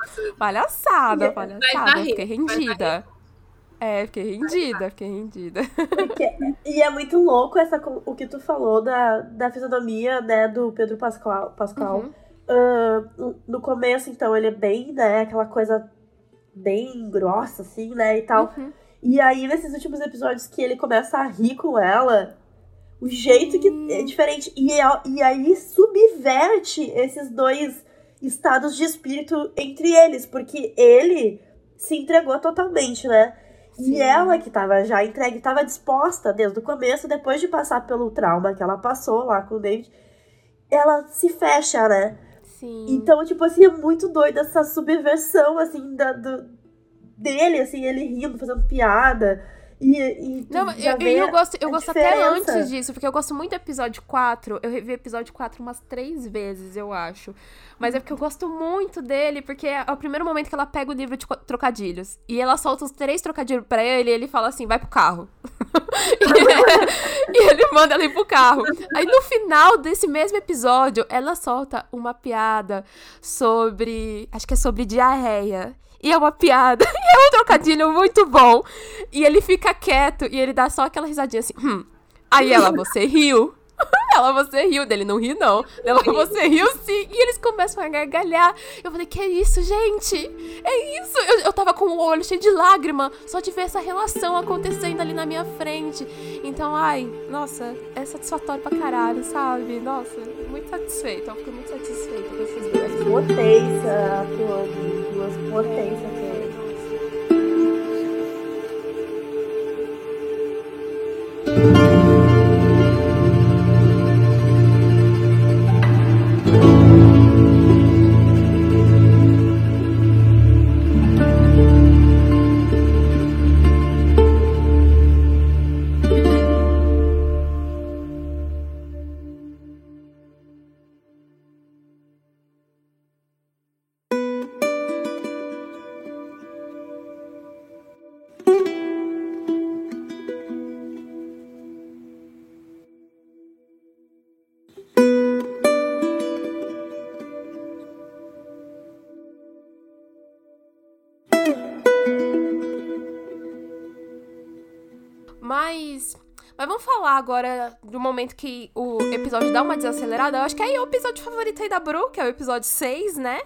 Palhaçada, palhaçada. Fiquei rendida. É, fiquei rendida, fiquei rendida. Porque, e é muito louco essa, o que tu falou da, da fisionomia, né, do Pedro Pascal. Pascal. Uhum. Uh, no começo, então, ele é bem, né, aquela coisa bem grossa, assim, né, e tal. Uhum. E aí, nesses últimos episódios que ele começa a rir com ela, o jeito que é diferente. E, e aí subverte esses dois estados de espírito entre eles, porque ele se entregou totalmente, né? Sim. E ela, que tava já entregue, tava disposta desde o começo, depois de passar pelo trauma que ela passou lá com o David, ela se fecha, né? Sim. Então, tipo assim, é muito doido essa subversão, assim, da, do, dele, assim, ele rindo, fazendo piada. E, e não, eu, eu, gosto, eu gosto até antes disso, porque eu gosto muito do episódio 4. Eu revi o episódio 4 umas três vezes, eu acho. Mas é porque eu gosto muito dele, porque é o primeiro momento que ela pega o livro de trocadilhos. E ela solta os três trocadilhos pra ele e ele fala assim: vai pro carro. e ele manda ela ir pro carro. Aí no final desse mesmo episódio, ela solta uma piada sobre. Acho que é sobre diarreia. E é uma piada. E é um trocadilho muito bom. E ele fica quieto e ele dá só aquela risadinha assim. Hum. Aí ela, você riu? Ela, você riu dele, não ri não. Ela, você riu sim. E eles começam a gargalhar. Eu falei, que é isso, gente? É isso. Eu, eu tava com o olho cheio de lágrima só de ver essa relação acontecendo ali na minha frente. Então, ai, nossa, é satisfatório pra caralho, sabe? Nossa, muito satisfeita. Eu fiquei muito satisfeita com esses dois. Potência atuando, duas potências Mas. Falar agora do momento que o episódio dá uma desacelerada. Eu acho que aí é o episódio favorito aí da Bru, que é o episódio 6, né?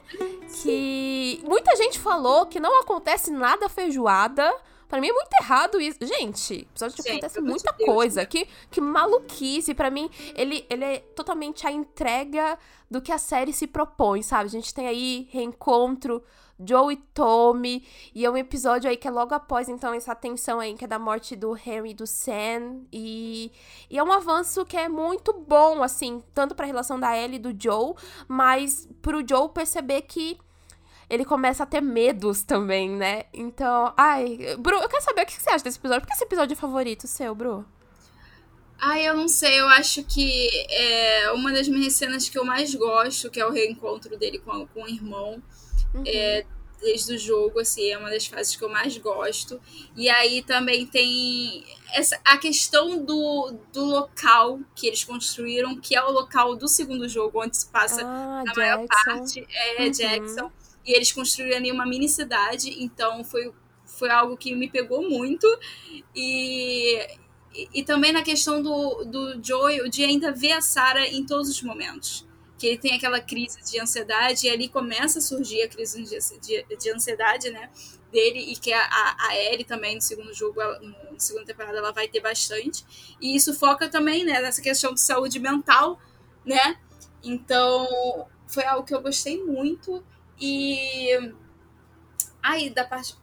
Que muita gente falou que não acontece nada feijoada, Para mim é muito errado isso. Gente, episódio Gente, acontece muita Deus, coisa. Deus. Que, que maluquice. para mim, ele, ele é totalmente a entrega do que a série se propõe, sabe? A gente tem aí reencontro Joe e Tommy. E é um episódio aí que é logo após, então, essa tensão aí, que é da morte do Henry e do Sam. E, e é um avanço que é muito bom, assim, tanto pra relação da Ellie e do Joe, mas pro Joe perceber que ele começa a ter medos também, né? Então, ai, Bru, eu quero saber o que você acha desse episódio. Por que esse episódio é favorito seu, Bru? Ai, eu não sei, eu acho que é uma das minhas cenas que eu mais gosto, que é o reencontro dele com, com o irmão. Uhum. É, desde o jogo, assim, é uma das fases que eu mais gosto. E aí também tem essa, a questão do, do local que eles construíram, que é o local do segundo jogo, onde se passa ah, a maior parte, é uhum. Jackson. E eles construíram ali uma mini cidade, então foi, foi algo que me pegou muito. E, e, e também na questão do, do Joey, de ainda ver a Sarah em todos os momentos. Que ele tem aquela crise de ansiedade, e ali começa a surgir a crise de, de, de ansiedade, né? Dele, e que a, a Ellie também no segundo jogo, na segunda temporada, ela vai ter bastante. E isso foca também, né, nessa questão de saúde mental, né? Então, foi algo que eu gostei muito. E. Ai, da parte.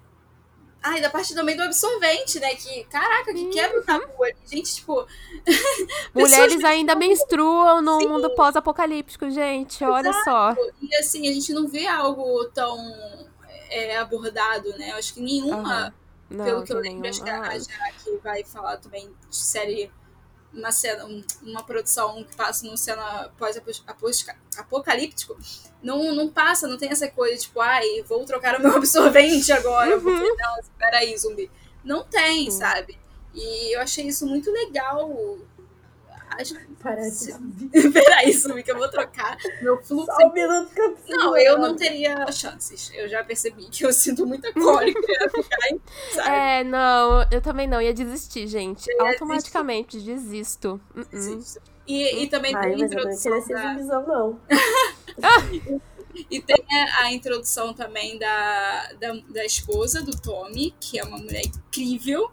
Ai, da parte também do absorvente, né? Que, caraca, que quebra o tabu ali. Gente, tipo. Mulheres ainda menstruam no Sim. mundo pós-apocalíptico, gente. Exato. Olha só. E assim, a gente não vê algo tão é, abordado, né? Eu acho que nenhuma. Uhum. Não, pelo que eu lembro, acho que a Jaque vai falar também de série uma cena, uma produção que passa num cena pós-apocalíptico, não, não passa, não tem essa coisa tipo, ai, vou trocar o meu absorvente agora, uhum. porque não, espera aí, zumbi. Não tem, uhum. sabe? E eu achei isso muito legal Acho... Parece. Peraí, Sumi, que eu vou trocar meu fluxo. Só um minuto que eu Não, eu não teria chances. Eu já percebi que eu sinto muita cólica. ficar, É, não, eu também não. Ia desistir, gente. Eu Automaticamente desisto. Uh-uh. Desisto. E, e também Ai, tem a introdução. Não da... visão, não. E tem a, a, introdução também da, da, da, esposa do Tommy, que é uma mulher incrível,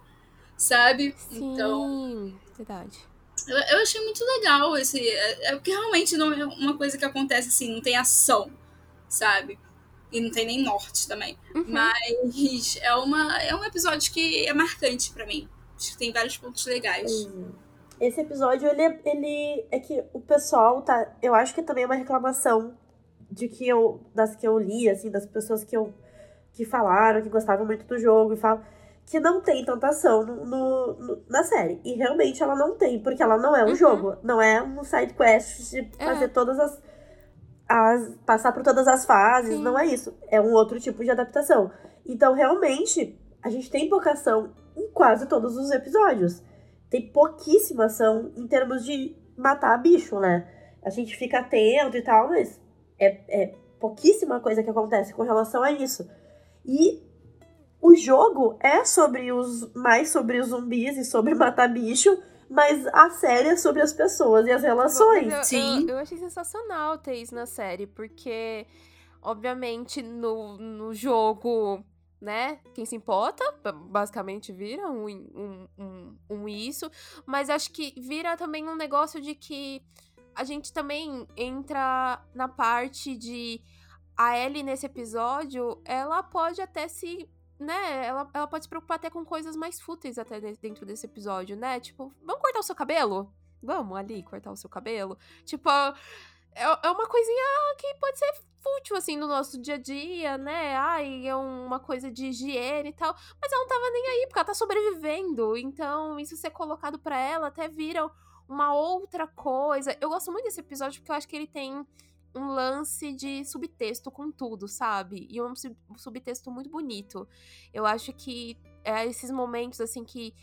sabe? Sim, então. Verdade. Eu, eu achei muito legal esse. É, é porque realmente não é uma coisa que acontece assim, não tem ação, sabe? E não tem nem morte também. Uhum. Mas é, uma, é um episódio que é marcante para mim. Acho que tem vários pontos legais. Esse episódio, ele, é, ele é que o pessoal tá. Eu acho que também é uma reclamação de que eu. Das que eu li, assim, das pessoas que eu. que falaram, que gostavam muito do jogo e falam que não tem tanta ação no, no, no, na série. E realmente ela não tem, porque ela não é um uhum. jogo. Não é um side quest de é. fazer todas as, as. passar por todas as fases. Sim. Não é isso. É um outro tipo de adaptação. Então, realmente, a gente tem pouca ação em quase todos os episódios. Tem pouquíssima ação em termos de matar bicho, né? A gente fica atento e tal, mas é, é pouquíssima coisa que acontece com relação a isso. E o jogo é sobre os mais sobre os zumbis e sobre matar bicho, mas a série é sobre as pessoas e as relações. Eu, Sim. Eu, eu, achei sensacional ter isso na série, porque, obviamente, no, no jogo, né, quem se importa, basicamente vira um, um, um, um isso, mas acho que vira também um negócio de que a gente também entra na parte de a Ellie nesse episódio, ela pode até se né, ela, ela pode se preocupar até com coisas mais fúteis até dentro desse episódio, né? Tipo, vamos cortar o seu cabelo? Vamos ali cortar o seu cabelo? Tipo, é, é uma coisinha que pode ser fútil, assim, no nosso dia a dia, né? Ai, é uma coisa de higiene e tal. Mas ela não tava nem aí, porque ela tá sobrevivendo. Então, isso ser colocado para ela até vira uma outra coisa. Eu gosto muito desse episódio porque eu acho que ele tem um lance de subtexto com tudo, sabe? E um subtexto muito bonito. Eu acho que é esses momentos assim que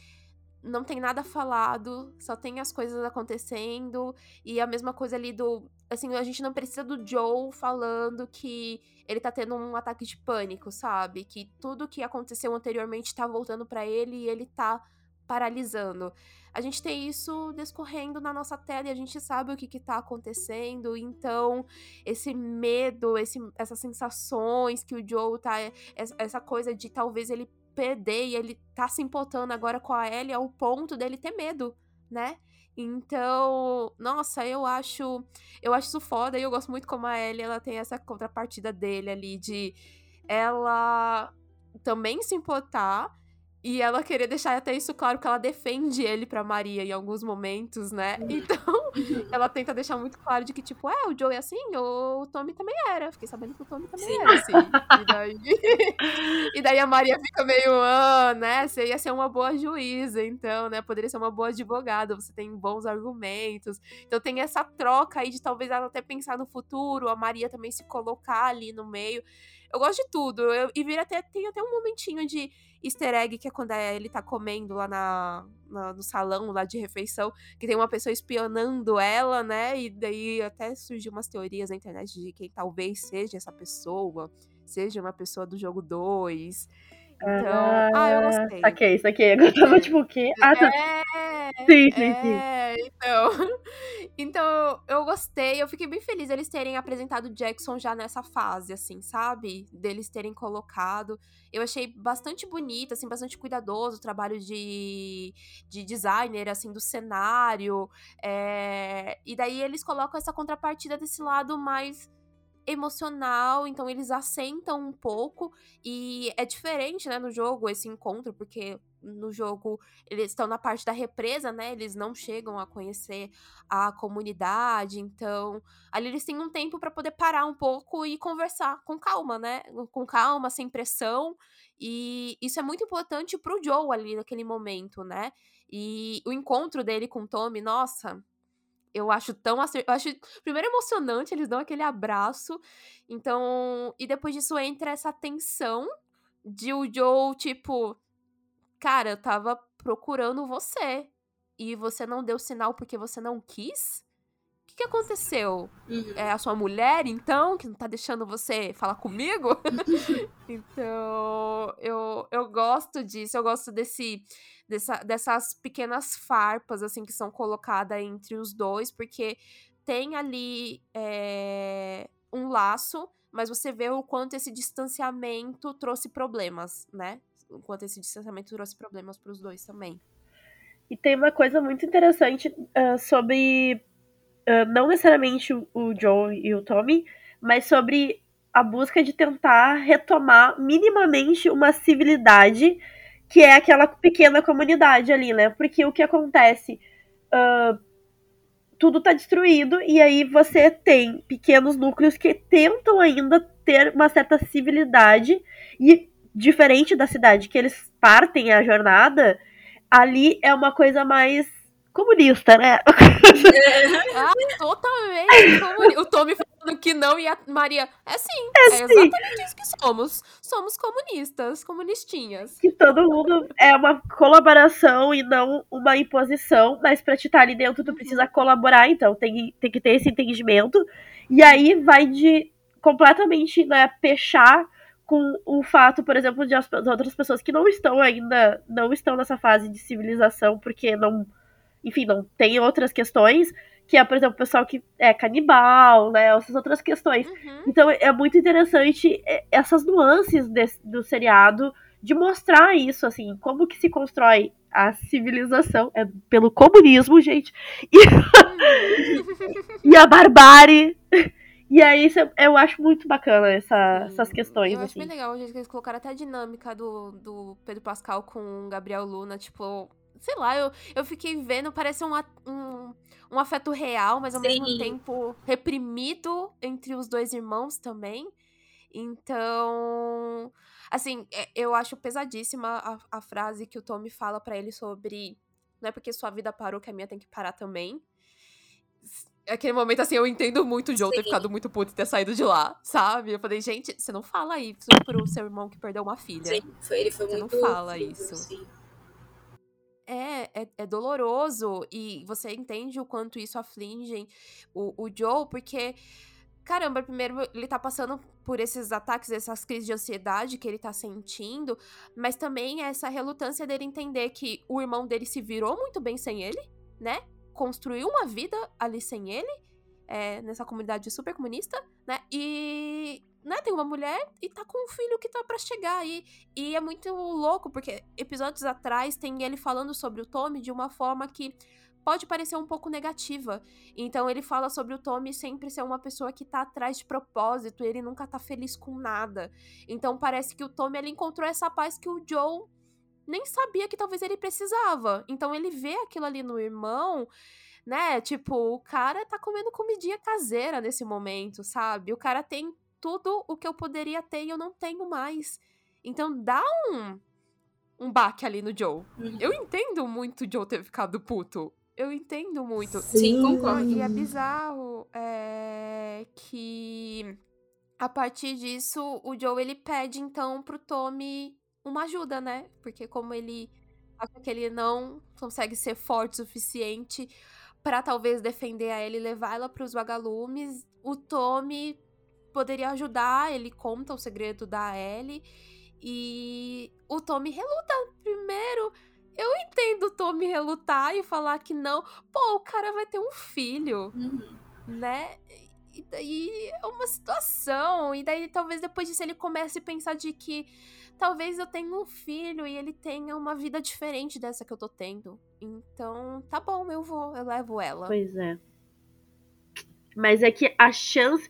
não tem nada falado, só tem as coisas acontecendo e a mesma coisa ali do, assim, a gente não precisa do Joe falando que ele tá tendo um ataque de pânico, sabe? Que tudo que aconteceu anteriormente tá voltando para ele e ele tá paralisando a gente tem isso descorrendo na nossa tela e a gente sabe o que está acontecendo. Então, esse medo, esse, essas sensações que o Joe tá. Essa coisa de talvez ele perder e ele tá se empotando agora com a Ellie ao ponto dele ter medo, né? Então, nossa, eu acho, eu acho isso foda e eu gosto muito como a Ellie, ela tem essa contrapartida dele ali de ela também se importar e ela querer deixar até isso claro que ela defende ele pra Maria em alguns momentos, né? Uhum. Então, ela tenta deixar muito claro de que, tipo, é, o Joe é assim, o Tommy também era. Fiquei sabendo que o Tommy também Sim. era assim. E daí... e daí a Maria fica meio, ah, né? Você ia ser uma boa juíza, então, né? Poderia ser uma boa advogada, você tem bons argumentos. Então tem essa troca aí de talvez ela até pensar no futuro, a Maria também se colocar ali no meio. Eu gosto de tudo. Eu, e vira até, tem até um momentinho de easter egg, que é quando é, ele tá comendo lá na, na, no salão lá de refeição, que tem uma pessoa espionando ela, né? E daí até surgiu umas teorias na internet de quem talvez seja essa pessoa, seja uma pessoa do jogo 2. Então, ah, ah, eu gostei. Saquei, saquei. Eu tava é. tipo, o quê? Ah, tá. É, sim, sim, sim. É, então. Então, eu gostei. Eu fiquei bem feliz eles terem apresentado o Jackson já nessa fase, assim, sabe? Deles terem colocado. Eu achei bastante bonito, assim, bastante cuidadoso o trabalho de, de designer, assim, do cenário. É... E daí eles colocam essa contrapartida desse lado mais emocional, então eles assentam um pouco e é diferente, né, no jogo esse encontro, porque no jogo eles estão na parte da represa, né? Eles não chegam a conhecer a comunidade, então ali eles têm um tempo para poder parar um pouco e conversar com calma, né? Com calma, sem pressão. E isso é muito importante pro Joe ali naquele momento, né? E o encontro dele com o Tommy, nossa, eu acho tão eu acho primeiro emocionante, eles dão aquele abraço. Então, e depois disso entra essa tensão de o Joe tipo, cara, eu tava procurando você e você não deu sinal porque você não quis? O que, que aconteceu? Uhum. É a sua mulher, então, que não tá deixando você falar comigo? então, eu, eu gosto disso, eu gosto desse dessa, dessas pequenas farpas, assim, que são colocadas entre os dois, porque tem ali é, um laço, mas você vê o quanto esse distanciamento trouxe problemas, né? O quanto esse distanciamento trouxe problemas para os dois também. E tem uma coisa muito interessante uh, sobre, uh, não necessariamente o, o Joe e o Tommy, mas sobre a busca de tentar retomar minimamente uma civilidade que é aquela pequena comunidade ali, né? Porque o que acontece? Uh, tudo tá destruído e aí você tem pequenos núcleos que tentam ainda ter uma certa civilidade e diferente da cidade que eles partem a jornada, ali é uma coisa mais comunista, né? ah, totalmente. O Tommy falando que não e a Maria. É sim. É, é sim. exatamente isso que somos. Somos comunistas, comunistinhas. Que todo mundo é uma colaboração e não uma imposição, mas pra te estar ali dentro tu precisa uhum. colaborar, então tem, tem que ter esse entendimento. E aí vai de completamente né, fechar com o fato, por exemplo, de as, outras pessoas que não estão ainda, não estão nessa fase de civilização, porque não enfim, não tem outras questões, que é, por exemplo, o pessoal que é canibal, né? Essas outras questões. Uhum. Então é muito interessante é, essas nuances desse, do seriado de mostrar isso, assim, como que se constrói a civilização é pelo comunismo, gente. E, e a barbárie. E aí eu acho muito bacana essa, essas questões. Eu acho assim. bem legal o jeito que eles colocaram até a dinâmica do, do Pedro Pascal com o Gabriel Luna, tipo, sei lá, eu, eu fiquei vendo, parece um, um, um afeto real, mas ao Sim. mesmo tempo reprimido entre os dois irmãos também. Então, assim, é, eu acho pesadíssima a, a frase que o Tommy fala para ele sobre não é porque sua vida parou que a minha tem que parar também. Aquele momento, assim, eu entendo muito o Joe ter ficado muito puto e ter saído de lá, sabe? Eu falei, gente, você não fala isso pro seu irmão que perdeu uma filha. Sim, foi, ele foi você muito... não fala isso. Sim. É, é, é, doloroso e você entende o quanto isso aflige o, o Joe, porque, caramba, primeiro ele tá passando por esses ataques, essas crises de ansiedade que ele tá sentindo, mas também essa relutância dele entender que o irmão dele se virou muito bem sem ele, né? Construiu uma vida ali sem ele, é, nessa comunidade super comunista, né? E, né, Tem uma mulher e tá com um filho que tá para chegar aí. E é muito louco, porque episódios atrás tem ele falando sobre o Tommy de uma forma que pode parecer um pouco negativa. Então ele fala sobre o Tommy sempre ser uma pessoa que tá atrás de propósito, ele nunca tá feliz com nada. Então parece que o Tommy ele encontrou essa paz que o Joe nem sabia que talvez ele precisava. Então ele vê aquilo ali no irmão né? Tipo, o cara tá comendo comidinha caseira nesse momento, sabe? O cara tem tudo o que eu poderia ter e eu não tenho mais. Então dá um um baque ali no Joe. Uhum. Eu entendo muito o Joe ter ficado puto. Eu entendo muito. Sim, concordo. E é bizarro é, que a partir disso o Joe ele pede então pro Tommy uma ajuda, né? Porque como ele acha que ele não consegue ser forte o suficiente para talvez defender a Ellie e levar ela para os vagalumes, o Tommy poderia ajudar, ele conta o segredo da Ellie e o Tommy reluta primeiro. Eu entendo o Tommy relutar e falar que não. Pô, o cara vai ter um filho, uhum. né? E daí é uma situação. E daí talvez depois disso ele comece a pensar de que talvez eu tenha um filho e ele tenha uma vida diferente dessa que eu tô tendo. Então, tá bom, eu vou, eu levo ela. Pois é. Mas é que a chance.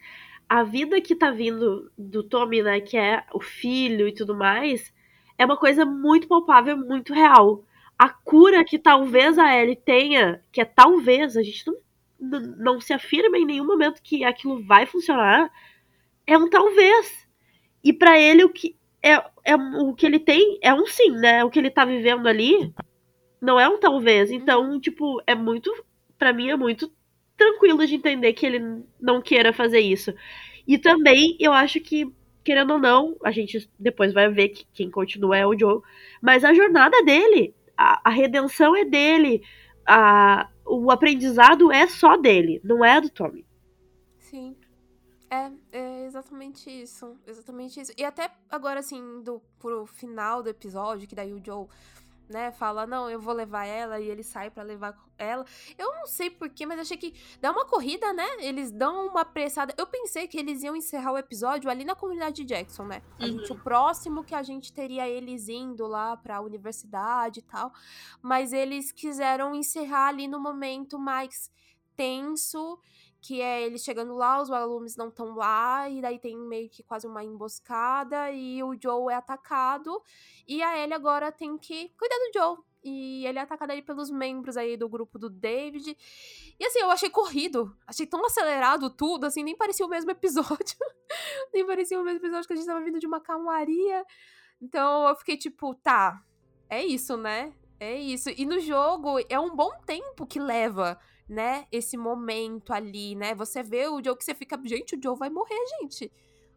A vida que tá vindo do Tommy, né? Que é o filho e tudo mais, é uma coisa muito palpável, muito real. A cura que talvez a Ellie tenha, que é talvez, a gente não, não se afirma em nenhum momento que aquilo vai funcionar, é um talvez. E para ele, o que, é, é o que ele tem é um sim, né? O que ele tá vivendo ali não é um talvez. Então, tipo, é muito. para mim é muito tranquilo de entender que ele não queira fazer isso. E também eu acho que, querendo ou não, a gente depois vai ver que quem continua é o Joe. Mas a jornada dele, a, a redenção é dele, a, o aprendizado é só dele, não é do Tommy. Sim. É, é exatamente isso. Exatamente isso. E até agora, assim, do, pro final do episódio, que daí o Joe, né, fala, não, eu vou levar ela, e ele sai para levar ela. Eu não sei porquê, mas achei que dá uma corrida, né? Eles dão uma apressada. Eu pensei que eles iam encerrar o episódio ali na comunidade de Jackson, né? Uhum. gente, o próximo que a gente teria eles indo lá pra universidade e tal. Mas eles quiseram encerrar ali no momento mais tenso que é ele chegando lá, os alunos não estão lá, e daí tem meio que quase uma emboscada, e o Joe é atacado, e a Ellie agora tem que cuidar do Joe. E ele é atacado aí pelos membros aí do grupo do David. E assim, eu achei corrido. Achei tão acelerado tudo, assim, nem parecia o mesmo episódio. nem parecia o mesmo episódio que a gente tava vindo de uma calmaria. Então eu fiquei tipo, tá, é isso, né? É isso. E no jogo é um bom tempo que leva né, esse momento ali, né? Você vê o Joe que você fica, gente, o Joe vai morrer, gente.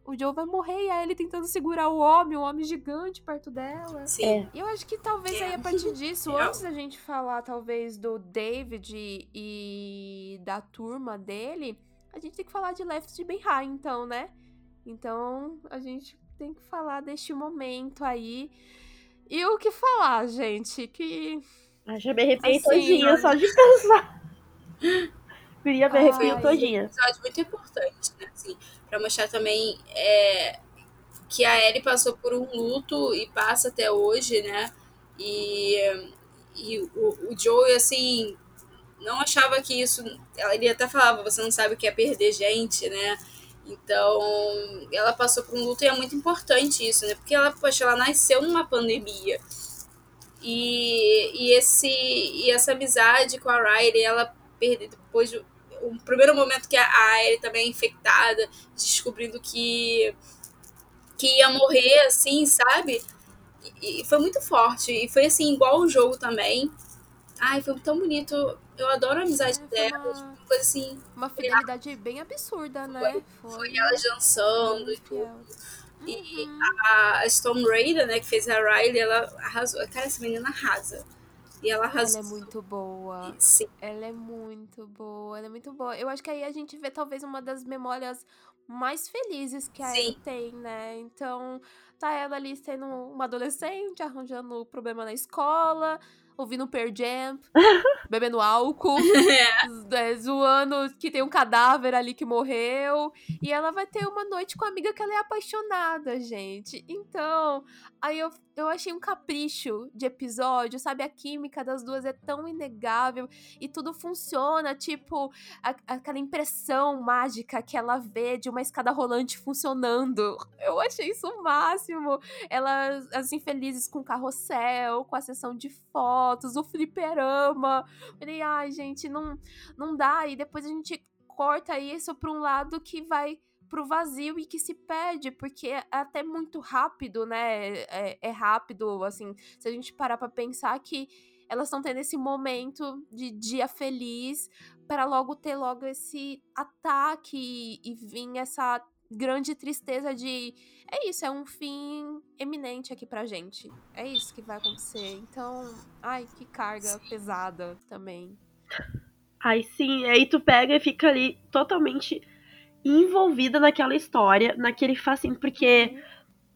O Joe vai morrer e aí ele tentando segurar o homem, o homem gigante perto dela. Sim. É. E eu acho que talvez é. aí a partir disso, é. antes da gente falar talvez do David e da turma dele, a gente tem que falar de Left de High, então, né? Então, a gente tem que falar deste momento aí. E o que falar, gente? Que. Ah, já me arrepiei assim, todinha só de pensar. Queria ver arrepio todinha. É um episódio muito importante, né? Assim, pra mostrar também é, que a Ellie passou por um luto e passa até hoje, né? E, e o, o Joey, assim, não achava que isso. Ele até falava, você não sabe o que é perder gente, né? Então, ela passou por um luto e é muito importante isso, né? Porque ela, poxa, ela nasceu numa pandemia. E, e, esse, e essa amizade com a Riley, ela perder depois o primeiro momento que a Aérea também é infectada, descobrindo que que ia morrer assim, sabe? E, e foi muito forte e foi assim igual o jogo também. Ai, foi tão bonito. Eu adoro a amizade é, dela, uma... Tipo, coisa assim. Uma fidelidade bem absurda, né? Foi, foi. foi ela dançando e tudo. E uhum. a, a Storm Raider, né, que fez a Riley, ela arrasou. Cara, essa menina arrasa. E ela arrasou. Ela é muito boa. Sim. Ela é muito boa, ela é muito boa. Eu acho que aí a gente vê talvez uma das memórias mais felizes que a Ellie tem, né? Então, tá ela ali sendo uma adolescente, arranjando problema na escola, ouvindo Per Jam, bebendo álcool, é. zoando que tem um cadáver ali que morreu. E ela vai ter uma noite com a amiga que ela é apaixonada, gente. Então, aí eu, eu achei um capricho de episódio, sabe? A química das duas é tão inegável e tudo funciona, tipo, a, aquela impressão mágica que ela vê de uma escada rolante funcionando. Eu achei isso o máximo. Elas, as infelizes com carrossel, com a sessão de fotos, o fliperama. Falei, ai, gente, não, não dá. E depois a gente corta isso pra um lado que vai pro vazio e que se perde, porque é até muito rápido, né? É, é rápido, assim, se a gente parar pra pensar que elas estão tendo esse momento de dia feliz para logo ter logo esse ataque e, e vir essa grande tristeza de é isso, é um fim eminente aqui pra gente. É isso que vai acontecer. Então, ai, que carga pesada também. Ai, sim, aí tu pega e fica ali totalmente envolvida naquela história, naquele facinho, porque uhum.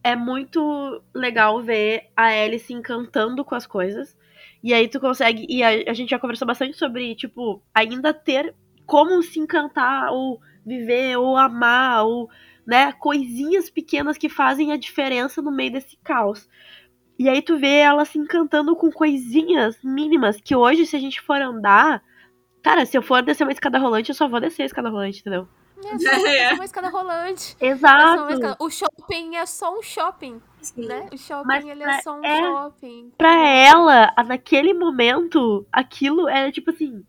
é muito legal ver a Ellie se encantando com as coisas. E aí tu consegue. E a, a gente já conversou bastante sobre, tipo, ainda ter como se encantar, ou viver, ou amar, ou, né, coisinhas pequenas que fazem a diferença no meio desse caos. E aí tu vê ela se encantando com coisinhas mínimas, que hoje, se a gente for andar, cara, se eu for descer uma escada rolante, eu só vou descer a escada rolante, entendeu? É só é. uma escada rolante. Exato. É escada... O shopping é só um shopping. Né? O shopping Mas ele é só um é... shopping. Pra ela, naquele momento, aquilo era tipo assim.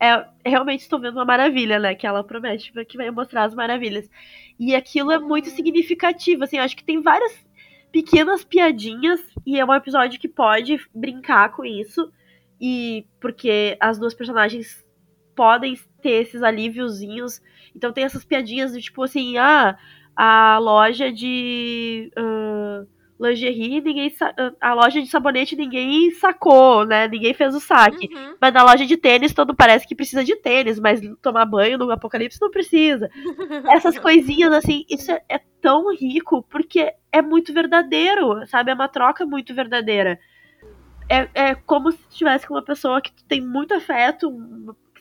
É, realmente estou vendo uma maravilha, né? Que ela promete que vai mostrar as maravilhas. E aquilo é muito uhum. significativo, assim, acho que tem várias pequenas piadinhas e é um episódio que pode brincar com isso. E porque as duas personagens podem ter esses alíviozinhos. Então tem essas piadinhas do tipo assim, ah, a loja de uh, lingerie, ninguém a loja de sabonete ninguém sacou, né? Ninguém fez o saque. Uhum. Mas na loja de tênis todo parece que precisa de tênis, mas tomar banho no apocalipse não precisa. Essas coisinhas assim, isso é, é tão rico porque é muito verdadeiro, sabe? É uma troca muito verdadeira. É, é como se estivesse com uma pessoa que tu tem muito afeto,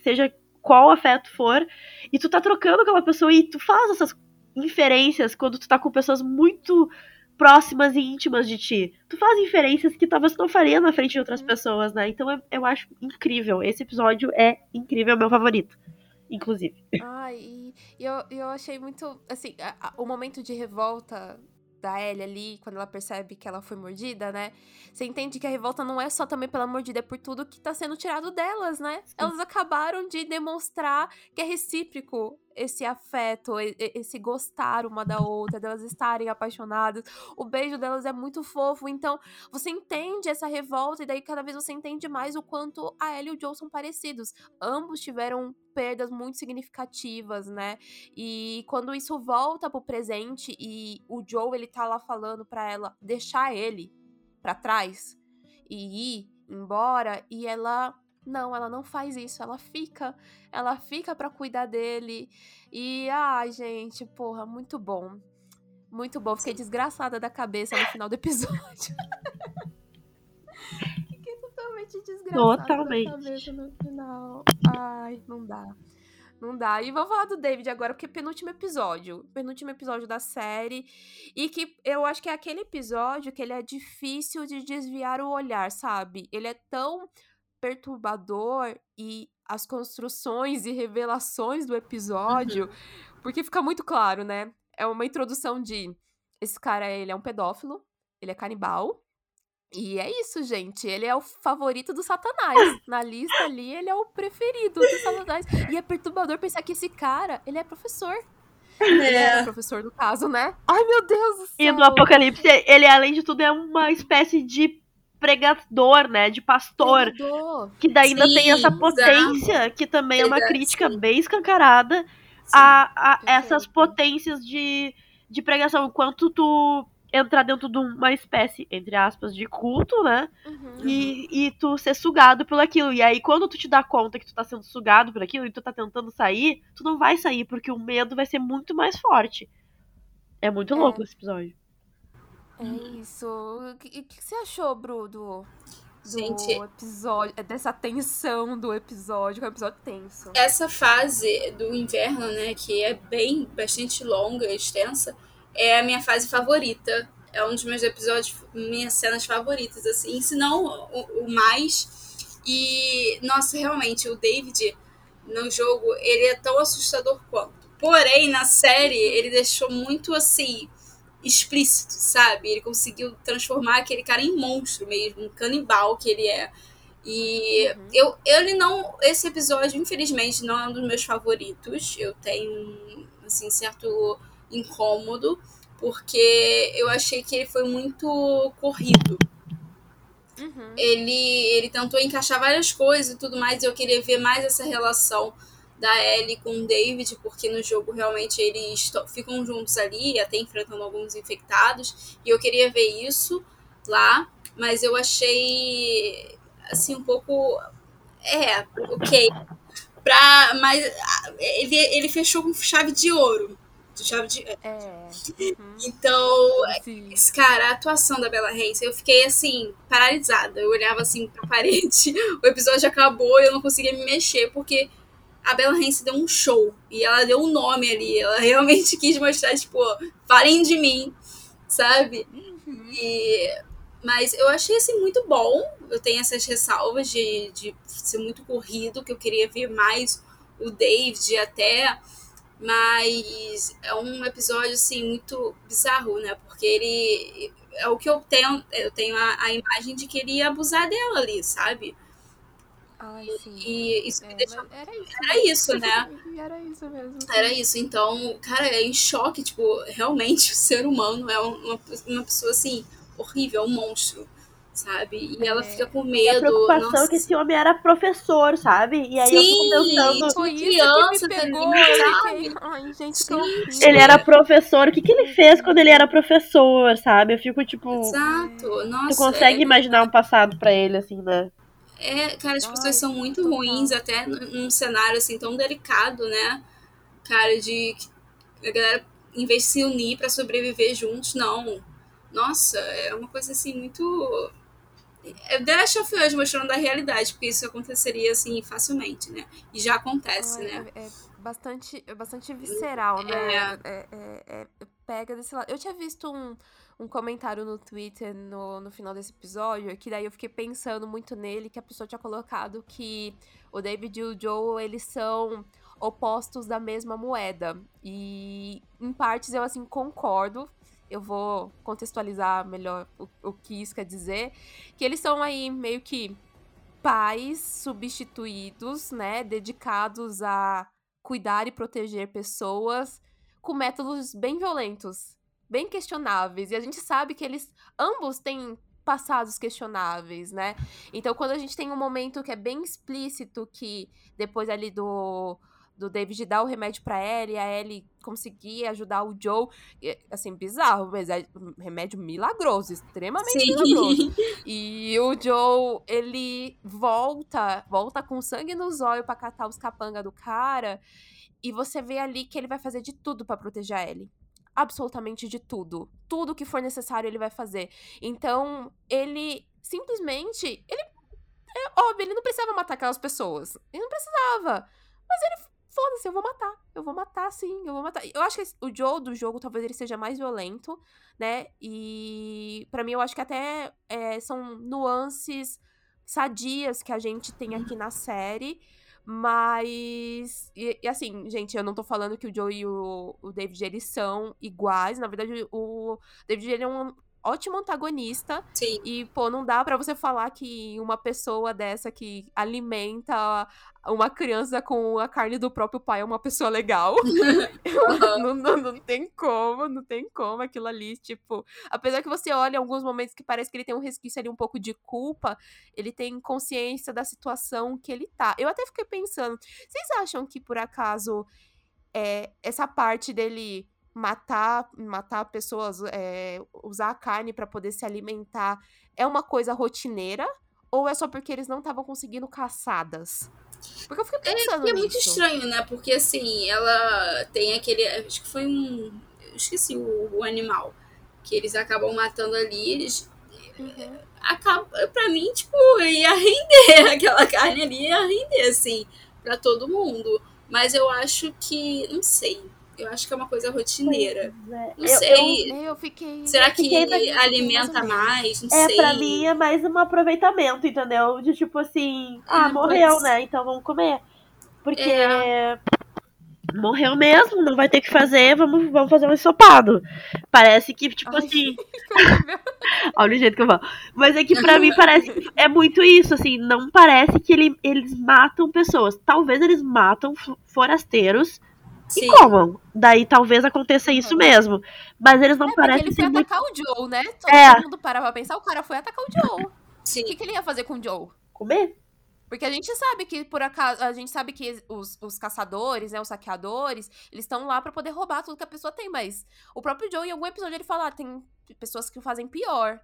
seja qual afeto for, e tu tá trocando aquela pessoa e tu faz essas inferências quando tu tá com pessoas muito próximas e íntimas de ti. Tu faz inferências que talvez tu não faria na frente de outras uhum. pessoas, né? Então eu, eu acho incrível. Esse episódio é incrível, é meu favorito. Inclusive. Ai, e eu, eu achei muito. Assim, a, a, o momento de revolta da Ellie ali, quando ela percebe que ela foi mordida, né? Você entende que a revolta não é só também pela mordida, é por tudo que tá sendo tirado delas, né? Sim. Elas acabaram de demonstrar que é recíproco esse afeto, esse gostar uma da outra, delas estarem apaixonadas. O beijo delas é muito fofo, então você entende essa revolta e daí cada vez você entende mais o quanto a Ellie e o Joe são parecidos. Ambos tiveram perdas muito significativas, né? E quando isso volta pro presente e o Joe ele tá lá falando para ela deixar ele para trás e ir embora e ela não, ela não faz isso, ela fica, ela fica para cuidar dele. E ai, gente, porra, muito bom. Muito bom. Fiquei desgraçada da cabeça no final do episódio. Fiquei totalmente desgraçada totalmente. da cabeça no final. Ai, não dá. Não dá. E vou falar do David agora, porque é penúltimo episódio. Penúltimo episódio da série. E que eu acho que é aquele episódio que ele é difícil de desviar o olhar, sabe? Ele é tão perturbador e as construções e revelações do episódio, uhum. porque fica muito claro, né? É uma introdução de esse cara, ele é um pedófilo, ele é canibal, e é isso, gente. Ele é o favorito do Satanás. Na lista ali, ele é o preferido do Satanás. E é perturbador pensar que esse cara, ele é professor. É. Ele é professor do caso, né? Ai, meu Deus do céu. E no Apocalipse, ele, além de tudo, é uma espécie de pregador, né? De pastor. Pregador. Que daí ainda Sim, tem essa potência, exato. que também é uma crítica Sim. bem escancarada a, a essas potências de, de pregação. Enquanto tu entrar dentro de uma espécie, entre aspas, de culto, né? Uhum. E, e tu ser sugado por aquilo. E aí, quando tu te dá conta que tu tá sendo sugado por aquilo e tu tá tentando sair, tu não vai sair, porque o medo vai ser muito mais forte. É muito é. louco esse episódio. É isso. O que, que, você achou, Bruno? do Gente, episódio, é dessa tensão do episódio, que é um episódio tenso. Essa fase do inverno, né, que é bem, bastante longa e extensa, é a minha fase favorita. É um dos meus episódios, minhas cenas favoritas, assim, se não o, o mais. E, nossa, realmente, o David no jogo, ele é tão assustador quanto. Porém, na série, ele deixou muito assim explícito, sabe? Ele conseguiu transformar aquele cara em monstro mesmo, um canibal que ele é. E uhum. eu, ele não. Esse episódio, infelizmente, não é um dos meus favoritos. Eu tenho, assim, certo incômodo, porque eu achei que ele foi muito corrido. Uhum. Ele, ele tentou encaixar várias coisas e tudo mais, e eu queria ver mais essa relação da Ellie com o David, porque no jogo realmente eles ficam juntos ali, até enfrentando alguns infectados, e eu queria ver isso lá, mas eu achei assim um pouco é, ok. Pra, mas ele, ele fechou com chave de ouro. Chave de. É. Uhum. Então, Sim. cara, a atuação da Bella Reis, eu fiquei assim, paralisada. Eu olhava assim pra parede, o episódio acabou e eu não conseguia me mexer, porque a Bella Ramsey deu um show. E ela deu um nome ali. Ela realmente quis mostrar, tipo, falem de mim, sabe? Uhum. E, mas eu achei, assim, muito bom. Eu tenho essas ressalvas de, de ser muito corrido, que eu queria ver mais o David até. Mas é um episódio, assim, muito bizarro, né? Porque ele... É o que eu tenho... Eu tenho a, a imagem de que ele ia abusar dela ali, sabe? Ai, sim. E isso é, me deixou. Era isso. Era isso, né? era isso mesmo. Era isso. Então, cara, é em choque. Tipo, realmente o ser humano é uma, uma pessoa assim, horrível, é um monstro. Sabe? E ela é. fica com medo. E a preocupação nossa. é que esse homem era professor, sabe? E aí Sim, eu fico pensando. Foi criança, que me pegou, sabe? Ai, gente, que Ele era professor. O que, que ele fez quando ele era professor, sabe? Eu fico tipo. Exato. Nossa. Tu consegue é... imaginar um passado para ele, assim, né? É, cara, as pessoas Ai, são muito ruins, até num cenário assim tão delicado, né? Cara, de a galera, em vez de se unir para sobreviver juntos, não. Nossa, é uma coisa assim muito. É The Last of Us mostrando a realidade, porque isso aconteceria assim facilmente, né? E já acontece, Ai, né? É, é, bastante, é bastante visceral, né? É, é, é, pega desse lado. Eu tinha visto um um comentário no Twitter no, no final desse episódio, que daí eu fiquei pensando muito nele, que a pessoa tinha colocado que o David e o Joe, eles são opostos da mesma moeda. E em partes eu assim concordo. Eu vou contextualizar melhor o, o que isso quer dizer. Que eles são aí meio que pais substituídos, né? Dedicados a cuidar e proteger pessoas com métodos bem violentos bem questionáveis. E a gente sabe que eles ambos têm passados questionáveis, né? Então, quando a gente tem um momento que é bem explícito, que depois ali do do David dar o remédio para Ellie, a Ellie conseguir ajudar o Joe, assim, bizarro, mas é um remédio milagroso, extremamente Sim. milagroso. E o Joe, ele volta, volta com sangue nos olhos para catar os capanga do cara, e você vê ali que ele vai fazer de tudo para proteger a Ellie absolutamente de tudo. Tudo que for necessário ele vai fazer. Então, ele simplesmente. Ele. É óbvio, ele não precisava matar aquelas pessoas. Ele não precisava. Mas ele. Foda-se, eu vou matar. Eu vou matar, sim, eu vou matar. Eu acho que o Joe do jogo talvez ele seja mais violento, né? E para mim eu acho que até é, são nuances sadias que a gente tem aqui na série. Mas. E, e, assim, gente, eu não tô falando que o Joe e o, o David eles são iguais. Na verdade, o David ele é um ótimo antagonista. Sim. E, pô, não dá para você falar que uma pessoa dessa que alimenta uma criança com a carne do próprio pai é uma pessoa legal. não, não, não, tem como, não tem como aquilo ali, tipo. Apesar que você olha em alguns momentos que parece que ele tem um resquício ali um pouco de culpa, ele tem consciência da situação que ele tá. Eu até fiquei pensando, vocês acham que por acaso é, essa parte dele matar matar pessoas, é, usar a carne para poder se alimentar é uma coisa rotineira? Ou é só porque eles não estavam conseguindo caçadas? Porque eu fiquei é, pensando. É, é muito estranho, né? Porque assim, ela tem aquele. Acho que foi um. Eu esqueci o, o animal. Que eles acabam matando ali. Eles, uhum. acaba, pra mim, tipo, ia render. Aquela carne ali ia render, assim, pra todo mundo. Mas eu acho que, não sei, eu acho que é uma coisa rotineira. É. Não sei. Eu, eu fiquei. Será que fiquei alimenta mais? Não é, sei. pra mim é mais um aproveitamento, entendeu? De tipo assim, ah, é, morreu, né? Então vamos comer. Porque é. morreu mesmo, não vai ter que fazer, vamos, vamos fazer um ensopado. Parece que, tipo Ai, assim. Olha o jeito que eu falo. Mas é que pra mim parece que é muito isso, assim, não parece que ele, eles matam pessoas. Talvez eles matam forasteiros Sim. e comam. Daí talvez aconteça isso mesmo. Mas eles não é parecem ele foi muito... atacar o Joe, né? Todo é. mundo para pra pensar, o cara foi atacar o Joe. Sim. O que, que ele ia fazer com o Joe? Comer? Porque a gente sabe que, por acaso, a gente sabe que os, os caçadores, né, os saqueadores, eles estão lá para poder roubar tudo que a pessoa tem, mas o próprio Joe, em algum episódio, ele fala, ah, tem pessoas que fazem pior.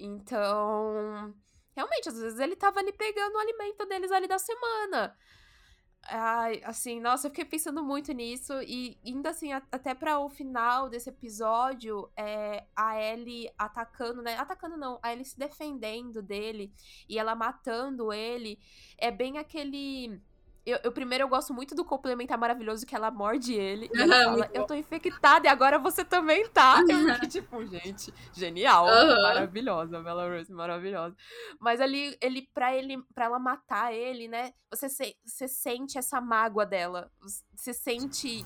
Então, realmente, às vezes ele tava ali pegando o alimento deles ali da semana. Ai, assim, nossa, eu fiquei pensando muito nisso. E indo assim, a, até para o final desse episódio, é, a Ellie atacando, né? Atacando não, a Ellie se defendendo dele e ela matando ele. É bem aquele eu, eu, primeiro eu gosto muito do complementar maravilhoso que ela morde ele. E ela fala, eu tô infectada e agora você também tá. Eu fiquei tipo, gente, genial. Uhum. Maravilhosa, Bella Rose, maravilhosa. Mas ali, ele, pra ele, pra ela matar ele, né? Você, se, você sente essa mágoa dela. Você sente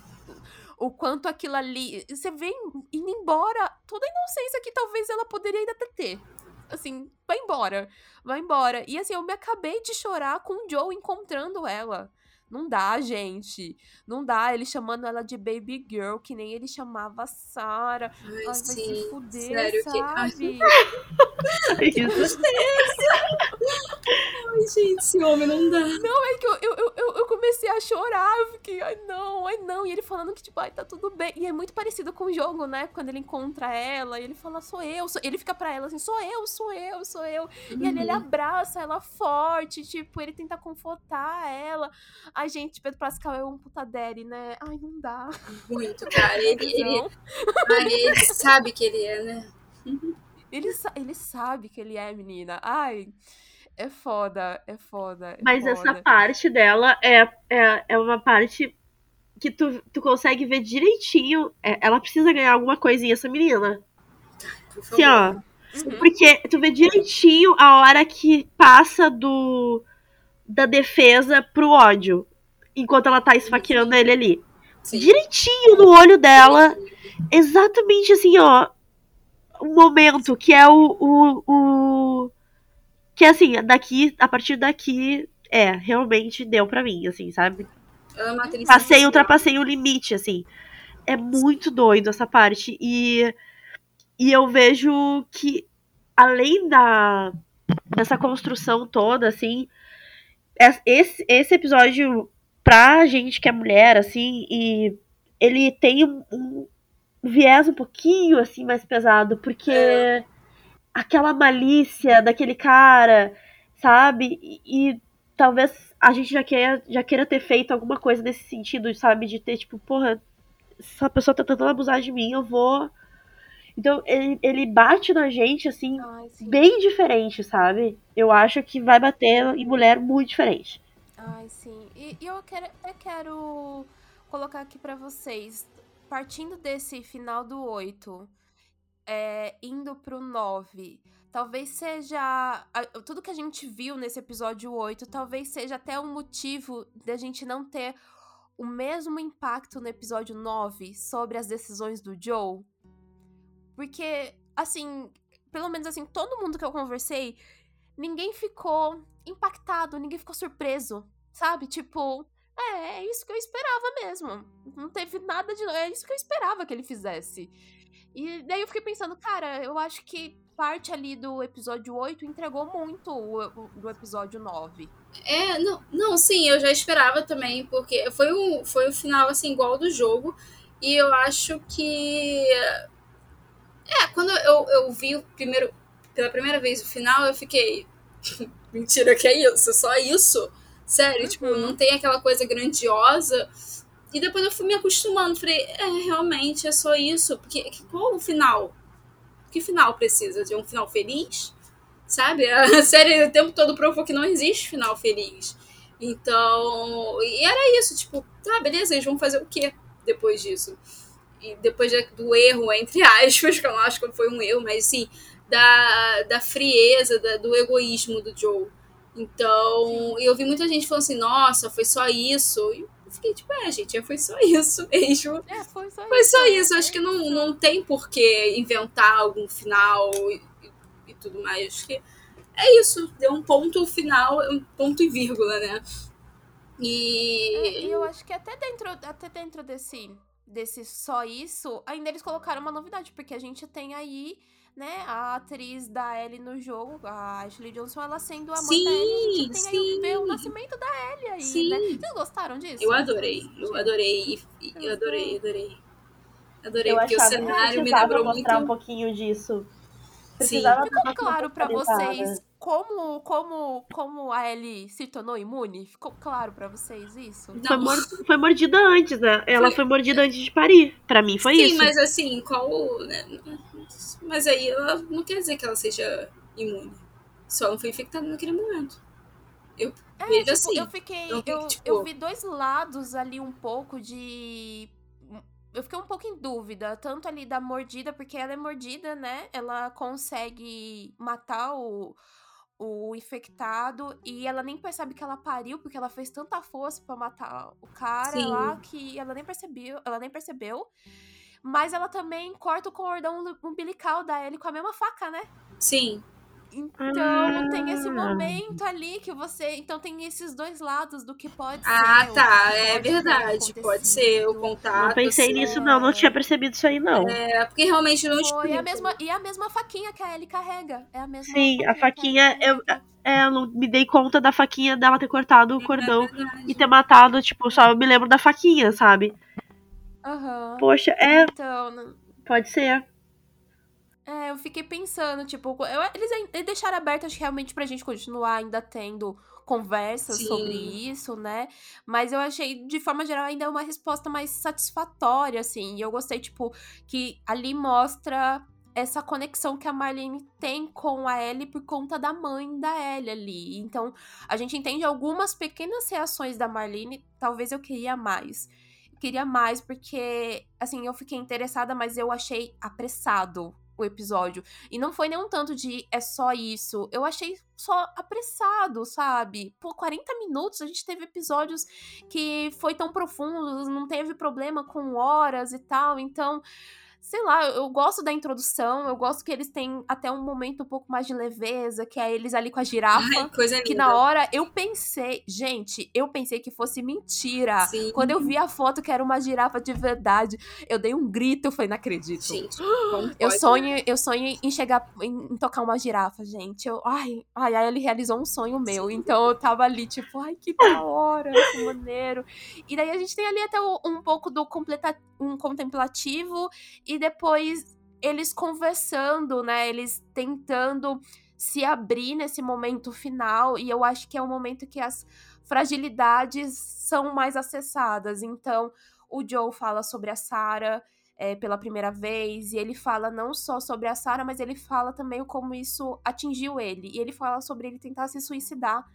o quanto aquilo ali. Você vem indo embora. Toda a inocência que talvez ela poderia ainda ter assim, vai embora, vai embora. E assim, eu me acabei de chorar com o Joe encontrando ela. Não dá, gente. Não dá. Ele chamando ela de baby girl, que nem ele chamava Sarah. Ai, Ai vai se fuder, Sério, sabe? Que... Isso. Ai, gente, esse homem não dá. Não, é que eu, eu, eu, eu comecei a chorar. Eu fiquei, ai não, ai não. E ele falando que, tipo, ai, tá tudo bem. E é muito parecido com o jogo, né? Quando ele encontra ela e ele fala, sou eu. Sou... Ele fica pra ela assim, sou eu, sou eu, sou eu. Uhum. E ali ele uhum. abraça ela forte, tipo, ele tenta confortar ela. Ai, gente, Pedro Pascal é um puta daddy, né? Ai, não dá. Muito, cara. Ele, ele, ai, ele sabe que ele é, né? Ele, ele sabe que ele é menina. Ai, é foda, é foda. É Mas foda. essa parte dela é, é, é uma parte que tu, tu consegue ver direitinho. É, ela precisa ganhar alguma coisinha, essa menina. Assim, ó. Uhum. Porque tu vê direitinho a hora que passa do da defesa pro ódio. Enquanto ela tá esfaqueando ele ali. Sim. Direitinho no olho dela. Exatamente assim, ó. O momento que é o, o, o que assim, daqui, a partir daqui, é, realmente deu para mim, assim, sabe? Passei, ultrapassei o limite, assim. É muito doido essa parte. E, e eu vejo que, além da dessa construção toda, assim, esse, esse episódio, pra gente que é mulher, assim, e ele tem um, um viés um pouquinho, assim, mais pesado, porque. É aquela malícia daquele cara, sabe? E, e, talvez a gente já queira, já queira ter feito alguma coisa nesse sentido, sabe? De ter, tipo, porra, essa pessoa tá tentando abusar de mim, eu vou. Então, ele, ele bate na gente, assim, Ai, bem diferente, sabe? Eu acho que vai bater em mulher muito diferente. Ai, sim. E, e eu quero, eu quero colocar aqui para vocês, partindo desse final do 8, é, indo pro 9, talvez seja. Tudo que a gente viu nesse episódio 8, talvez seja até um motivo da gente não ter o mesmo impacto no episódio 9 sobre as decisões do Joe. Porque, assim, pelo menos assim, todo mundo que eu conversei, ninguém ficou impactado, ninguém ficou surpreso, sabe? Tipo, é, é isso que eu esperava mesmo. Não teve nada de. É isso que eu esperava que ele fizesse. E daí eu fiquei pensando, cara, eu acho que parte ali do episódio 8 entregou muito o, o, do episódio 9. É, não, não, sim, eu já esperava também, porque foi um, foi um final assim, igual do jogo. E eu acho que. É, quando eu, eu vi o primeiro, pela primeira vez o final, eu fiquei. Mentira, que é isso? Só isso? Sério, uhum. tipo, não tem aquela coisa grandiosa. E depois eu fui me acostumando. Falei, é, realmente, é só isso. Porque qual o final? Que final precisa? De um final feliz? Sabe? A série o tempo todo provou que não existe final feliz. Então, e era isso, tipo, tá, beleza, eles vão fazer o quê depois disso? E depois do erro, entre aspas, que eu não acho que foi um erro, mas assim, da, da frieza, da, do egoísmo do Joe. Então, eu vi muita gente falando assim, nossa, foi só isso. E eu fiquei tipo, é, gente, foi só isso mesmo. É, foi só foi isso. Só isso. É acho que não, não tem por que inventar algum final e, e, e tudo mais. Acho que é isso. Deu um ponto final, um ponto e vírgula, né? E... É, eu acho que até dentro, até dentro desse, desse só isso, ainda eles colocaram uma novidade, porque a gente tem aí né, a atriz da Ellie no jogo, a Ashley Johnson, ela sendo a mãe sim, da Ellie, a gente tem sim. aí o, o nascimento da Ellie aí, sim. né? Vocês gostaram disso? Eu adorei, eu adorei, eu adorei, adorei. Adorei, eu porque o cenário me lembrou mostrar muito... um pouquinho disso. Precisava Sim. Ficou claro para vocês como, como, como a Ellie se tornou imune? Ficou claro para vocês isso? Foi, mor foi, mordida antes, né? Ela foi, foi mordida antes de parir. Para mim foi Sim, isso. Sim, mas assim, qual. Né? Mas aí ela não quer dizer que ela seja imune. Só não foi infectada naquele momento. Eu é, vejo tipo, assim. Eu fiquei. Eu, eu, tipo... eu vi dois lados ali um pouco de eu fiquei um pouco em dúvida, tanto ali da mordida, porque ela é mordida, né? Ela consegue matar o, o infectado e ela nem percebe que ela pariu, porque ela fez tanta força para matar o cara Sim. lá que ela nem percebeu, ela nem percebeu. Mas ela também corta o cordão umbilical da Ellie com a mesma faca, né? Sim. Então ah. tem esse momento ali que você. Então tem esses dois lados do que pode ah, ser. Ah, tá. É verdade. Pode ser o contato. Não pensei assim. nisso, não. Não tinha percebido isso aí, não. É, porque realmente não explica. E a mesma, e a mesma faquinha que a Ellie carrega. É a mesma Sim, a faquinha. Eu, é, eu não me dei conta da faquinha dela ter cortado o é cordão é e ter matado, tipo, só eu me lembro da faquinha, sabe? Uhum. Poxa, é. Então. Pode ser. É, eu fiquei pensando, tipo, eu, eles, eles deixaram aberto, acho que realmente pra gente continuar ainda tendo conversas Sim. sobre isso, né? Mas eu achei, de forma geral, ainda uma resposta mais satisfatória, assim. E eu gostei, tipo, que ali mostra essa conexão que a Marlene tem com a Ellie por conta da mãe da Ellie ali. Então, a gente entende algumas pequenas reações da Marlene, talvez eu queria mais. Eu queria mais porque, assim, eu fiquei interessada, mas eu achei apressado o episódio. E não foi nem um tanto de é só isso. Eu achei só apressado, sabe? Por 40 minutos a gente teve episódios que foi tão profundo, não teve problema com horas e tal. Então, sei lá, eu gosto da introdução, eu gosto que eles têm até um momento um pouco mais de leveza, que é eles ali com a girafa. Ai, coisa que na hora eu pensei, gente, eu pensei que fosse mentira. Sim. Quando eu vi a foto que era uma girafa de verdade, eu dei um grito, eu falei, não acredito. Gente, eu sonho, eu sonho em chegar em, em, tocar uma girafa, gente. Eu, ai, ai, ai, ele realizou um sonho meu. Sim. Então eu tava ali, tipo, ai, que da hora, que maneiro. E daí a gente tem ali até um pouco do completa, um contemplativo e depois eles conversando, né? Eles tentando se abrir nesse momento final. E eu acho que é o momento que as fragilidades são mais acessadas. Então, o Joe fala sobre a Sarah. É, pela primeira vez, e ele fala não só sobre a Sarah, mas ele fala também como isso atingiu ele. E ele fala sobre ele tentar se suicidar.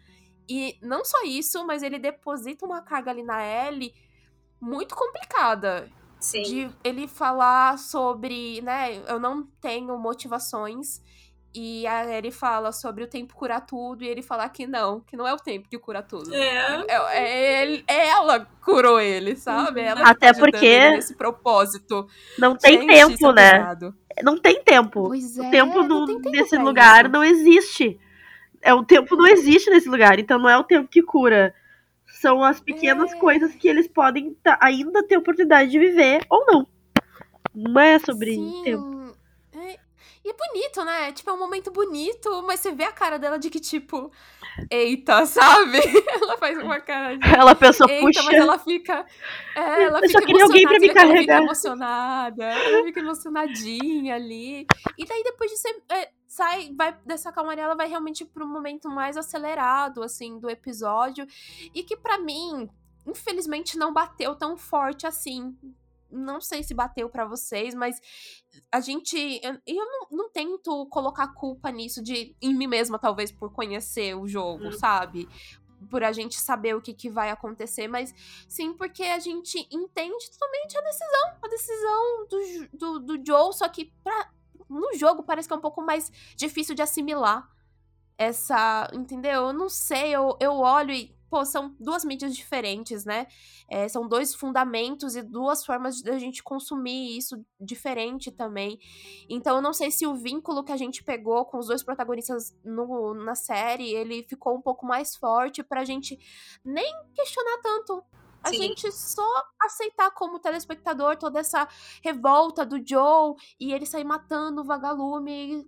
E não só isso, mas ele deposita uma carga ali na Ellie muito complicada. Sim. de ele falar sobre, né, eu não tenho motivações. E ele fala sobre o tempo curar tudo, e ele falar que não, que não é o tempo que cura tudo. É. é, é, é ela curou ele, sabe? Ela Até tá porque nesse propósito. Não tem Gente, tempo, né? Pesado. Não tem tempo. Pois é, o tempo, no, tempo nesse lugar isso. não existe. É o tempo não existe nesse lugar, então não é o tempo que cura. São as pequenas é. coisas que eles podem ainda ter oportunidade de viver ou não. Não é sobre Sim. tempo. É. E é bonito, né? Tipo, é um momento bonito, mas você vê a cara dela de que, tipo, eita, sabe? Ela faz uma cara de. Ela pensou, eita, puxa. mas ela fica. É, ela eu fica só queria alguém pra me carregar. Ela fica emocionada, ela fica emocionadinha ali. E daí, depois de ser. É, sai, vai dessa calmaria, ela vai realmente pro momento mais acelerado, assim, do episódio. E que para mim, infelizmente, não bateu tão forte assim. Não sei se bateu para vocês, mas a gente. Eu, eu não, não, tento colocar culpa nisso de em mim mesma, talvez, por conhecer o jogo, hum. sabe? Por a gente saber o que, que vai acontecer, mas sim porque a gente entende totalmente a decisão. A decisão do, do, do Joe, só que pra, no jogo parece que é um pouco mais difícil de assimilar essa. Entendeu? Eu não sei, eu, eu olho e pô, são duas mídias diferentes, né? É, são dois fundamentos e duas formas de a gente consumir isso diferente também. Então, eu não sei se o vínculo que a gente pegou com os dois protagonistas no, na série, ele ficou um pouco mais forte pra gente nem questionar tanto a Sim. gente só aceitar como telespectador toda essa revolta do Joe e ele sair matando o vagalume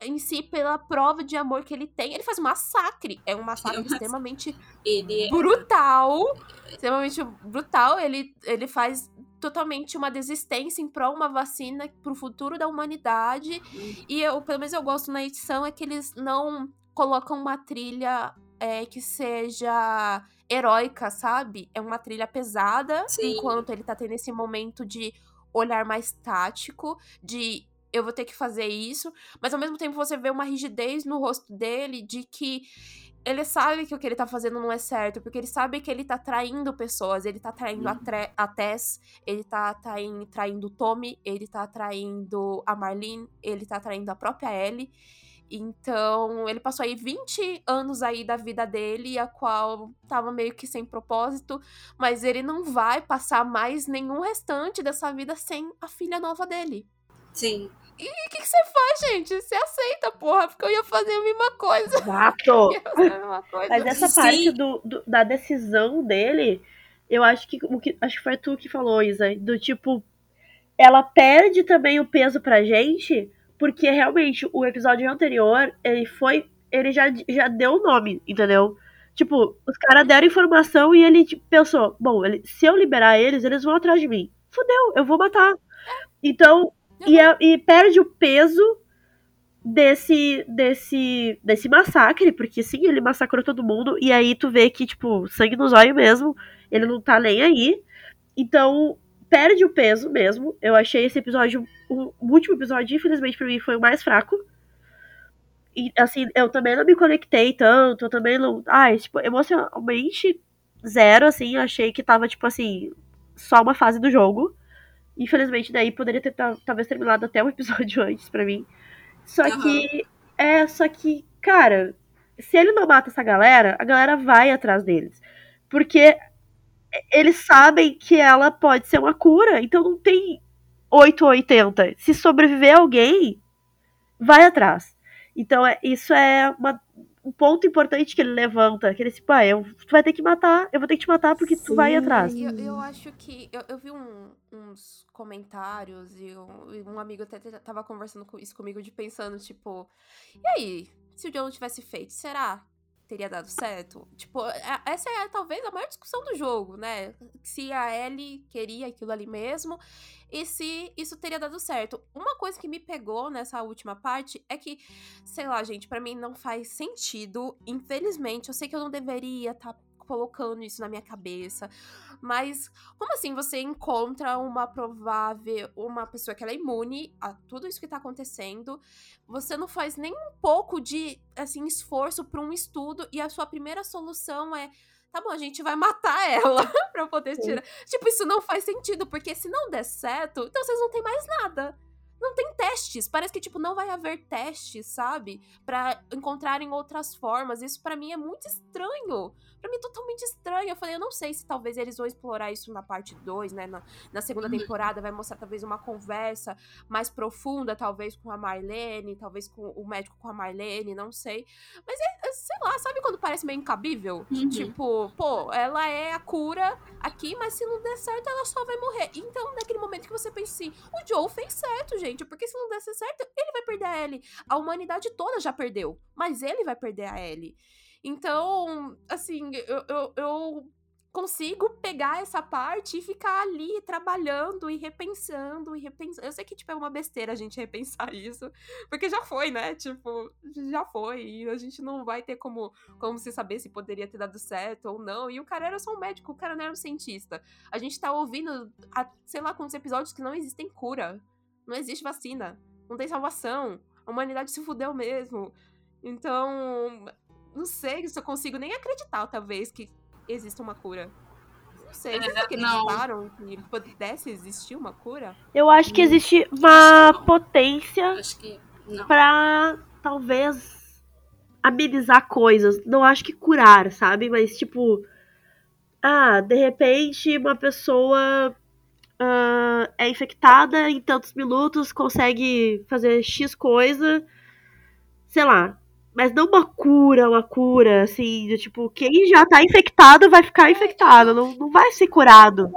em si pela prova de amor que ele tem. Ele faz um massacre. É um massacre é extremamente ele... É brutal. Extremamente brutal. Ele, ele faz totalmente uma desistência em prol uma vacina pro futuro da humanidade. Uhum. E eu, pelo menos eu gosto na edição é que eles não colocam uma trilha é, que seja heróica, sabe? É uma trilha pesada, Sim. enquanto ele tá tendo esse momento de olhar mais tático, de eu vou ter que fazer isso, mas ao mesmo tempo você vê uma rigidez no rosto dele de que ele sabe que o que ele tá fazendo não é certo, porque ele sabe que ele tá traindo pessoas, ele tá traindo uhum. a, a Tess, ele tá traindo, traindo o Tommy, ele tá traindo a Marlene, ele tá traindo a própria Ellie. Então, ele passou aí 20 anos aí da vida dele, a qual tava meio que sem propósito, mas ele não vai passar mais nenhum restante dessa vida sem a filha nova dele. Sim. E o que, que, você faz, gente? Você aceita, porra, porque eu ia fazer a mesma coisa. Exato. Mas essa Sim. parte do, do, da decisão dele, eu acho que o que acho que foi tu que falou, Isa, do tipo, ela perde também o peso pra gente, porque realmente o episódio anterior, ele foi, ele já, já deu o nome, entendeu? Tipo, os caras deram informação e ele tipo, pensou, bom, ele, se eu liberar eles, eles vão atrás de mim. Fudeu, eu vou matar. Então, e, é, e perde o peso desse, desse, desse massacre, porque sim, ele massacrou todo mundo, e aí tu vê que, tipo, sangue nos olhos mesmo, ele não tá nem aí. Então, perde o peso mesmo. Eu achei esse episódio, o último episódio, infelizmente, pra mim, foi o mais fraco. E, assim, eu também não me conectei tanto, eu também não. Ai, tipo, emocionalmente, zero, assim, achei que tava, tipo assim, só uma fase do jogo. Infelizmente, daí poderia ter talvez terminado até um episódio antes para mim. Só uhum. que. É, só que, cara, se ele não mata essa galera, a galera vai atrás deles. Porque eles sabem que ela pode ser uma cura, então não tem 8 ou 80. Se sobreviver alguém, vai atrás. Então, é, isso é uma, um ponto importante que ele levanta, que ele tipo, ah, eu, tu vai ter que matar, eu vou ter que te matar porque Sim. tu vai atrás. Eu, eu acho que, eu, eu vi um, uns comentários e um, um, amigo até tava conversando com isso comigo de pensando, tipo, e aí, se o John tivesse feito, será teria dado certo? Tipo, é, essa é talvez a maior discussão do jogo, né? Se a Ellie queria aquilo ali mesmo e se isso teria dado certo. Uma coisa que me pegou nessa última parte é que, sei lá, gente, para mim não faz sentido. Infelizmente, eu sei que eu não deveria estar tá colocando isso na minha cabeça. Mas como assim você encontra uma provável, uma pessoa que ela é imune a tudo isso que tá acontecendo, você não faz nem um pouco de assim esforço para um estudo e a sua primeira solução é tá bom, a gente vai matar ela pra poder tirar. Sim. Tipo, isso não faz sentido, porque se não der certo, então vocês não têm mais nada não tem testes. Parece que, tipo, não vai haver testes, sabe? para encontrarem outras formas. Isso para mim é muito estranho. Pra mim, totalmente estranho. Eu falei, eu não sei se talvez eles vão explorar isso na parte 2, né? Na, na, segunda uhum. temporada, vai mostrar talvez uma conversa mais profunda, talvez com a Marlene, talvez com o médico com a Marlene, não sei. Mas é, é sei lá, sabe quando parece meio incabível? Uhum. Tipo, pô, ela é a cura aqui, mas se não der certo, ela só vai morrer. Então, naquele momento que você pensa assim, o Joe fez certo, gente, porque se não desse certo, ele vai perder a Ellie. A humanidade toda já perdeu, mas ele vai perder a Ellie. Então, assim, eu, eu, eu consigo pegar essa parte e ficar ali trabalhando e repensando e repensando. Eu sei que, tipo, é uma besteira a gente repensar isso, porque já foi, né? Tipo, já foi. E a gente não vai ter como, como se saber se poderia ter dado certo ou não. E o cara era só um médico, o cara não era um cientista. A gente tá ouvindo, a, sei lá, quantos episódios que não existem cura. Não existe vacina. Não tem salvação. A humanidade se fudeu mesmo. Então, não sei se eu consigo nem acreditar, talvez, que exista uma cura. Não sei, vocês é, acreditaram não. que pudesse existir uma cura? Eu acho que existe uma potência para talvez amenizar coisas. Não acho que curar, sabe? Mas tipo, ah, de repente uma pessoa uh, é infectada em tantos minutos, consegue fazer X coisa, sei lá, mas não uma cura, uma cura, assim, de, tipo, quem já tá infectado vai ficar infectado, não, não vai ser curado.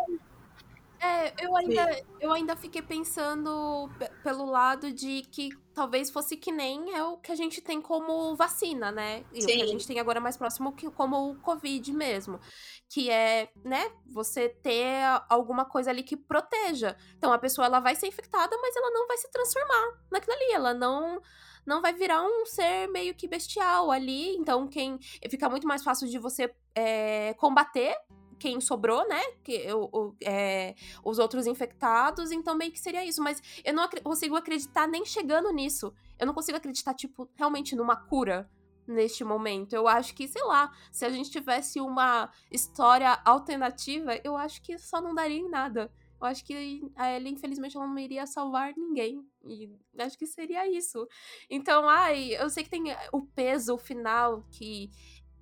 É, eu ainda, eu ainda fiquei pensando pelo lado de que talvez fosse que nem é o que a gente tem como vacina, né? E Sim. o que a gente tem agora mais próximo que como o Covid mesmo. Que é, né, você ter alguma coisa ali que proteja. Então a pessoa ela vai ser infectada, mas ela não vai se transformar naquilo ali. Ela não não vai virar um ser meio que bestial ali. Então, quem fica muito mais fácil de você é, combater quem sobrou, né? Que, o, é, os outros infectados, então meio que seria isso. Mas eu não consigo acreditar nem chegando nisso. Eu não consigo acreditar, tipo, realmente numa cura neste momento. Eu acho que, sei lá, se a gente tivesse uma história alternativa, eu acho que só não daria em nada. Eu acho que a Ellie, infelizmente, ela não iria salvar ninguém. E acho que seria isso. Então, ai, eu sei que tem o peso final que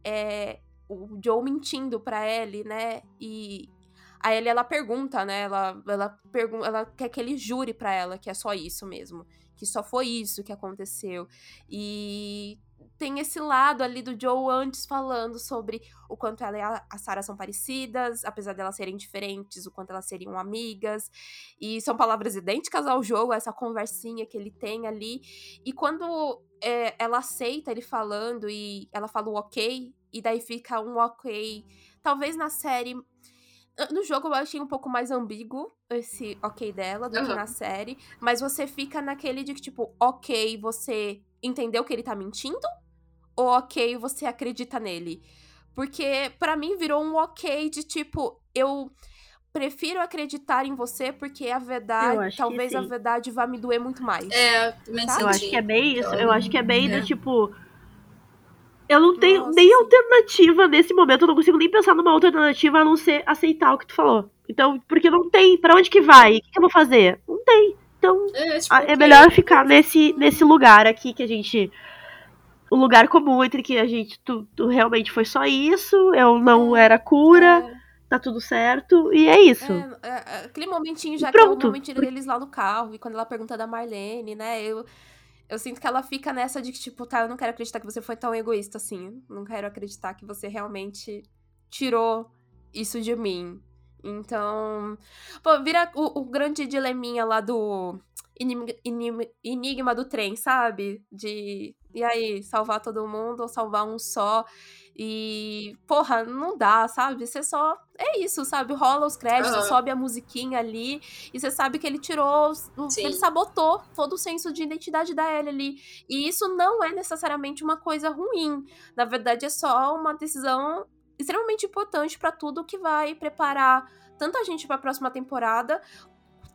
é o Joe mentindo pra Ellie, né? E a Ellie, ela pergunta, né? Ela, ela, pergun ela quer que ele jure pra ela que é só isso mesmo. Que só foi isso que aconteceu. E tem esse lado ali do Joe antes falando sobre o quanto ela e a Sarah são parecidas, apesar delas serem diferentes, o quanto elas seriam amigas. E são palavras idênticas ao jogo, essa conversinha que ele tem ali. E quando é, ela aceita ele falando e ela fala o ok, e daí fica um ok. Talvez na série. No jogo eu achei um pouco mais ambíguo esse ok dela do uhum. que na série. Mas você fica naquele de que, tipo, ok, você entendeu que ele tá mentindo? Ou ok, você acredita nele. Porque para mim virou um ok de tipo, eu prefiro acreditar em você porque a verdade, talvez a verdade vá me doer muito mais. É, também Eu acho que é bem isso. Eu acho que é bem é. do tipo. Eu não tenho Nossa, nem alternativa nesse momento, eu não consigo nem pensar numa alternativa a não ser aceitar o que tu falou. Então, porque não tem, para onde que vai? O que, que, eu vou fazer? Não tem. Então, é, tipo, é melhor ficar nesse, nesse lugar aqui que a gente o lugar comum entre que a gente tu, tu, realmente foi só isso, eu não é, era cura, é. tá tudo certo, e é isso. É, é, é aquele momentinho já Pronto. que é o momentinho deles lá no carro, e quando ela pergunta da Marlene, né, eu, eu sinto que ela fica nessa de que, tipo, tá, eu não quero acreditar que você foi tão egoísta assim, não quero acreditar que você realmente tirou isso de mim. Então, pô, vira o, o grande dileminha lá do enigma do trem, sabe? De e aí, salvar todo mundo ou salvar um só. E, porra, não dá, sabe? Você só. É isso, sabe? Rola os créditos, uhum. sobe a musiquinha ali. E você sabe que ele tirou. Sim. Ele sabotou todo o senso de identidade da Ellie ali. E isso não é necessariamente uma coisa ruim. Na verdade, é só uma decisão extremamente importante para tudo que vai preparar tanto a gente para a próxima temporada,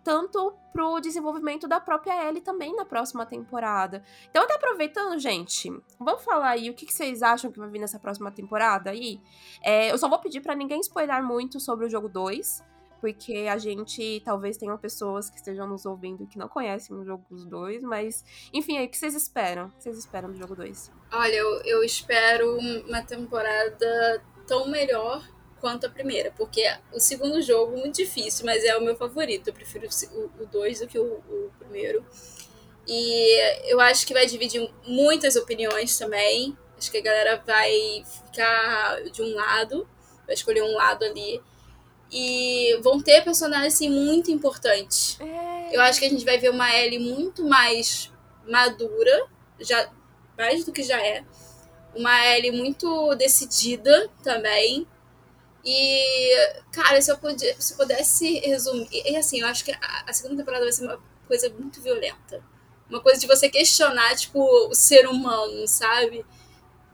tanto pro desenvolvimento da própria Ellie também na próxima temporada. Então, até aproveitando, gente, vamos falar aí o que, que vocês acham que vai vir nessa próxima temporada aí. É, eu só vou pedir para ninguém spoiler muito sobre o jogo 2, porque a gente talvez tenham pessoas que estejam nos ouvindo que não conhecem o jogo 2, mas enfim, aí o que vocês esperam? O que vocês esperam do jogo 2? Olha, eu, eu espero uma temporada tão melhor quanto a primeira, porque o segundo jogo muito difícil, mas é o meu favorito. Eu prefiro o 2 do que o, o, primeiro. E eu acho que vai dividir muitas opiniões também. Acho que a galera vai ficar de um lado, vai escolher um lado ali. E vão ter personagens assim, muito importantes. É. Eu acho que a gente vai ver uma Ellie muito mais madura, já mais do que já é. Uma Ellie muito decidida também E, cara, se eu, podia, se eu pudesse resumir. E assim, eu acho que a, a segunda temporada vai ser uma coisa muito violenta. Uma coisa de você questionar, tipo, o ser humano, sabe?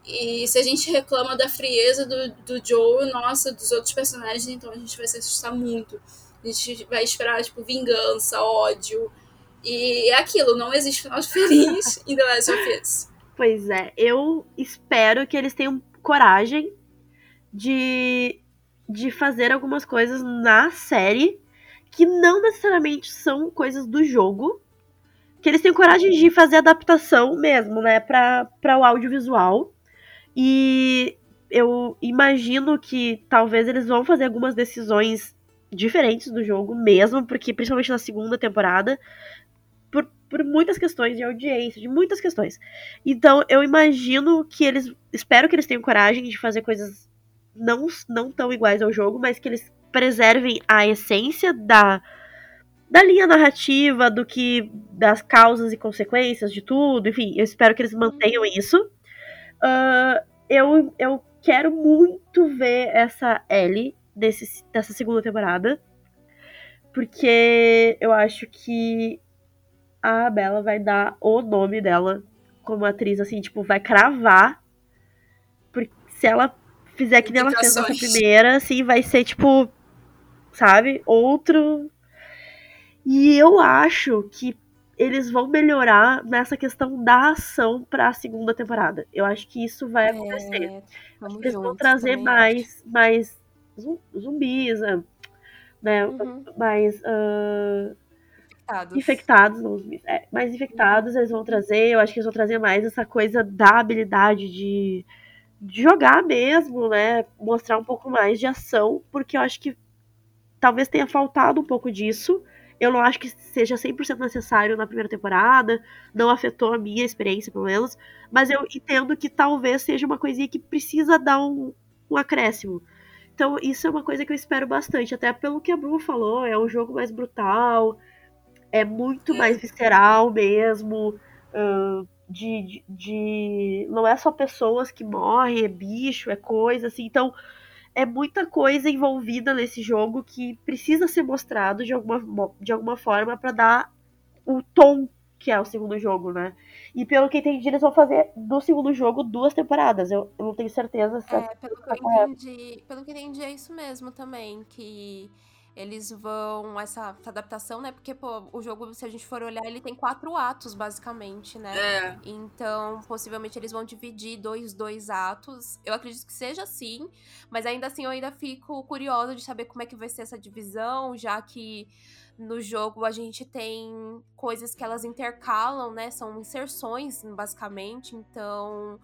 E se a gente reclama da frieza do, do Joe, nossa, dos outros personagens, então a gente vai se assustar muito. A gente vai esperar, tipo, vingança, ódio. E é aquilo, não existe final feliz em The Last of Us. Pois é, eu espero que eles tenham coragem de, de fazer algumas coisas na série que não necessariamente são coisas do jogo. Que eles tenham coragem de fazer adaptação mesmo, né, para o audiovisual. E eu imagino que talvez eles vão fazer algumas decisões diferentes do jogo mesmo, porque principalmente na segunda temporada, por, por muitas questões de audiência, de muitas questões. Então eu imagino que eles. Espero que eles tenham coragem de fazer coisas não, não tão iguais ao jogo, mas que eles preservem a essência da, da linha narrativa, do que. das causas e consequências de tudo. Enfim, eu espero que eles mantenham isso. Uh, eu, eu quero muito ver essa Ellie dessa segunda temporada. Porque eu acho que a Bella vai dar o nome dela como atriz, assim, tipo, vai cravar. Porque se ela fizer que nem ela fez nessa primeira, assim, vai ser, tipo, sabe? Outro. E eu acho que eles vão melhorar nessa questão da ação para a segunda temporada. Eu acho que isso vai é, acontecer. É, eles vão trazer mais, mais zumbis, né? né uhum. mais uh, infectados, infectados não, é, mais infectados eles vão trazer. Eu acho que eles vão trazer mais essa coisa da habilidade de, de jogar mesmo, né? Mostrar um pouco mais de ação, porque eu acho que talvez tenha faltado um pouco disso. Eu não acho que seja 100% necessário na primeira temporada, não afetou a minha experiência, pelo menos, mas eu entendo que talvez seja uma coisinha que precisa dar um, um acréscimo. Então, isso é uma coisa que eu espero bastante, até pelo que a Bru falou, é um jogo mais brutal, é muito mais visceral mesmo, uh, de, de, de, Não é só pessoas que morrem, é bicho, é coisa, assim, então é muita coisa envolvida nesse jogo que precisa ser mostrado de alguma, de alguma forma para dar o tom que é o segundo jogo, né? E pelo que entendi, eles vão fazer do segundo jogo duas temporadas. Eu, eu não tenho certeza se é. é pelo que eu entendi, pelo que entendi, é isso mesmo também. Que eles vão. Essa, essa, adaptação, né? Porque, pô, o jogo, se a gente for olhar, ele tem quatro atos, basicamente, né? É. Então, possivelmente eles vão dividir dois, dois atos. Eu acredito que seja assim, mas ainda assim eu ainda fico curiosa de saber como é que vai ser essa divisão, já que no jogo a gente tem coisas que elas intercalam, né? São inserções, basicamente. Então,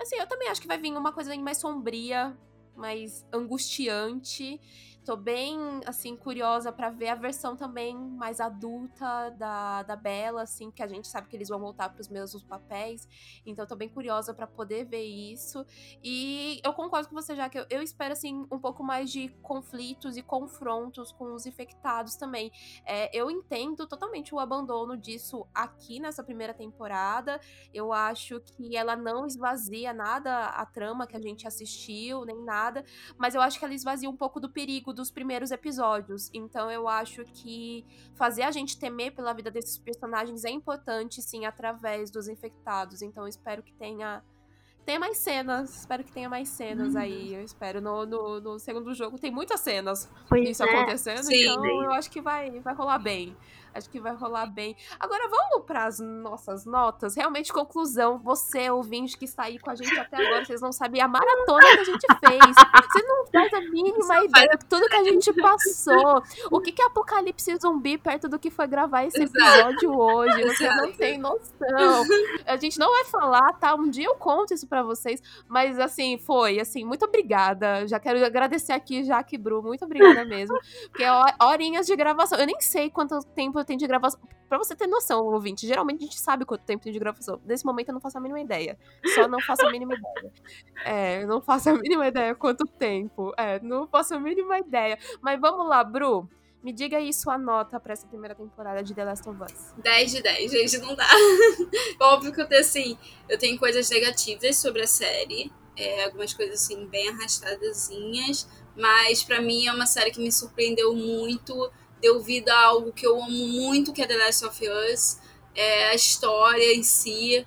assim, eu também acho que vai vir uma coisa mais sombria, mais angustiante. Tô bem, assim, curiosa para ver a versão também mais adulta da, da Bela, assim, que a gente sabe que eles vão voltar para os mesmos papéis. Então, tô bem curiosa para poder ver isso. E eu concordo com você, já que eu, eu, espero, assim, um pouco mais de conflitos e confrontos com os infectados também. É, eu entendo totalmente o abandono disso aqui nessa primeira temporada. Eu acho que ela não esvazia nada a trama que a gente assistiu, nem nada. Mas eu acho que ela esvazia um pouco do perigo dos primeiros episódios. Então eu acho que fazer a gente temer pela vida desses personagens é importante, sim, através dos infectados. Então eu espero que tenha tenha mais cenas. Espero que tenha mais cenas uhum. aí. Eu espero. No, no, no, segundo jogo tem muitas cenas pois isso é. acontecendo. Sim, então eu acho que vai, vai rolar bem. Acho que vai rolar bem. Agora vamos para as nossas notas. Realmente, conclusão. Você, ouvinte que está aí com a gente até agora, vocês não sabem a maratona que a gente fez. Você não faz a mínima ideia de tudo que a gente passou. O que, que é Apocalipse Zumbi perto do que foi gravar esse episódio Exato. hoje? Você não tem noção. A gente não vai falar, tá? Um dia eu conto isso para vocês. Mas, assim, foi. Assim, muito obrigada. Já quero agradecer aqui, Jaque Bru. Muito obrigada mesmo. Porque é horinhas de gravação. Eu nem sei quanto tempo tempo tem de gravação. Pra você ter noção, ouvinte, geralmente a gente sabe quanto tempo tem de gravação. Nesse momento eu não faço a mínima ideia. Só não faço a mínima ideia. É, não faço a mínima ideia quanto tempo. É, não faço a mínima ideia. Mas vamos lá, Bru. Me diga aí sua nota para essa primeira temporada de The Last of Us. 10 de 10, gente, não dá. Óbvio que eu tenho, assim, eu tenho coisas negativas sobre a série. É, algumas coisas, assim, bem arrastadazinhas. Mas para mim é uma série que me surpreendeu muito. Deu vida a algo que eu amo muito, que é The Last of Us. É, a história em si.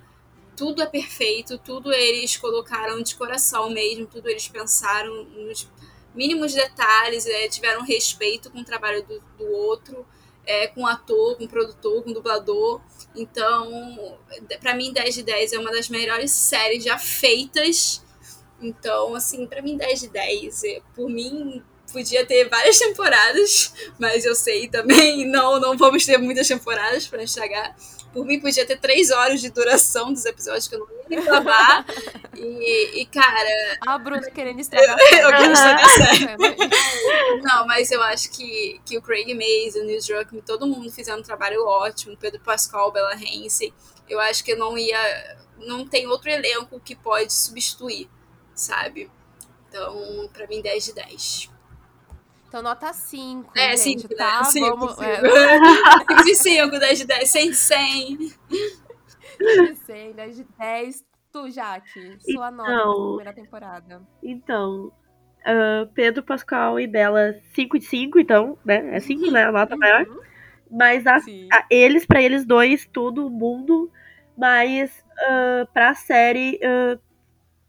Tudo é perfeito, tudo eles colocaram de coração mesmo, tudo eles pensaram nos mínimos detalhes, é, tiveram respeito com o trabalho do, do outro, é, com o ator, com o produtor, com o dublador. Então, para mim, 10 de 10 é uma das melhores séries já feitas. Então, assim, para mim, 10 de 10. É, por mim, podia ter várias temporadas, mas eu sei também, não, não vamos ter muitas temporadas para estragar. Por mim, podia ter três horas de duração dos episódios que eu não ia reclamar. e, e, cara. A Bruna querendo estragar. eu quero estragar a não, mas eu acho que, que o Craig Mason, o Neil Druckmann, todo mundo fizeram um trabalho ótimo. Pedro Pascal, Bella Ramsey. Eu acho que eu não ia. Não tem outro elenco que pode substituir, sabe? Então, pra mim, 10 de 10. Então, nota 5. É, 5, tá? 5, Vamos, 5. É. de 5, 10 de 10, 100 de 100. 10 de 100, 10 de 10. Tu, Jaque, sua então, nota da primeira temporada. Então, uh, Pedro, Pascal e Bela, 5 de 5, então, né? É 5, né? A nota uhum. maior. Mas a, a, eles, pra eles dois, tudo, mundo. Mas uh, pra série, uh,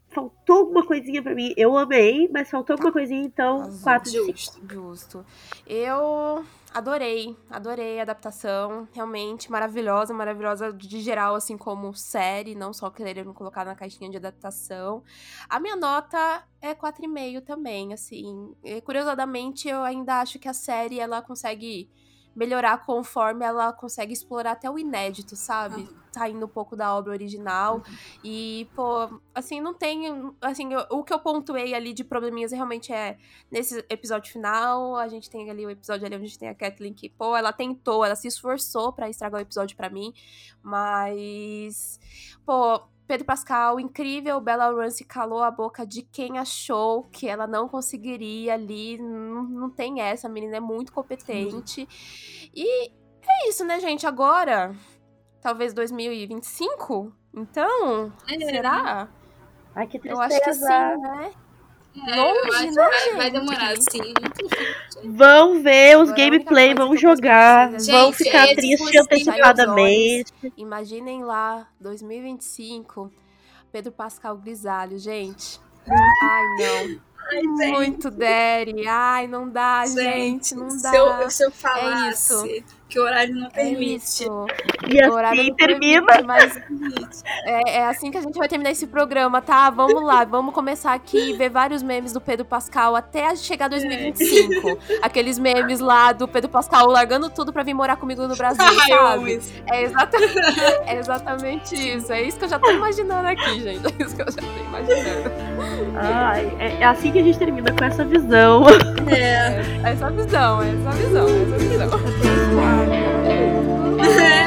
faltou alguma coisinha para mim. Eu amei, mas faltou alguma coisinha, então quatro justo, justo. Eu adorei, adorei a adaptação, realmente maravilhosa, maravilhosa de geral, assim como série, não só querendo colocar na caixinha de adaptação. A minha nota é 4,5 também, assim. E, curiosamente, eu ainda acho que a série ela consegue melhorar conforme ela consegue explorar até o inédito, sabe? Uhum. Saindo um pouco da obra original. Uhum. E, pô, assim, não tem. Assim, eu, o que eu pontuei ali de probleminhas realmente é nesse episódio final. A gente tem ali o episódio ali onde a gente tem a Kathleen que, pô, ela tentou, ela se esforçou para estragar o episódio para mim. Mas, pô Pedro Pascal, incrível, Bella Ramsey calou a boca de quem achou que ela não conseguiria ali. Não, não tem essa, a menina é muito competente. E é isso, né, gente? Agora, talvez 2025? Então, é. será? Ai, que tristeza. Eu acho que sim, né? É, Longe, né, vai, vai, demorar, sim. Vão ver os gameplay, vão jogar, gente, vão ficar é tristes antecipadamente. Imaginem lá, 2025, Pedro Pascal Grisalho, gente. Ai, não. Ai, Muito Derry. Ai, não dá, gente, gente não dá. Se eu, se eu falasse é isso. Que o horário não permite. É isso. E assim o horário termina. Permite, mas é, é, assim que a gente vai terminar esse programa, tá? Vamos lá, vamos começar aqui ver vários memes do Pedro Pascal até chegar 2025. É. Aqueles memes lá do Pedro Pascal largando tudo pra vir morar comigo no Brasil, Ai, sabe? É exatamente, é exatamente isso. É isso que eu já tô imaginando aqui, gente. É isso que eu já tô imaginando. Ai, é, é assim que a gente termina com essa visão. É, essa visão, essa visão, essa visão. Yeah.